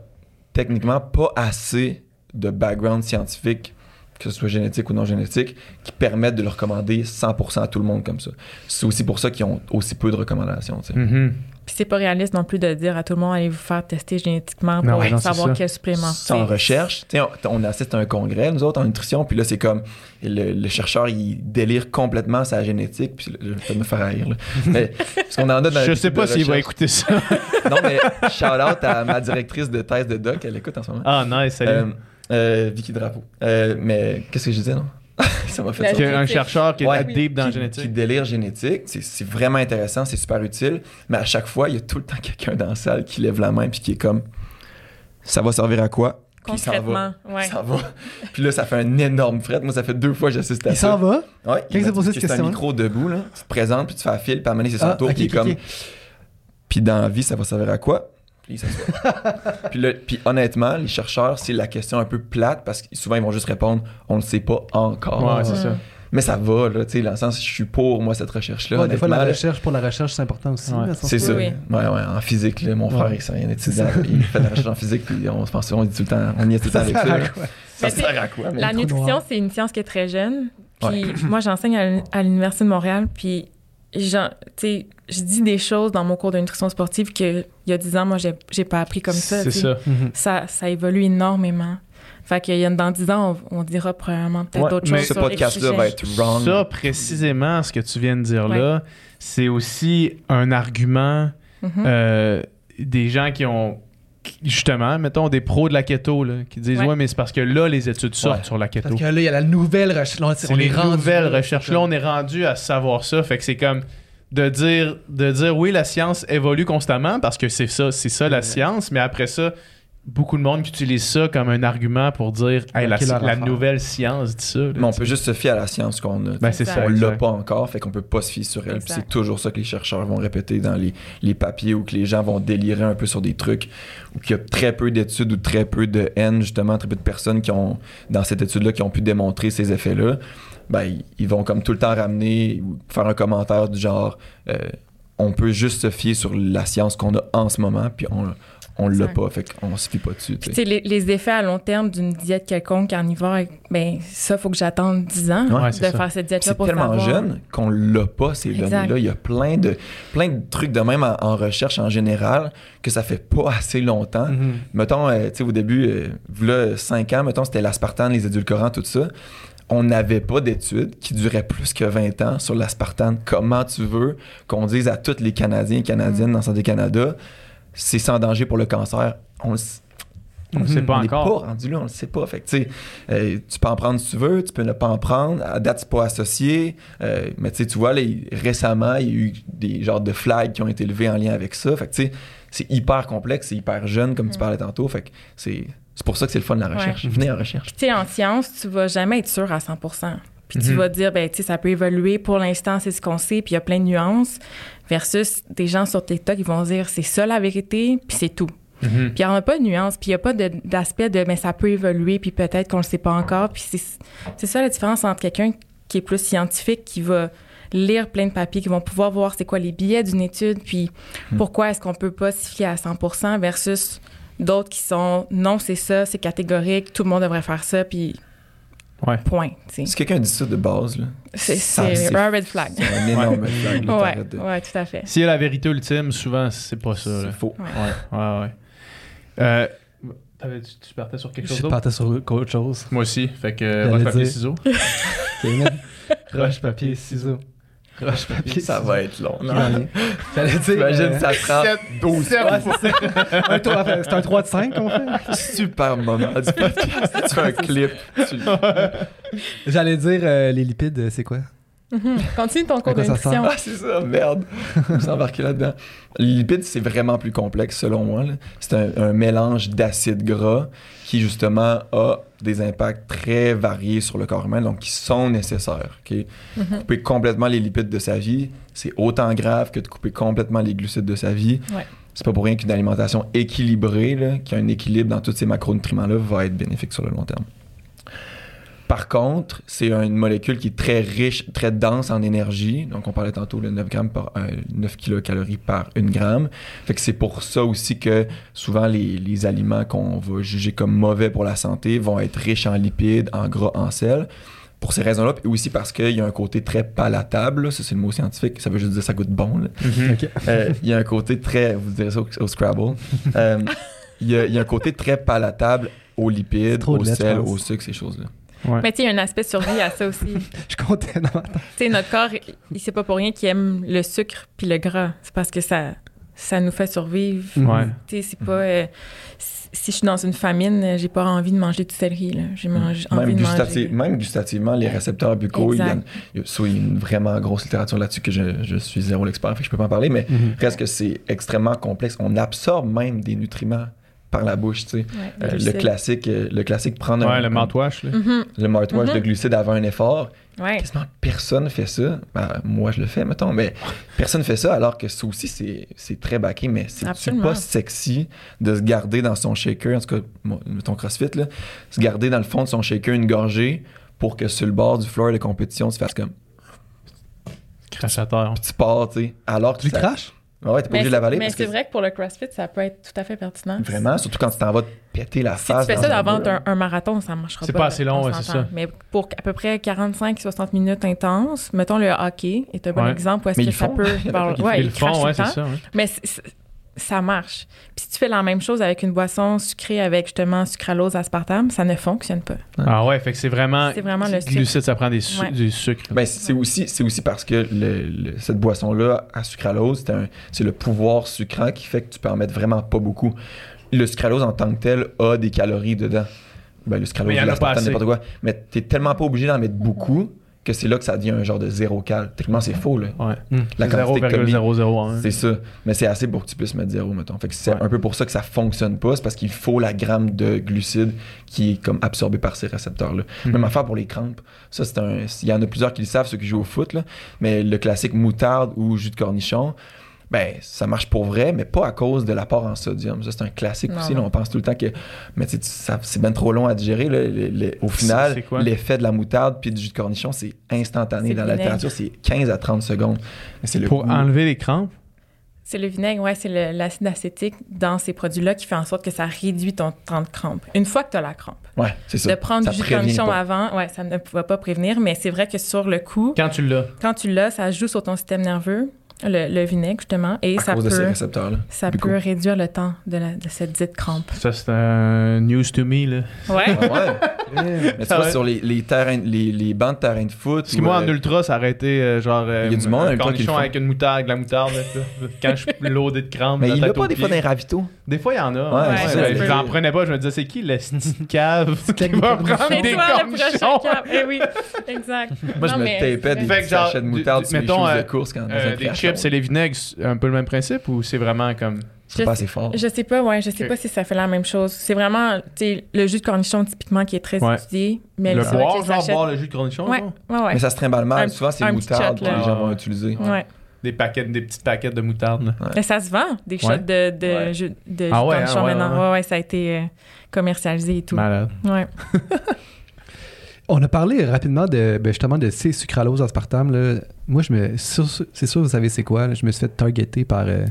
techniquement pas assez de background scientifique, que ce soit génétique ou non génétique, qui permettent de le recommander 100% à tout le monde comme ça. C'est aussi pour ça qu'ils ont aussi peu de recommandations. Mhm. Puis c'est pas réaliste non plus de dire à tout le monde allez vous faire tester génétiquement pour non, savoir quel supplément. C'est en recherche. On, on assiste à un congrès, nous autres, en nutrition, puis là, c'est comme le, le chercheur, il délire complètement sa génétique, puis là, je vais me faire là. Mais, parce qu'on en a dans Je sais pas s'il va écouter ça. Non, mais shout-out à ma directrice de thèse de doc, elle écoute en ce moment. Ah, nice, salut. Euh, euh, Vicky Drapeau. Euh, mais qu'est-ce que je disais, non? <laughs> ça m'a fait ça. Un génétique. chercheur qui est Ouais. deep dans la qui, qui génétique. délire génétique, c'est, c'est vraiment intéressant, c'est super utile, mais à chaque fois, il y a tout le temps quelqu'un dans la salle qui lève la main puis qui est comme ça va servir à quoi? Puis il s'en va. Concrètement, ouais. Il s'en va. <laughs> puis là, ça fait un énorme fret. Moi, ça fait deux fois que j'assiste à Il ça. s'en va? Ouais, il cette que c'est un question-là? micro debout, là. Tu te présentes, puis tu fais la file, puis à un moment donné, c'est son Ah, tour, ok, puis il est ok, comme. Puis dans la vie, ça va servir à quoi? <laughs> Puis honnêtement, les chercheurs, c'est la question un peu plate parce que souvent, ils vont juste répondre on ne sait pas encore. Ouais, c'est Ouais. ça. Mais ça va, là, tu sais, dans le sens, je suis pour, moi, cette recherche-là. Ouais, des fois, la recherche pour la recherche, c'est important aussi. Ouais. C'est ça. Oui, Ouais, ouais, en physique, là, mon frère, Ouais. il est un étudiant, il fait de la recherche en physique, puis on se pense, on dit tout le temps, on y est tout le temps avec ça. Ça sert à quoi? mais- La nutrition, c'est une science qui est très jeune. Puis moi, j'enseigne à l'Uni- à l'Université de Montréal. Puis, tu sais, je dis des choses dans mon cours de nutrition sportive qu'il y a 10 ans, moi, j'ai j'ai pas appris comme ça. C'est sais. ça. Ça, ça évolue énormément. Fait qu'il y a dans 10 ans, on, on dira probablement peut-être Ouais, d'autres mais choses. Ce sur podcast-là va être wrong. Ça, précisément, ce que tu viens de dire là, c'est aussi un argument Mhm. euh, des gens qui ont justement, mettons des pros de la keto là, qui disent ouais, Ouais. mais c'est parce que là les études sortent Ouais. sur la keto. Parce que là, il y a la nouvelle recherche. Là, on- C'est on les est rendu nouvelles là, on est rendu à savoir ça. Fait que c'est comme de dire, de dire oui, la science évolue constamment parce que c'est ça, c'est ça la science, mais après ça, beaucoup de monde qui utilise ça comme un argument pour dire hey, la, la affaire. nouvelle science dit ça. là, Mais on peut juste se fier à la science qu'on a. Ben, c'est ça. on l'a pas encore, fait qu'on peut pas se fier sur elle. C'est toujours ça que les chercheurs vont répéter dans les, les papiers ou que les gens vont délirer un peu sur des trucs ou qu'il y a très peu d'études ou très peu de N, justement, très peu de personnes qui ont, dans cette étude-là, qui ont pu démontrer ces effets-là. Ben, ils- vont comme tout le temps ramener ou faire un commentaire du genre euh, on peut juste se fier sur la science qu'on a en ce moment, puis on, on l'a pas, fait qu'on se fie pas dessus. Puis, les, les effets à long terme d'une diète quelconque carnivore, ben ça, faut que j'attende 10 ans Ouais, de ça. faire cette diète-là C'est pour tellement savoir. jeune qu'on l'a pas, ces données-là. Il y a plein de, plein de trucs de même en, en recherche en général que ça fait pas <laughs> assez longtemps. Mhm. Mettons, euh, tu sais, au début, euh, là, 5 ans, mettons, c'était l'aspartame, les édulcorants, tout ça. On n'avait pas d'études qui duraient plus que 20 ans sur l'aspartame. Comment tu veux qu'on dise à tous les Canadiens et Canadiennes dans Santé Canada, c'est sans danger pour le cancer? On le On le sait pas on encore. pas rendu là, on le sait pas. Fait que, euh, tu peux en prendre si tu veux, tu peux ne pas en prendre. À date, c'est pas associé. Euh, mais tu vois, là, récemment, il y a eu des genres de flags qui ont été levés en lien avec ça. Fait que, c'est hyper complexe, c'est hyper jeune, comme tu parlais tantôt. Fait que c'est c'est pour ça que c'est le fun de la recherche. Ouais. Venez en recherche. Puis, tu sais, en science, tu vas jamais être sûr à 100% Puis tu Mhm. vas dire, ben, tu sais, ça peut évoluer. Pour l'instant, c'est ce qu'on sait, puis il y a plein de nuances. Versus des gens sur TikTok, ils vont dire, c'est ça la vérité, puis c'est tout. Mhm. Puis il n'y en a pas de nuance, puis il n'y a pas d'aspect de, mais ça peut évoluer, puis peut-être qu'on ne le sait pas encore. Puis c'est ça la différence entre quelqu'un qui est plus scientifique, qui va lire plein de papiers, qui vont pouvoir voir c'est quoi les billets d'une étude, puis Hmm. pourquoi est-ce qu'on peut pas s'y fier à 100% versus d'autres qui sont non, c'est ça, c'est catégorique, tout le monde devrait faire ça, puis Ouais. point. tu sais. Si quelqu'un dit ça de base, là, C'est ça, c'est c'est- un red flag. c'est un énorme flag. là, Ouais, de- ouais, tout à fait. S'il y a la vérité ultime, souvent, c'est pas ça. là. C'est faux. Ouais, ouais, ouais. Euh, t'avais- tu, tu partais sur quelque chose Je partais sur autre chose. Moi aussi. Fait que roche, <laughs> <laughs> papier, ciseaux. Roche, papier, ciseaux. Roche, papier, Ça va être long. J'allais dire. Euh, ça prend 12 ouais, c'est ça. <laughs> Un tour à faire- C'est un 3 de 5 qu'on fait? super moment du podcast. tu fais un clip. tu- <laughs> J'allais dire euh, les lipides, euh, c'est quoi? Mhm. Continue ton cours nutrition. Ah, c'est ça, merde. Je suis embarqué là-dedans. Les lipides, c'est vraiment plus complexe selon moi. C'est un, un mélange d'acides gras qui, justement, a des impacts très variés sur le corps humain, donc qui sont nécessaires. Mhm. Couper complètement les lipides de sa vie, c'est autant grave que de couper complètement les glucides de sa vie. Ouais. C'est pas pour rien qu'une alimentation équilibrée, là, qui a un équilibre dans tous ces macronutriments-là, va être bénéfique sur le long terme. Par contre, c'est une molécule qui est très riche, très dense en énergie. Donc, on parlait tantôt de 9, grammes par, euh, 9 kilocalories par 1 gramme. Fait que c'est pour ça aussi que souvent les, les aliments qu'on va juger comme mauvais pour la santé vont être riches en lipides, en gras, en sel. Pour ces raisons-là, puis aussi parce qu'il y a un côté très palatable. là. Ça, c'est le mot scientifique. Ça veut juste dire que ça goûte bon. Ok. Euh, il y a un côté très, vous direz ça au, au Scrabble, Euh, il, y y a un côté très palatable aux lipides, au sel, au sucre, ces choses-là. Mais tu sais, il y a un aspect survie à ça aussi. <laughs> Je comptais dans ma tête. tu sais, notre corps, il- sait pas pour rien qu'il aime le sucre puis le gras. C'est parce que ça, ça nous fait survivre. Ouais. Tu sais, c'est pas. euh, si je suis dans une famine, j'ai pas envie de manger du céleri. Là. J'ai mangé- envie Même, de manger. même gustativement, les récepteurs buccaux, il y, a, il y a- une vraiment grosse littérature là-dessus que je, je suis zéro l'expert, fait que je peux pas en parler, mais Mhm. reste que c'est extrêmement complexe. On absorbe même des nutriments par la bouche, tu sais. Ouais, Euh, le glucides. classique, euh, le classique prendre Ouais, un, le un- mouthwash, là. Mhm. le mouthwash de glucides avant un effort. Ouais. Quasiment personne fait ça. Ben, moi, je le fais, mettons, mais personne fait ça alors que ça aussi, c'est c'est très baqué, mais c'est pas sexy de se garder dans son shaker, en tout cas, mettons CrossFit, là, se garder dans le fond de son shaker une gorgée pour que sur le bord du floor de compétition, tu fasses comme Crachateur. petit pars, tu sais. Alors que Tu ça- craches? Ouais, t'es pas Mais, obligé de l'avaler mais c'est vrai que pour le CrossFit, ça peut être tout à fait pertinent. vraiment, surtout quand tu t'en vas te péter la Si tu face. fais ça mur. un, un marathon, ça ne marchera pas. C'est pas assez long, on ouais, c'est ça. Mais pour à peu près 45-60 minutes intenses, mettons le hockey est un bon Ouais. exemple où est-ce Mais que ils ça font. peut. <laughs> Ils le font, ouais, c'est ça. Mais ça marche. Puis si tu fais la même chose avec une boisson sucrée avec justement sucralose, aspartame, ça ne fonctionne pas. Ah ouais, fait que c'est vraiment. C'est vraiment le sucre. Glucides, ça prend des su- Ouais. du sucre. Ben, c'est aussi, c'est aussi parce que le- le- cette boisson-là, à sucralose, c'est un- c'est le pouvoir sucrant qui fait que tu peux en mettre vraiment pas beaucoup. Le sucralose en tant que tel a des calories dedans. Ben, le sucralose, Mais il y en a l'aspartame, n'importe quoi. Mais t'es tellement pas obligé d'en mettre beaucoup que c'est là que ça devient un genre de zéro cal. Techniquement, c'est faux, là. Ouais. La quantité mis, 0,001. C'est ça. Mais c'est assez pour que tu puisses mettre zéro, mettons. Fait que c'est Ouais. un peu pour ça que ça fonctionne pas. C'est parce qu'il faut la gramme de glucides qui est comme absorbée par ces récepteurs-là. Mhm. Même affaire pour les crampes. Ça, c'est un. Il y en a plusieurs qui le savent, ceux qui jouent au foot, là. Mais le classique moutarde ou jus de cornichon, ben, ça marche pour vrai, mais pas à cause de l'apport en sodium. Ça, c'est un classique Non, aussi. non. là. on pense tout le temps que. Mais c'est bien trop long à digérer. là. Le- le- au final, l'effet de la moutarde puis du jus de cornichon, c'est instantané. C'est Dans la littérature, c'est 15 à 30 secondes. Mais c'est le Pour goût. enlever les crampes? C'est le vinaigre, ouais, c'est le- l'acide acétique dans ces produits-là qui fait en sorte que ça réduit ton temps de crampe. Une fois que tu as la crampe. Ouais, c'est ça. De prendre Ça du jus de cornichon pas. avant, ouais, ça ne va pas prévenir, mais c'est vrai que sur le coup, Quand tu l'as. quand tu l'as, ça joue sur ton système nerveux, le, le vinaigre justement, et à ça cause de ces peut, récepteurs-là. ça Buccaux. peut réduire le temps de, la- de cette dite crampe. Ça, c'est un news to me, là. Ouais. Ah ouais? <laughs> Mais tu vois, ouais. sur les, les, terrains, les, les bancs de terrain de foot. Parce que moi, euh, en ultra, ça aurait été euh, genre. euh, Il y a du monde un le cornichon avec une moutarde, de la moutarde, là. Quand je suis loadé de crampes. Mais il tête l'a pas des fois dans pieds. les ravitaux? Des fois, il y en a. Ouais, Ouais, peut. J'en prenais pas, je me disais, c'est qui le cave qui va prendre C'est des cornichons? cap. Eh oui, exact. Moi, je me tapais des sachets de moutarde du- sur les euh, de course quand dans Euh, un et les vinaigres, c'est un peu le même principe ou c'est vraiment comme. C'est Je pas sais- assez fort. Je sais pas, ouais, je sais pas si ça fait la même chose. C'est vraiment, tu sais, le jus de cornichon typiquement qui est très Ouais. étudié, mais le c'est boire, genre boire le jus de cornichon? Ouais, genre? ouais, ouais. Mais ça se trimballe mal. Un- Souvent, c'est moutarde que les gens vont utiliser. Ouais. Des paquets, des petites paquets de moutarde. Mais ça se vend, des shots Ouais. de, de, Ouais. jus- de Ah jus ouais, de cornichon hein, ouais, maintenant. ouais. Ouais, ouais, ça a été euh, commercialisé et tout. Malade. Ouais. <laughs> On a parlé rapidement de ben, justement de ces sucralose aspartame. Là. Moi, je me sur- c'est sûr, vous savez c'est quoi. là. Je me suis fait targeter par euh,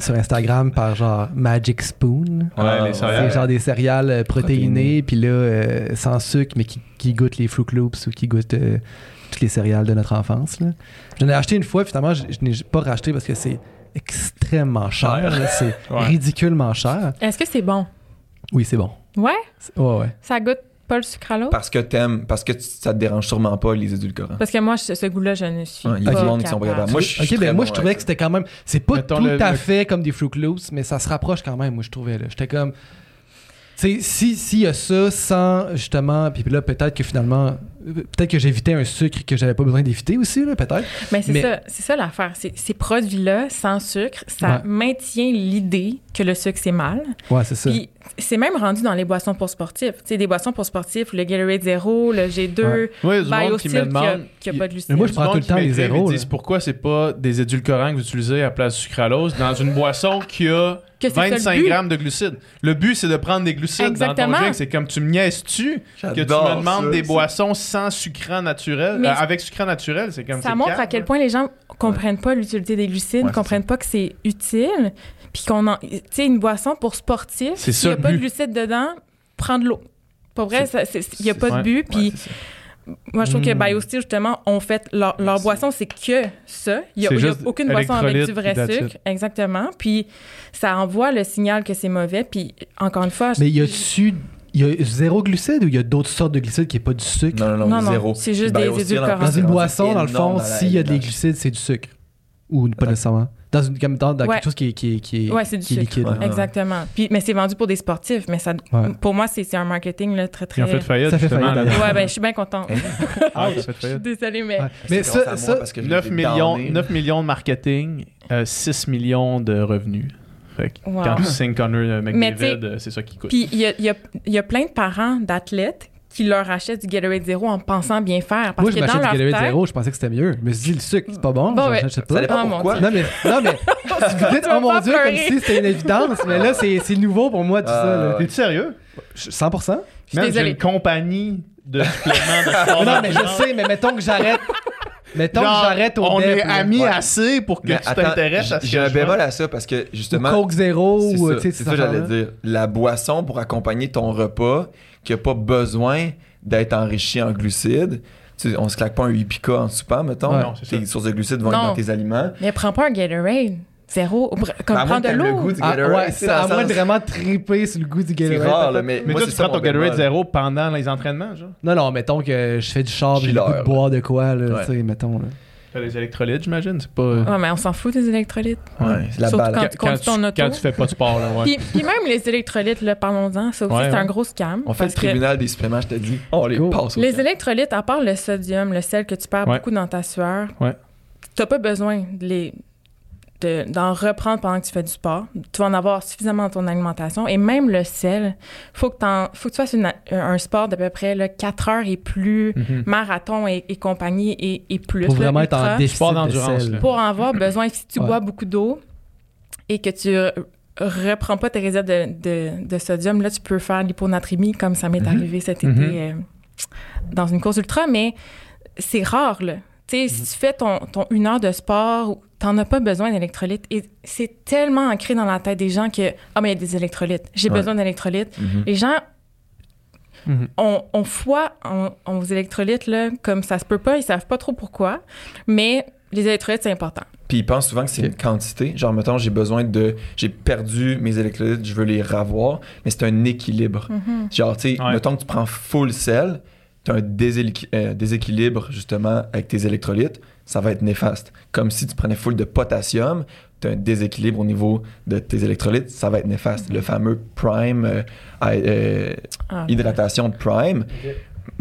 sur Instagram par genre Magic Spoon. Ouais, les C'est céréales. genre des céréales euh, protéinées, puis là, euh, sans sucre, mais qui, qui goûtent les Fruit Loops ou qui goûtent euh, toutes les céréales de notre enfance. là. J'en ai acheté une fois, finalement, je, je n'ai pas racheté parce que c'est extrêmement cher. C'est Ouais. ridiculement cher. Est-ce que c'est bon? Oui, c'est bon. Ouais? C'est- Ouais, ouais. Ça goûte pas le sucralose? Parce que t'aimes, parce que tu- ça te dérange sûrement pas les édulcorants. Parce que moi, je- ce goût-là, je ne suis Ouais, Il y a pas du monde qui sont pas capable. capables. Moi, je suis Ok, très ben moi, bon je trouvais avec que c'était quand même. C'est pas Mettons tout le- à le- fait comme des Fruit Loops, mais ça se rapproche quand même, moi, je trouvais. là. J'étais comme. Tu sais, si- s'il y a ça sans justement. Puis là, peut-être que finalement. euh, Peut-être que j'évitais un sucre que j'avais pas besoin d'éviter aussi, là, peut-être. Mais c'est Mais- ça, c'est ça l'affaire. C'est- Ces produits-là, sans sucre, ça Ouais. maintient l'idée que le sucre, c'est mal. Ouais, c'est ça. Puis c'est même rendu dans les boissons pour sportifs. Tu sais, des boissons pour sportifs, le Gatorade Zero, le G2, Ouais. Monde qui me qui a, demande. qui a pas de glucides. Mais moi, je prends tout le temps les zéros, Ils disent pourquoi c'est pas des édulcorants que vous utilisez à la place du sucralose dans une boisson qui a Que c'est ça le 25 but. grammes de glucides? Le but, c'est de prendre des glucides dans Exactement. ton drink. C'est comme tu me niaises-tu que tu me demandes ça, des ça. boissons sans sucrant naturel, euh, avec sucrant naturel. C'est comme Ça montre calme, à quel point les gens comprennent pas l'utilité des glucides, Ouais, comprennent pas que c'est utile, puis qu'on en... Tu sais, une boisson pour sportif, C'est ça, a pas de glucides dedans, prends de l'eau. Pour vrai, il y a pas de but, puis moi, je trouve que Mm. BioSteel, justement, ont fait... Leur, leur boisson, c'est que ça. Il y a, il aucune boisson avec du vrai sucre. Exactement. Puis ça envoie le signal que c'est mauvais, puis encore une fois... Mais je- y a-tu. Y a zéro glucide ou y a d'autres sortes de glucides qui n'est pas du sucre? Non, non, non, Non, zéro. c'est juste des édulcorants. Dans une boisson, dans le fond, s'il y a des glucides, c'est du sucre. Ou pas nécessairement. Dans, une, comme dans, dans Ouais. quelque chose qui est, qui est, qui est, Ouais, qui liquide. Ouais. Exactement. Puis, mais c'est vendu pour des sportifs, mais ça, Ouais. pour moi, c'est c'est un marketing là, très, très... Ils ont fait faillite, Ça fait faillite. Ouais, ben, je suis bien contente. <laughs> Ah, ils ont fait Je suis faillite. désolée, mais... Mais ça, ça, parce que je 9 l'ai millions, downé. 9 millions de marketing, euh, 6 millions de revenus. Fait que Wow. Quand tu signes Connor euh, McDavid, euh, c'est ça qui coûte. Puis il y a, il y a- il y a plein de parents d'athlètes qui leur achètent du Gatorade Zero en pensant bien faire. Parce moi, je que dans m'achète du leur Gatorade tête... zéro, je pensais que c'était mieux. Je me suis dit, le sucre, c'est pas bon, Bon, j'en ouais. achète Ça pas. dépend mon pourquoi. Non, mais, non, mais <laughs> vous dites, oh mon Dieu, pleurer. comme si c'était une évidence, mais là, c'est c'est nouveau pour moi, tout ça. Euh. T'es-tu sérieux? Je- 100%? Man, j'ai désolée. une compagnie de suppléments de <laughs> sport. non, mais je sais, mais mettons que j'arrête. Mettons Genre, que j'arrête au On DEP, est là. amis Ouais. assez pour que Mais tu attends, t'intéresses à ce J'ai un je bémol à ça parce que Ou justement. Coke zéro, C'est ou ça, tu sais, c'est ces ça que j'allais affaires-là. dire. La boisson pour accompagner ton repas qui n'a pas besoin d'être enrichi en glucides. Tu sais, on se claque pas un 8 pica en soupant, mettons. Ouais. Non, c'est ça. Tes sources de glucides vont Non. être dans tes aliments. Mais prends pas un Gatorade. Zéro. Comme prendre de l'eau. goût du Ah, Gatorade. ouais, c'est c'est dans à moins de vraiment triper sur le goût du C'est Gatorade. rare, là, mais, Mais moi, toi, c'est tu ça prends ton Gatorade zéro pendant les entraînements, genre? Non, non, mettons que je fais du char, j'ai le goût de boire de quoi, là, Ouais. tu sais, mettons. Là. T'as des électrolytes, j'imagine? C'est pas... Ouais, mais on s'en fout des électrolytes. Ouais, c'est la Surtout balle. quand tu conduis ton auto. quand tu fais pas de sport, là, ouais. Puis, puis même les électrolytes, là, parlons-en, ça aussi, Ouais, c'est ouais. un gros scam. On fait le que tribunal des suppléments, je te dis. On les Cool. passe Les camp. électrolytes, à part le sodium, le sel que tu perds Ouais. beaucoup dans ta sueur, Ouais. t'as pas besoin de les de- d'en reprendre pendant que tu fais du sport. Tu vas en avoir suffisamment dans ton alimentation. Et même le sel, faut que, t'en- faut que tu fasses une- un sport d'à peu près là, 4 heures et plus, Mhm. marathon et, et compagnie et, et plus. Pour là, vraiment être en déficit Sport de d'endurance, sel. là. Pour en avoir besoin, si tu Ouais. bois beaucoup d'eau et que tu re- reprends pas tes réserves de, de- de sodium, là, tu peux faire l'hyponatrémie, comme ça m'est Mhm. arrivé cet été Mhm. euh, dans une course ultra, mais c'est rare, là. Tu sais, si tu fais ton, ton une heure de sport, t'en as pas besoin d'électrolytes. Et c'est tellement ancré dans la tête des gens que, ah, mais il y a des électrolytes. J'ai Ouais. besoin d'électrolytes. Mhm. Les gens Mhm. on, on foi en, en aux électrolytes, là, comme ça se peut pas, ils savent pas trop pourquoi, mais les électrolytes, c'est important. Puis ils pensent souvent que c'est une quantité. Genre, mettons, j'ai besoin de. J'ai perdu mes électrolytes, je veux les revoir. Mais c'est un équilibre. Genre, tu sais, Ouais. mettons que tu prends full sel, tu as un euh, déséquilibre, justement, avec tes électrolytes, ça va être néfaste. Comme si tu prenais full de potassium, tu as un déséquilibre au niveau de tes électrolytes, ça va être néfaste. Le fameux prime, euh, euh, Ah. hydratation de prime.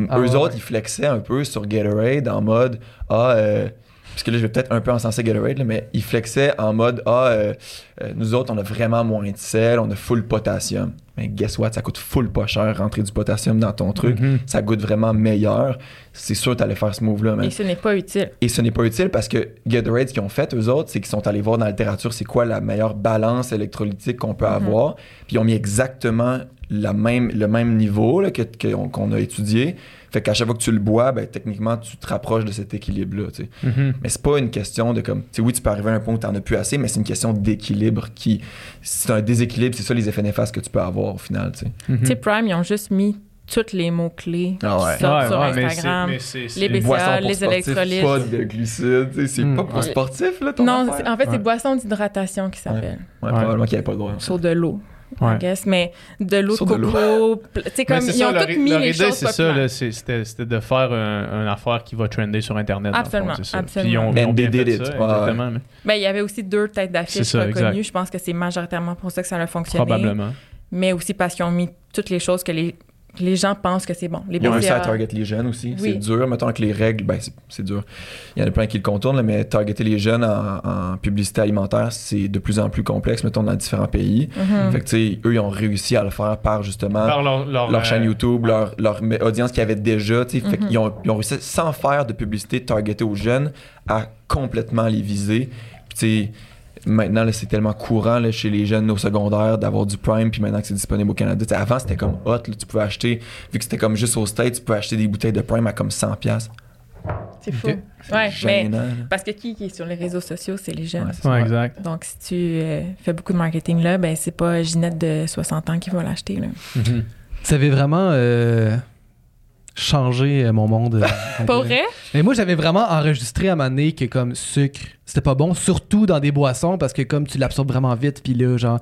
Ah Eux ouais, autres, ils flexaient un peu sur Gatorade en mode Ah, euh, parce que là, je vais peut-être un peu encenser Gatorade, là, mais ils flexaient en mode Ah, euh, euh, nous autres, on a vraiment moins de sel, on a full potassium. Mais guess what, ça coûte full pas cher rentrer du potassium dans ton truc. Mhm. Ça goûte vraiment meilleur. C'est sûr que t'allais faire ce move-là, man. Et ce n'est pas utile. Et ce n'est pas utile parce que Gatorade, ce qu'ils ont fait, eux autres, c'est qu'ils sont allés voir dans la littérature c'est quoi la meilleure balance électrolytique qu'on peut Mhm. avoir. Puis ils ont mis exactement la même, le même niveau là, que- que- qu'on a étudié. Fait qu'à chaque fois que tu le bois, ben, techniquement, tu te rapproches de cet équilibre-là. tu sais. Mhm. Mais c'est pas une question de comme. Tu sais, oui, tu peux arriver à un point où tu as plus assez, mais c'est une question d'équilibre qui. Si tu un déséquilibre, c'est ça les effets néfastes que tu peux avoir au final. tu sais. Mhm. Prime, ils ont juste mis tous les mots-clés Ah ouais. qui sortent Ouais, sur ouais, mais Instagram. c'est- mais c'est- c'est- Les BCA, les sportifs, électrolytes. Pas de glucides. C'est Mm. pas pour Ouais. sportif, là, ton Non, c'est- en fait, Ouais. c'est boisson d'hydratation qui s'appelle. Ouais, Ouais. probablement qu'il n'y avait pas le droit. Sur de l'eau, Ouais. I guess. Mais de l'eau de coco. Tu sais, comme ils ça, ont toutes mis les idée, choses c'est ça, populaires. là, c'est- c'était c'était de faire un, une affaire qui va trender sur Internet. le fond, Absolument, absolument. Puis ils ont, ils ont And bien they fait did ça, it. Ouais. exactement, mais- Ben, il y avait aussi deux têtes d'affiche reconnues. Je pense que c'est majoritairement pour ça que ça a fonctionné. Probablement. Mais aussi parce qu'ils ont mis toutes les choses que les, les gens pensent que c'est bon. Les Ils ont réussi à target les jeunes aussi. Oui. C'est dur, mettons que les règles, ben c'est- dur. Il y en a plein qui le contournent, là, mais targeter les jeunes en, en publicité alimentaire, c'est de plus en plus complexe, mettons, dans différents pays. Mhm. Fait que, tu sais, eux, ils ont réussi à le faire par, justement, Par leur, leur, leur euh, chaîne YouTube, leur, audience qu'ils avaient déjà, Mhm. qu'ils ont, ils ont réussi, sans faire de publicité targetée aux jeunes, à complètement les viser. Puis, tu sais, maintenant, là, c'est tellement courant là, chez les jeunes au secondaire d'avoir du Prime, puis maintenant que c'est disponible au Canada. Tu avant, c'était comme hot, là, tu pouvais acheter, vu que c'était comme juste au States, tu pouvais acheter des bouteilles de Prime à comme 100$. C'est fou. C'est Ouais, mais gênant, parce que qui, qui est sur les réseaux sociaux, c'est les jeunes. Ouais, c'est Ouais, exact. Donc, si tu euh, fais beaucoup de marketing là, ben c'est pas Ginette de 60 ans qui va l'acheter. là. Mhm. Ça avait vraiment euh, changé euh, mon monde. euh, <laughs> Pas complet. vrai? Mais moi, j'avais vraiment enregistré à ma nez que comme sucre, c'était pas bon, surtout dans des boissons parce que comme tu l'absorbes vraiment vite, puis là, genre.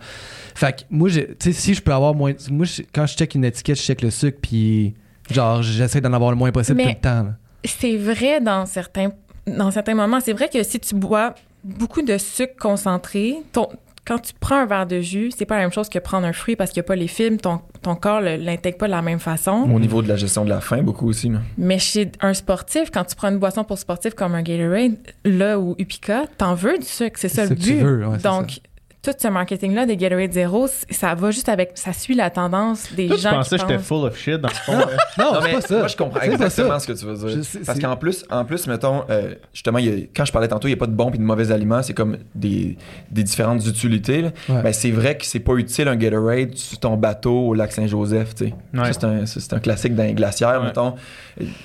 Fait que moi, j'ai- tu sais, si je peux avoir moins. Moi, je- quand je check une étiquette, je check le sucre, puis genre, j'essaie d'en avoir le moins possible Mais- tout le temps. C'est vrai dans certains, dans certains moments. C'est vrai que si tu bois beaucoup de sucre concentré, ton, quand tu prends un verre de jus, c'est pas la même chose que prendre un fruit parce qu'il n'y a pas les fibres, ton, ton corps l'intègre pas de la même façon. Au niveau de la gestion de la faim, beaucoup aussi. Là. Mais chez un sportif, quand tu prends une boisson pour sportif comme un Gatorade, là ou Upica, t'en veux du sucre, c'est ça le que tu but. veux, ouais, Donc, tout ce marketing-là des Gatorade Zero, ça va juste avec, ça suit la tendance des Toi, tu gens pensais qui que j'étais full of shit dans le fond. <laughs> hein? Non, Non, mais pas ça. Moi, je comprends C'est pas exactement ce que tu veux dire. Je Parce qu'en plus, en plus, mettons, euh, justement, il y a- quand je parlais tantôt, il n'y a pas de bons et de mauvais aliments, c'est comme des, des différentes utilités. là. Ouais. Ben, c'est vrai que c'est pas utile un Gatorade sur ton bateau au lac Saint-Joseph. tu sais. Ouais. C'est un, classique dans les glacières, Ouais. mettons,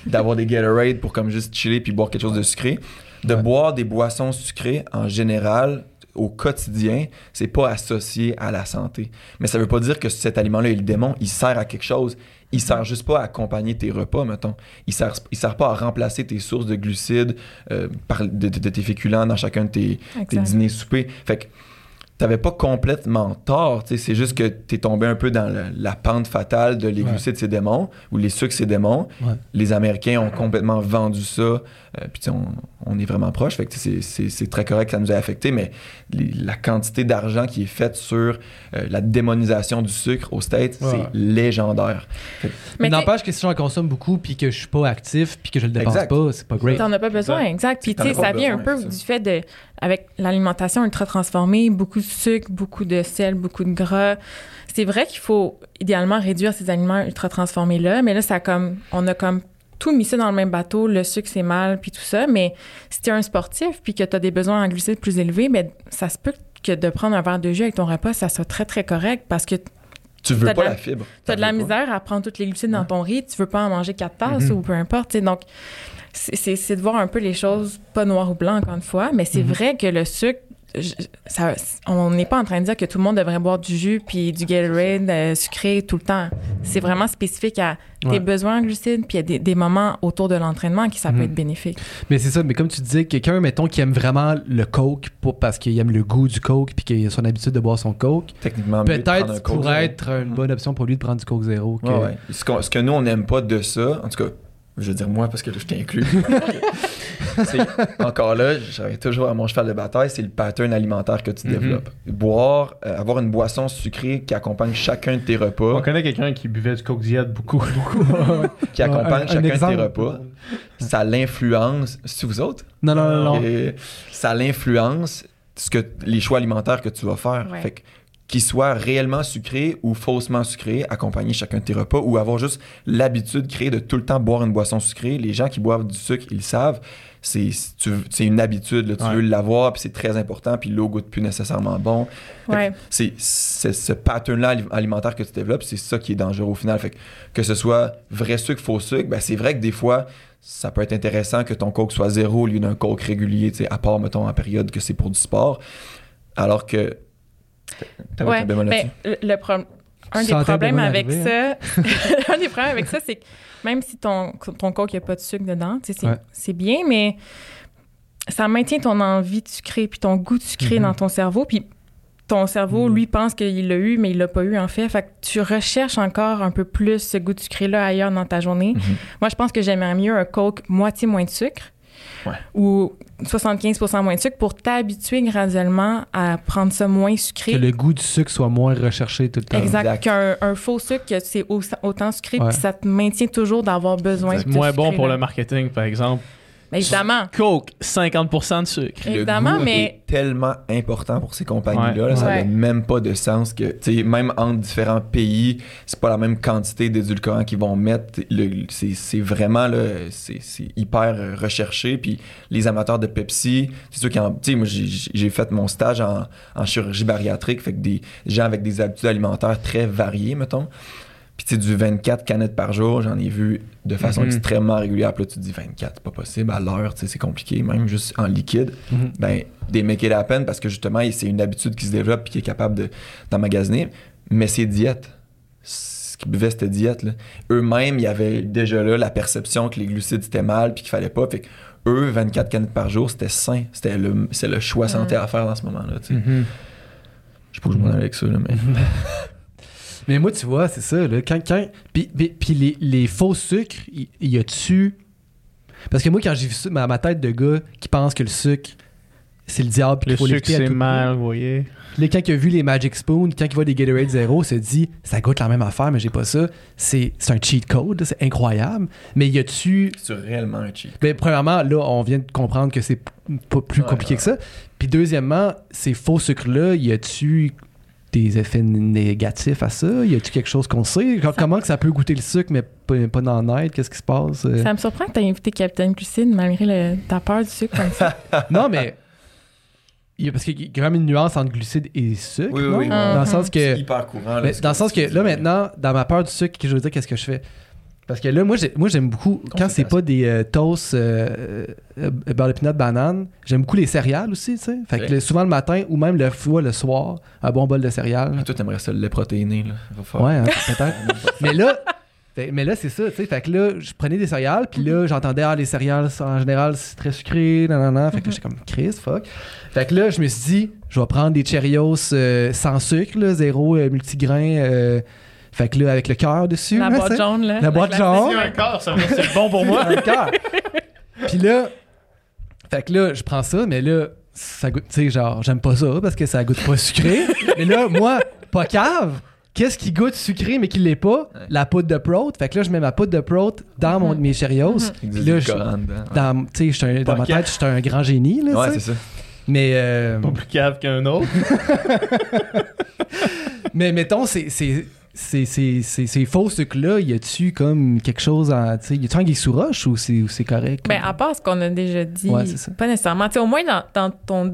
d'avoir des Gatorade pour comme juste chiller puis boire quelque chose de sucré. De Ouais. boire des boissons sucrées en général au quotidien, c'est pas associé à la santé. Mais ça veut pas dire que cet aliment-là est le démon, il sert à quelque chose. Il sert juste pas à accompagner tes repas, mettons. Il sert, il sert pas à remplacer tes sources de glucides euh, par, de, de- de tes féculents dans chacun de tes, dîners soupers. Fait que t'avais pas complètement tort, c'est juste que t'es tombé un peu dans la, la pente fatale de les Ouais. glucides c'est démons ou les sucres c'est démons. Ouais. Les Américains ont complètement vendu ça, euh, puis on, on est vraiment proche, fait que c'est- très correct que ça nous a affecté, mais les- la quantité d'argent qui est faite sur euh, la démonisation du sucre aux States, Ouais. c'est légendaire. Mais n'empêche que si j'en consomme beaucoup, puis que je suis pas actif, puis que je le dépense Exact. pas, c'est pas great. T'en as pas besoin, exact. Puis, ça vient un peu du fait de, avec l'alimentation ultra transformée, beaucoup de sucre, beaucoup de sel, beaucoup de gras. C'est vrai qu'il faut idéalement réduire ces aliments ultra transformés-là, mais là, ça a comme, on a comme tout mis ça dans le même bateau, le sucre c'est mal, puis tout ça. Mais si t'es un sportif, puis que t'as des besoins en glucides plus élevés, ben, ça se peut que de prendre un verre de jus avec ton repas, ça soit très, très correct parce que Tu veux pas la- la fibre. tu as de la pas. misère à prendre toutes les glucides dans ton riz, tu veux pas en manger quatre tasses Mhm. ou peu importe. tu. Donc, c'est- de voir un peu les choses pas noir ou blanc, encore une fois, mais c'est vrai que le sucre, je- ça, on n'est pas en train de dire que tout le monde devrait boire du jus puis du Gatorade euh, sucré tout le temps. C'est vraiment spécifique à tes Ouais. besoins en glucides puis il y a des, des moments autour de l'entraînement qui ça peut Mhm. être bénéfique. Mais c'est ça, mais comme tu disais, quelqu'un, mettons, qui aime vraiment le coke pour, parce qu'il aime le goût du coke puis qu'il a son habitude de boire son coke, Techniquement, peut-être pourrait être une bonne option pour lui de prendre du coke zéro. que- Ouais, ouais. Ce, qu'on- ce que nous, on n'aime pas de ça, en tout cas, je veux dire moi parce que là, je t'inclus. <laughs> encore là, j'arrive toujours à mon cheval de bataille, c'est le pattern alimentaire que tu Mhm. développes. Boire, euh, avoir une boisson sucrée qui accompagne chacun de tes repas, On connaît quelqu'un qui buvait du Coke Diet beaucoup. <laughs> qui accompagne Un- un chacun de tes repas, ça l'influence. C'est vous autres? Non, non, non, non. Et ça l'influence ce que les choix alimentaires que tu vas faire. Ouais. Fait que qu'ils soient réellement sucrés ou faussement sucrés, accompagner chacun de tes repas, ou avoir juste l'habitude créée de tout le temps boire une boisson sucrée. Les gens qui boivent du sucre, ils le savent. C'est tu- c'est une habitude, là. tu Ouais. veux l'avoir, puis c'est très important, puis l'eau goûte plus nécessairement bon. Ouais. C'est c'est ce pattern-là ali- alimentaire que tu développes, c'est ça qui est dangereux au final. Fait que, que ce soit vrai sucre, faux sucre, ben c'est vrai que des fois, ça peut être intéressant que ton coke soit zéro au lieu d'un coke régulier, tu sais, à part, mettons, en période que c'est pour du sport. Alors que. T'avais Ouais, ben, le, le pro- un des problèmes avec arriver, ça, <laughs> un des problèmes avec ça, c'est que même si ton, ton coke, il n'y a pas de sucre dedans, c'est Ouais. bien, mais ça maintient ton envie de sucré, puis ton goût de sucré Mhm. dans ton cerveau, puis ton cerveau, Mhm. lui, pense qu'il l'a eu, mais il l'a pas eu, en fait. Fait que tu recherches encore un peu plus ce goût de sucré-là ailleurs dans ta journée. Mhm. Moi, je pense que j'aimerais mieux un Coke moitié moins de sucre Ouais. ou 75% moins de sucre pour t'habituer graduellement à prendre ça moins sucré. Que le goût du sucre soit moins recherché tout le temps. Exact. Exact. Qu'un un faux sucre, que c'est au- autant sucré, puis ça te maintient toujours d'avoir besoin C'est de moins ce bon pour le marketing, par exemple. Mais Évidemment. Coke, 50% de sucre. Le Évidemment, goût mais- est tellement important pour ces compagnies-là. Ouais. là, ça Ouais. n'a même pas de sens que, tu sais, même entre différents pays, c'est pas la même quantité d'édulcorants qu'ils vont mettre. Le- c'est, c'est vraiment, là, c'est, c'est hyper recherché. Puis les amateurs de Pepsi, c'est sûr qu'ils, tu sais, moi, j'ai, j'ai fait mon stage en, en chirurgie bariatrique, fait que des gens avec des habitudes alimentaires très variées, mettons. Puis tu sais, du 24 canettes par jour, j'en ai vu de façon Mhm. extrêmement régulière. Puis là, tu te dis 24, c'est pas possible. À l'heure, tu sais, c'est compliqué, même juste en liquide. Mhm. Ben, des make it happen parce que justement, c'est une habitude qui se développe et qui est capable de- d'emmagasiner. Mais c'est diète. Ce qu'ils buvaient, c'était diète. là. Eux-mêmes, il y avait déjà là la perception que les glucides, c'était mal puis qu'il fallait pas. Fait que eux, 24 canettes par jour, c'était sain. C'était le, c'est le choix santé à faire dans ce moment-là. Mhm. Je sais pas où je m'en allais avec ça, là, mais. <laughs> Mais moi, tu vois, c'est ça. Là, quand, quand, puis, puis- puis les, les faux sucres, il y a-tu. Parce que moi, quand j'ai vu ça, ma, ma tête de gars qui pense que le sucre, c'est le diable, puis Le qu'il faut sucre, c'est mal, vous voyez. Là, quand il a vu les Magic Spoon, quand il voit des Gatorade Zero, il se dit ça goûte la même affaire, mais j'ai pas ça. C'est c'est un cheat code, c'est incroyable. Mais y a-tu. C'est réellement un cheat. Ben, premièrement, là, on vient de comprendre que c'est pas plus Ouais, compliqué ouais. que ça. Puis deuxièmement, ces faux sucres-là, y a-tu des effets négatifs à ça? Y a-tu quelque chose qu'on sait? Co- Comment que ça peut goûter le sucre, mais pas, pas d'en être? Qu'est-ce qui se passe? Euh, Ça me surprend que tu invité Capitaine Glucide malgré le, ta peur du sucre comme ça. <laughs> Non, mais. il y a- parce qu'il y a quand même une nuance entre glucides et sucre. Oui, oui, oui. Dans le sens C'est que. hyper courant. là, Mais dans le sens que là maintenant, dans ma peur du sucre, je veux dire qu'est-ce que je fais? Parce que là, moi, j'ai- moi j'aime beaucoup, quand c'est pas des euh, toasts euh, euh, beurre de pinot banane, j'aime beaucoup les céréales aussi, tu sais. Fait que le- souvent le matin ou même le fois le soir, un bon bol de céréales. Toi, t'aimerais ça le lait protéiné, là. Va Ouais, hein, <laughs> peut-être. mais là, fait- mais là c'est ça, tu sais. Fait que là, je prenais des céréales, puis là, j'entendais, ah, les céréales, en général, c'est très sucré, nan, nan, nan. Fait que là, j'étais comme, Chris, fuck. Fait que là, je me suis dit, je vais prendre des Cheerios euh, sans sucre, là, zéro euh, multigrain. Fait que là, avec le cœur dessus. La là, boîte jaune, là. La boîte jaune. Un corps, ça c'est bon pour moi. Le cœur. Puis là, fait que là, je prends ça, mais là, ça goûte, tu sais, genre, j'aime pas ça parce que ça goûte pas sucré. <laughs> mais là, moi, pas cave. Qu'est-ce qui goûte sucré mais qui l'est pas? La poudre de prot. Fait que là, je mets ma poudre de prot dans mon, mes Cheerios. Puis dit là, je- dedans. dans, tu sais, je suis un- dans ma tête, je suis un grand génie, là, Ouais, c'est ça. Mais, euh, Pas plus cave qu'un autre. <laughs> mais mettons, c'est... c'est ces, ces, ces, ces faux sucres-là, y a-tu comme quelque chose sais, Y a-tu un sous roche ou c'est ou c'est correct? Ben, à part ce qu'on a déjà dit, Ouais, c'est ça. pas nécessairement. Tu sais, au moins, dans, dans ton,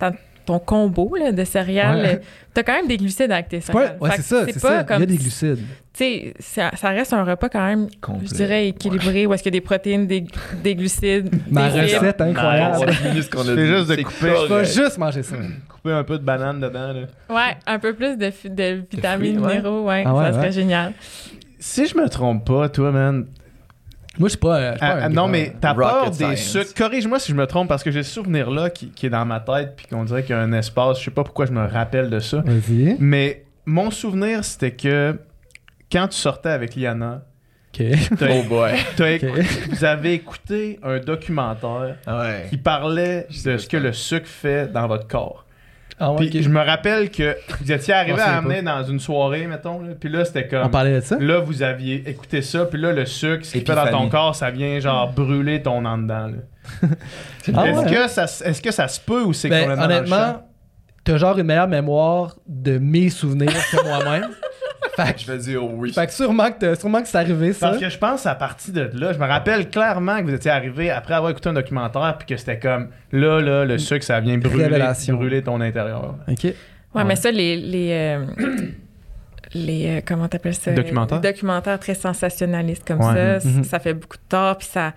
dans ton combo là, de céréales, Ouais. euh, t'as quand même des glucides avec tes C'est pas- céréales. ouais, c'est ça, c'est pas ça. Il y comme a des glucides. Tu sais, ça, ça reste un repas quand même, Complet. je dirais, équilibré, où est-ce qu'il y a des protéines, des, des glucides, <laughs> Ma des recette incroyable. Ouais, C'est juste de couper. Je vais juste manger ça. Couper un peu de banane dedans. Là. Ouais, un peu plus de, de vitamines, fruits, ouais. minéraux, ouais, Ah ouais, ça serait ouais. génial. Si je me trompe pas, toi, man, Moi, je suis pas. euh, je suis pas Ah, un non, mais ta Rocket peur des science. sucres. Corrige-moi si je me trompe, parce que j'ai ce souvenir-là qui, qui est dans ma tête, puis qu'on dirait qu'il y a un espace. Je sais pas pourquoi je me rappelle de ça. Vas-y. Mais mon souvenir, c'était que quand tu sortais avec Liana, Ok. t'as- Oh boy. t'as Ok. écou- vous avez écouté un documentaire ouais. qui parlait de ce que le sucre fait dans votre corps. Ah ouais, Puis je me rappelle que vous étiez arrivé à amener dans une soirée, mettons, là, puis là, c'était comme... On parlait de ça? Là, vous aviez écouté ça, puis là, le sucre, ce qu'il fait dans ton corps, ça vient genre brûler ton en dedans. là. <laughs> Ah est-ce, ouais, que ça, est-ce que ça se peut ou c'est Ben, complètement honnêtement, t'as genre une meilleure mémoire de mes souvenirs que moi-même. Fait, que- Je vais dire oui. fait que sûrement que, t'as- sûrement que c'est arrivé, ça. Parce que je pense à partir de là, je me rappelle clairement que vous étiez arrivé après avoir écouté un documentaire puis que c'était comme là là le sucre ça vient brûler Révélation. brûler ton intérieur. OK. Ouais, Ouais. mais ça, les. les euh, <clears throat> les euh, comment t'appelles ça? Documentaires? Les documentaires très sensationnalistes comme Ouais. ça, Mhm. ça fait beaucoup de tort puis ça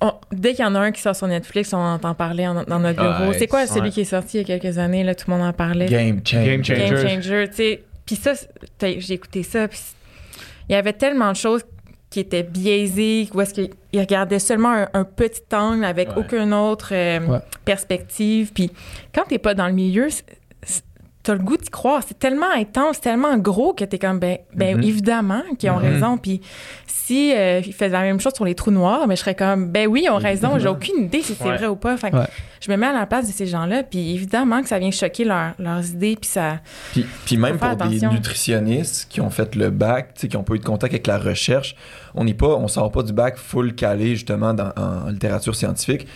on- dès qu'il y en a un qui sort sur Netflix on entend parler en- dans notre bureau Ouais, c'est quoi ouais. celui qui est sorti il y a quelques années là tout le monde en parlait? Game changer. Game changer. Game Changer tu sais puis ça j'ai écouté ça puis il y avait tellement de choses qui étaient biaisées où est-ce qu'il regardait seulement un, un petit angle avec Ouais. aucune autre euh, Ouais. perspective puis quand t'es pas dans le milieu t'as le goût d'y croire c'est tellement intense tellement gros que t'es comme ben, ben Mhm. évidemment qu'ils ont Mhm. raison puis si euh, ils faisaient la même chose sur les trous noirs mais je serais comme ben oui ils ont raison j'ai aucune idée si c'est vrai ou pas Fait que Ouais. je me mets à la place de ces gens-là puis évidemment que ça vient choquer leur- leurs idées puis ça Puis, puis même pour des nutritionnistes qui ont fait le bac, qui n'ont pas eu de contact avec la recherche, on n'est pas, on sort pas du bac full calé justement dans, en littérature scientifique.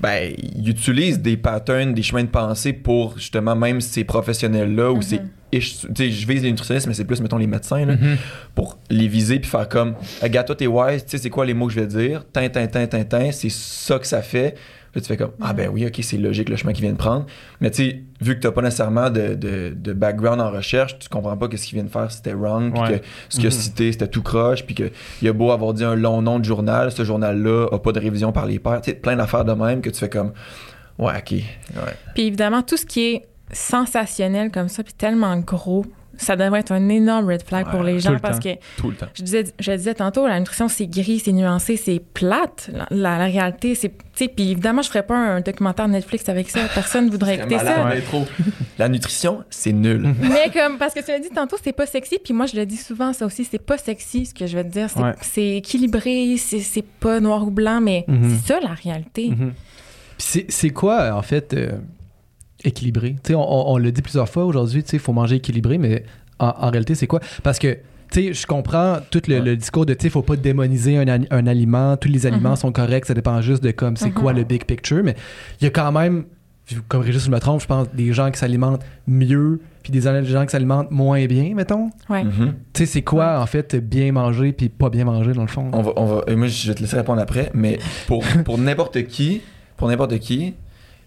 Ben, ils utilisent des patterns, des chemins de pensée pour justement même ces professionnels-là ou ces ish- tu sais, je vise les nutritionnistes, mais c'est plus, mettons, les médecins, là, Mhm. pour les viser puis faire comme, regarde, toi, t'es wise, tu sais, c'est quoi les mots que je vais dire, tin, tin, tin, tin, tin, c'est ça que ça fait. Là, tu fais comme, ah ben oui, ok, c'est logique le chemin qu'il vient de prendre. Mais tu sais, vu que t'as pas nécessairement de, de, de background en recherche, tu comprends pas que ce qu'il vient de faire c'était wrong, puis Ouais. que ce qu'il a cité c'était tout croche, puis qu'il a beau avoir dit un long nom de journal, ce journal-là a pas de révision par les pairs. Tu sais, plein d'affaires de même que tu fais comme, ouais, ok. Ouais. Puis évidemment, tout ce qui est sensationnel comme ça, puis tellement gros, ça devrait être un énorme red flag Ouais, pour les gens le parce temps. que Tout le temps. je disais, je disais tantôt, la nutrition c'est gris, c'est nuancé, c'est plate. La, la- la réalité, c'est, puis évidemment, je ferais pas un documentaire Netflix avec ça. Personne <laughs> voudrait écouter ça. Ouais. La nutrition, c'est nul. <laughs> Mais comme parce que tu l'as dit tantôt, c'est pas sexy. Puis moi, je le dis souvent, ça aussi, c'est pas sexy. Ce que je vais te dire, c'est, Ouais. équilibré, c'est, pas noir ou blanc, mais Mhm. c'est ça la réalité. C'est- c'est quoi, en fait, euh, équilibré? Tu sais, on, on- on l'a dit plusieurs fois aujourd'hui, tu sais, il faut manger équilibré, mais en, en réalité, c'est quoi? Parce que, tu sais, je comprends tout le, Ouais. le discours de, tu sais, faut pas démoniser un, aliment, tous les aliments Mhm. sont corrects, ça dépend juste de comme, c'est Mhm. quoi le big picture, mais il y a quand même, comme Régis, je me trompe, je pense, des gens qui s'alimentent mieux, puis des gens qui s'alimentent moins bien, mettons. Ouais. Mhm. Tu sais, c'est quoi, en fait, bien manger puis pas bien manger, dans le fond? On va, on va, et moi, je vais te laisser répondre après, mais pour, pour n'importe qui, pour n'importe qui,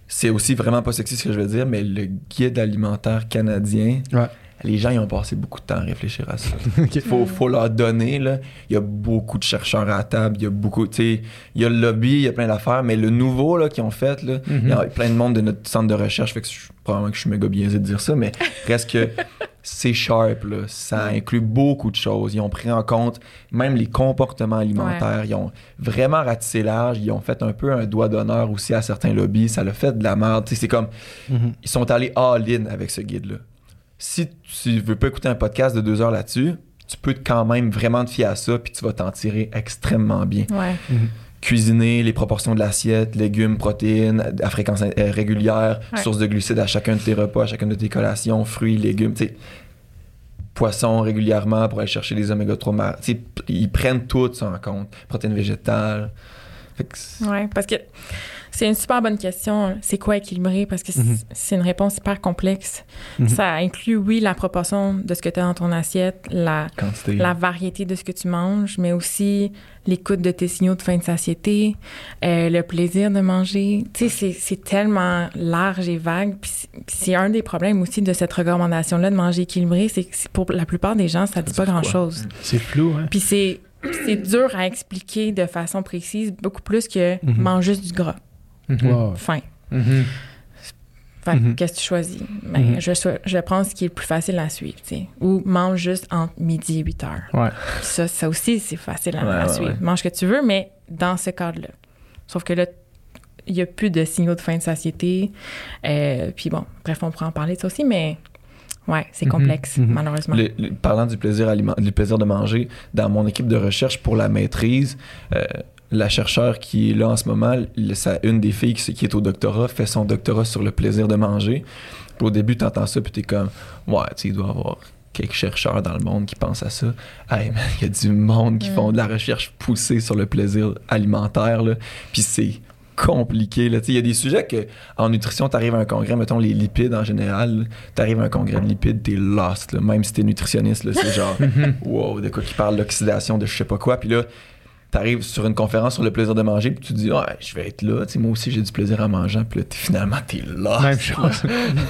c'est aussi vraiment pas sexy ce que je veux dire, mais le guide alimentaire canadien, Ouais. les gens ils ont passé beaucoup de temps à réfléchir à ça. <laughs> Ok. faut, faut leur donner, là. Il y a beaucoup de chercheurs à la table, il y a beaucoup, tu sais, il y a le lobby, il y a plein d'affaires, mais le nouveau, là, qu'ils ont fait, là, il y a plein de monde de notre centre de recherche, fait que je, probablement que je suis méga biaisé de dire ça, mais <laughs> reste que c'est sharp, là. Ça inclut beaucoup de choses. Ils ont pris en compte même les comportements alimentaires. Ils ont vraiment ratissé large. Ils ont fait un peu un doigt d'honneur aussi à certains lobbies. Ça l'a fait de la merde. C'est comme, Mhm. ils sont allés all-in avec ce guide-là. Si tu veux pas écouter un podcast de deux heures là-dessus, tu peux quand même vraiment te fier à ça, puis tu vas t'en tirer extrêmement bien. Ouais. Cuisiner, les proportions de l'assiette, légumes, protéines, à fréquence euh, régulière, Ouais. source de glucides à chacun de tes repas, à chacune de tes collations, fruits, légumes, tu sais, poissons régulièrement pour aller chercher les oméga 3 mar- tu sais, p- ils prennent tout ça en compte. Protéines végétales. Oui, parce que c'est une super bonne question. C'est quoi équilibré? Parce que c'est- Mhm. c'est une réponse hyper complexe. Mhm. Ça inclut, oui, la proportion de ce que tu as dans ton assiette, la, quantité. la variété de ce que tu manges, mais aussi l'écoute de tes signaux de fin de satiété, euh, le plaisir de manger. Tu sais, c'est- c'est tellement large et vague. Puis c'est- puis c'est un des problèmes aussi de cette recommandation-là de manger équilibré, c'est que pour la plupart des gens, ça dit pas dit quoi? grand-chose. C'est flou, hein? Puis c'est c'est dur à expliquer de façon précise, beaucoup plus que Mhm. mange juste du gras. Mhm. Fin. Mhm. Fait que Mhm. qu'est-ce que tu choisis? Ben, je, je prends ce qui est le plus facile à suivre, tu sais. Ou mange juste entre midi et 8 heures. Ouais. Ça, ça aussi, c'est facile à, Ouais, à ouais, suivre. ouais. Mange ce que tu veux, mais dans ce cadre-là. Sauf que là, il n'y a plus de signaux de fin de satiété. Euh, puis bon, bref, on pourra en parler de ça aussi, mais ouais, c'est complexe, malheureusement. Le- le- parlant du plaisir, aliment- du plaisir de manger, dans mon équipe de recherche pour la maîtrise, euh, la chercheure qui est là en ce moment, ça- une des filles qui, qui est au doctorat fait son doctorat sur le plaisir de manger. Puis au début, tu entends ça, puis tu es comme, ouais, tu il doit y avoir quelques chercheurs dans le monde qui pensent à ça. Hey, man, il y a du monde qui Mm. font de la recherche poussée sur le plaisir alimentaire, là. Puis c'est compliqué. Il y a des sujets que en nutrition, tu arrives à un congrès, mettons les lipides en général, tu arrives à un congrès de lipides, t'es lost. là. Même si t'es nutritionniste, là, c'est genre, <laughs> wow, de quoi qui parle d'oxydation, de je sais pas quoi. Puis là, t'arrives sur une conférence sur le plaisir de manger, puis tu te dis, ouais, je vais être là. Tu sais, moi aussi, j'ai du plaisir en mangeant. Puis là, t'es- finalement, t'es lost. Même chose.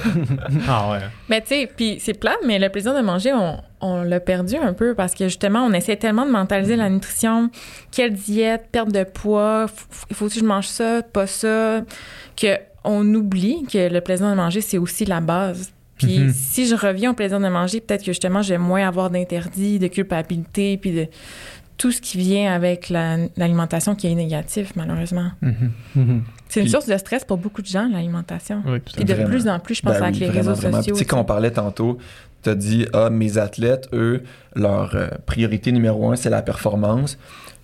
<laughs> ah ouais. Mais tu sais, puis c'est plat, mais le plaisir de manger, on, on l'a perdu un peu parce que justement, on essaie tellement de mentaliser la nutrition. Quelle diète, perte de poids, il faut que je mange ça, pas ça, que on oublie que le plaisir de manger, c'est aussi la base. Puis Mhm. si je reviens au plaisir de manger, peut-être que justement, je vais moins avoir d'interdits, de culpabilité, puis de tout ce qui vient avec la- l'alimentation qui est négatif, malheureusement. Mhm. Mhm. C'est une Puis- source de stress pour beaucoup de gens, l'alimentation. Oui, Et de Vraiment. plus en plus, je pense, Ben avec oui, les vraiment, réseaux vraiment. sociaux. Tu sais, quand on parlait tantôt, tu as dit, ah, mes athlètes, eux, leur euh, priorité numéro un, c'est la performance.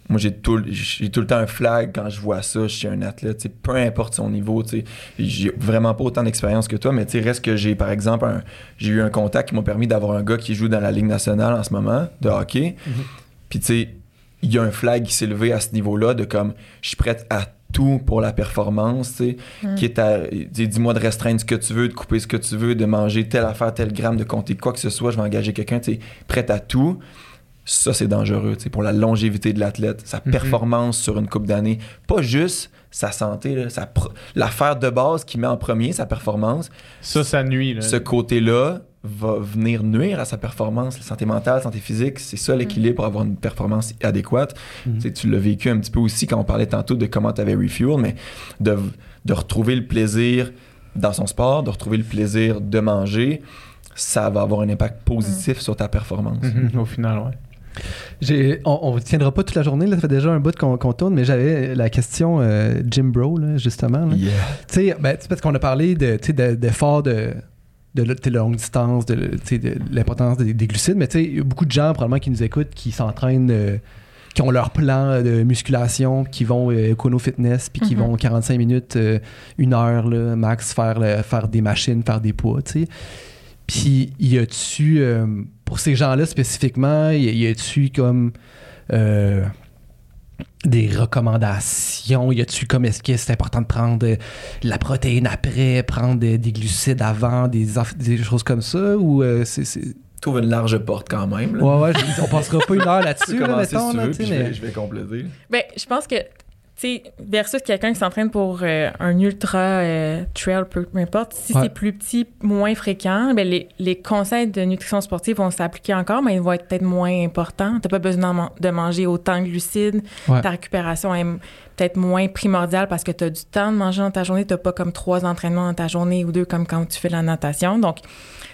Moi, j'ai tout, j'ai tout le temps un flag quand je vois ça chez un athlète, peu importe son niveau. tu sais. J'ai vraiment pas autant d'expérience que toi, mais tu sais, reste que j'ai, par exemple, un- j'ai eu un contact qui m'a permis d'avoir un gars qui joue dans la Ligue nationale en ce moment de hockey. Puis, tu sais, il y a un flag qui s'est levé à ce niveau-là de comme, je suis prête à tout pour la performance, tu sais, Mm. quitte à, tu sais, dis-moi de restreindre ce que tu veux, de couper ce que tu veux, de manger telle affaire, tel gramme, de compter quoi que ce soit, je vais engager quelqu'un, tu sais, prête à tout. Ça, c'est dangereux, tu sais, pour la longévité de l'athlète, sa Mhm. performance sur une coupe d'années. Pas juste sa santé, là, sa l'affaire de base qui met en premier sa performance. Ça, ça nuit. Là. Ce côté-là va venir nuire à sa performance, la santé mentale, santé physique. C'est ça l'équilibre pour avoir une performance adéquate. Mhm. Tu l'as vécu un petit peu aussi quand on parlait tantôt de comment tu avais refuel, mais de, de retrouver le plaisir dans son sport, de retrouver le plaisir de manger, ça va avoir un impact positif sur ta performance. Mhm, Au final, ouais. J'ai- on ne tiendra pas toute la journée, là, ça fait déjà un bout qu'on tourne, mais j'avais la question euh, Jim Bro, là, justement. là. Yeah. Tu sais, ben, parce qu'on a parlé de, tu sais, de- d'efforts de, de, la- longue distance, de, l'importance des, des glucides, mais tu sais, il y a beaucoup de gens probablement qui nous écoutent, qui s'entraînent, euh, qui ont leur plan de musculation, qui vont euh, Econo Fitness, puis qui Mhm. vont 45 minutes, euh, une heure, là, max, faire, des machines, faire des poids, tu sais. Puis, y a-tu, euh, pour ces gens-là spécifiquement, y y a-tu comme euh, des recommandations? Y a-tu comme, est-ce que c'est important de prendre euh, la protéine après, prendre euh, des glucides avant, des, choses comme ça? Ou euh, c'est. c'est- Trouve une large porte quand même. là. Ouais, ouais, je- on passera pas une heure là-dessus, <laughs> là, mettons, si tu veux, puis je, mais- vais, je vais compléter. Ben, je pense que, sais, versus quelqu'un qui s'entraîne pour euh, un ultra euh, trail, peu, importe, si Ouais. c'est plus petit, moins fréquent, ben les, les conseils de nutrition sportive vont s'appliquer encore, mais ils vont être peut-être moins importants. T'as pas besoin de man- de manger autant de glucides. Ouais. Ta récupération est peut-être moins primordiale parce que tu as du temps de manger dans ta journée. Tu pas comme trois entraînements dans ta journée ou deux comme quand tu fais la natation. Donc,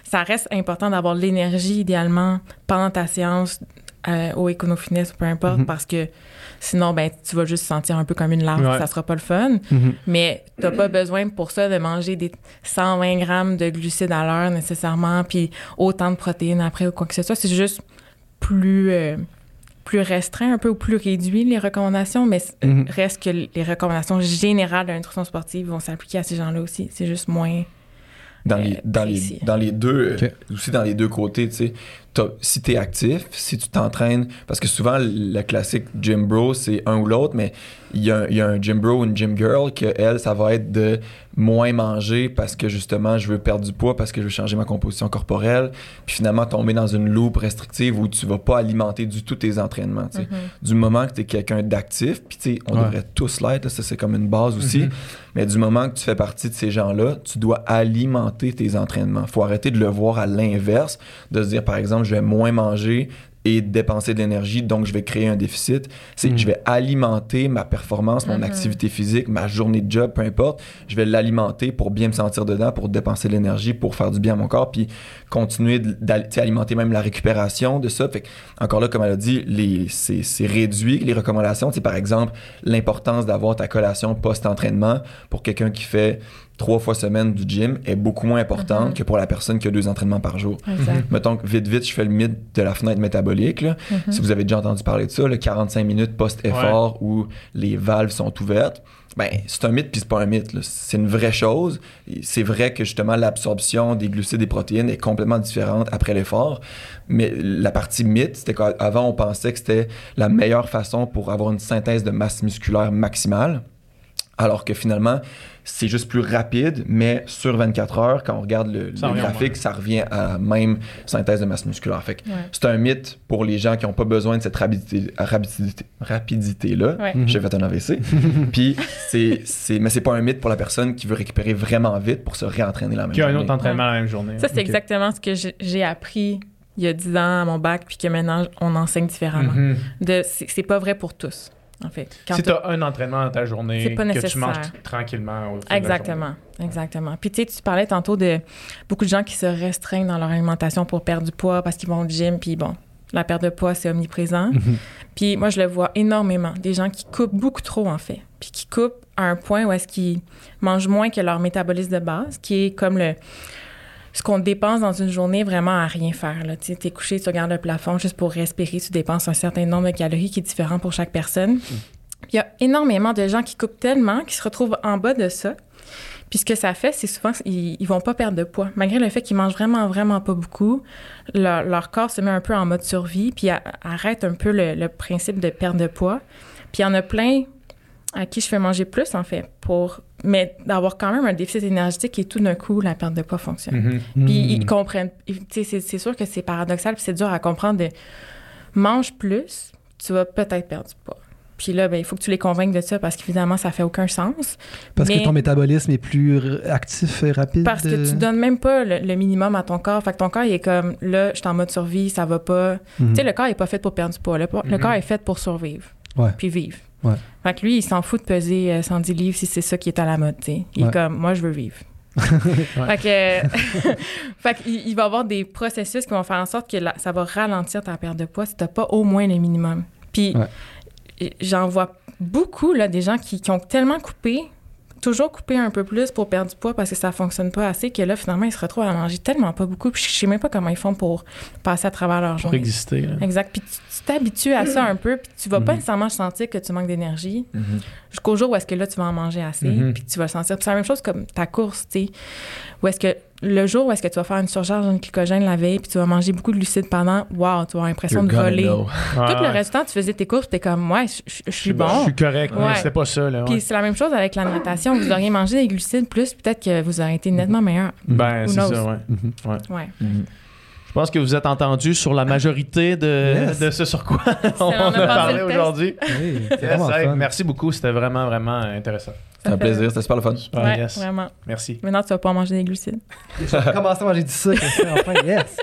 ça reste important d'avoir l'énergie idéalement pendant ta séance euh, au Econofitness ou peu importe Mhm. parce que sinon, ben, tu vas juste te sentir un peu comme une larve. Ouais. Ça sera pas le fun. Mhm. Mais t'as pas besoin pour ça de manger des 120 grammes de glucides à l'heure nécessairement, puis autant de protéines après ou quoi que ce soit. C'est juste plus, euh, plus restreint un peu ou plus réduit les recommandations, mais Mhm. reste que les recommandations générales de la nutrition sportive vont s'appliquer à ces gens-là aussi. C'est juste moins... dans les, Euh, dans les, dans les deux, aussi dans les deux côtés, tu sais, si tu es actif, si tu t'entraînes, parce que souvent le classique gym bro, c'est un ou l'autre, mais il y, a un- il y a un gym bro ou une gym girl que elle, ça va être de moins manger parce que justement je veux perdre du poids, parce que je veux changer ma composition corporelle, puis finalement tomber dans une loupe restrictive où tu vas pas alimenter du tout tes entraînements. sais. Du moment que tu es quelqu'un d'actif, puis tu sais, on Ouais. devrait tous l'être, ça c'est comme une base aussi, mais du moment que tu fais partie de ces gens-là, tu dois alimenter tes entraînements. faut arrêter de le voir à l'inverse, de se dire par exemple, je vais moins manger et dépenser de l'énergie, donc je vais créer un déficit. C'est Mhm. je vais alimenter ma performance, mon Mhm. activité physique, ma journée de job, peu importe. Je vais l'alimenter pour bien me sentir dedans, pour dépenser de l'énergie, pour faire du bien à mon corps, puis continuer d'alimenter même la récupération de ça. Fait que, encore là, comme elle a dit, les- c'est c'est réduit les recommandations. C'est par exemple l'importance d'avoir ta collation post-entraînement pour quelqu'un qui fait trois fois semaine du gym est beaucoup moins importante Mhm. que pour la personne qui a deux entraînements par jour. Exact. Mettons que vite, vite, je fais le mythe de la fenêtre métabolique. là. Mhm. Si vous avez déjà entendu parler de ça, le 45 minutes post-effort où les valves sont ouvertes, ben, c'est un mythe puis c'est pas un mythe. C'est une vraie chose. C'est vrai que justement l'absorption des glucides et protéines est complètement différente après l'effort. Mais la partie mythe, c'était qu'avant on pensait que c'était la meilleure façon pour avoir une synthèse de masse musculaire maximale. Alors que finalement, c'est juste plus rapide, mais sur 24 heures, quand on regarde le, graphique, ça revient à la même synthèse de masse musculaire. Fait que Ouais. c'est un mythe pour les gens qui n'ont pas besoin de cette rapidité, rapidité, rapidité-là. Ouais. Mhm. J'ai fait un AVC. <laughs> Puis, c'est, c'est, mais c'est pas un mythe pour la personne qui veut récupérer vraiment vite pour se réentraîner la même Qu'il y a un journée. autre entraînement la même journée. Ça, c'est exactement ce que j'ai- appris il y a 10 ans à mon bac, puis que maintenant, on enseigne différemment. Mhm. De- C'est c'est pas vrai pour tous, en fait. Quand Si tu t'as- as un entraînement dans ta journée, pas que tu manges tranquillement. au fil de la Exactement, exactement. Puis tu sais, tu parlais tantôt de beaucoup de gens qui se restreignent dans leur alimentation pour perdre du poids parce qu'ils vont au gym, puis bon, la perte de poids, c'est omniprésent. Mhm. Puis moi, je le vois énormément. Des gens qui coupent beaucoup trop, en fait. Puis qui coupent à un point où est-ce qu'ils mangent moins que leur métabolisme de base, qui est comme le ce qu'on dépense dans une journée vraiment à rien faire. Là. Tu t'es couché, tu regardes le plafond juste pour respirer, tu dépenses un certain nombre de calories qui est différent pour chaque personne. Puis Il y a énormément de gens qui coupent tellement qu'ils se retrouvent en bas de ça. Puis ce que ça fait, c'est souvent ils, ils vont pas perdre de poids. Malgré le fait qu'ils mangent vraiment, vraiment pas beaucoup, leur, leur corps se met un peu en mode survie, puis a- arrête un peu le, le principe de perte de poids. Puis il y en a plein à qui je fais manger plus, en fait, pour... Mais d'avoir quand même un déficit énergétique et tout d'un coup, la perte de poids fonctionne. Mhm. Puis ils comprennent. tu sais, C'est sûr que c'est paradoxal, puis c'est dur à comprendre de mange plus, tu vas peut-être perdre du poids. Puis là, ben, il faut que tu les convainques de ça parce qu'évidemment, ça fait aucun sens. Parce Mais- que ton métabolisme est plus actif et rapide. Parce que tu donnes même pas le, le minimum à ton corps. Fait que ton corps, il est comme là, je suis en mode survie, ça va pas. Mhm. Tu sais, le corps est pas fait pour perdre du poids. Le, Mhm. corps est fait pour survivre. Ouais. Puis vivre. Ouais. Fait que lui, il s'en fout de peser euh, 110 livres si c'est ça qui est à la mode, tu sais. Il Ouais. est comme, moi, je veux vivre. <laughs> Fait que, <laughs> fait il va y avoir des processus qui vont faire en sorte que la- ça va ralentir ta perte de poids si t'as pas au moins le minimum. Puis j'en vois beaucoup, là, des gens qui, qui ont tellement coupé, toujours coupé un peu plus pour perdre du poids parce que ça fonctionne pas assez, que là, finalement, ils se retrouvent à manger tellement pas beaucoup. Puis je sais même pas comment ils font pour passer à travers leur Pour journée. exister. là. Exact. Puis tu tu t'habitues à ça un peu, puis tu vas pas Mhm. nécessairement sentir que tu manques d'énergie Mhm. jusqu'au jour où est-ce que là, tu vas en manger assez, Mhm. puis tu vas le sentir. Puis c'est la même chose comme ta course, tu sais. Où est-ce que le jour où est-ce que tu vas faire une surcharge en glycogène la veille, puis tu vas manger beaucoup de glucides pendant, wow, tu vas avoir l'impression de voler. Ah, <laughs> Tout le ouais. reste du temps, tu faisais tes courses, t'es comme, ouais, je- je je suis Je bon. suis correct, mais Ouais. c'était pas ça. Là, ouais. Puis c'est la même chose avec la natation. Vous auriez mangé des glucides plus, peut-être que vous auriez été nettement meilleur. Ben, c'est ça, ouais. Mhm. Ouais. Mhm. Je pense que vous êtes entendu sur la majorité de, Yes. de ce sur quoi <laughs> on, on a parlé aujourd'hui. Yes, hey, merci beaucoup, c'était vraiment, vraiment intéressant. C'était un plaisir, c'était super le fun. Ouais, yes. vraiment. Merci. Maintenant, tu vas pas manger des glucides. <laughs> J'ai commencé à manger du sucre. <laughs> Enfin, yes.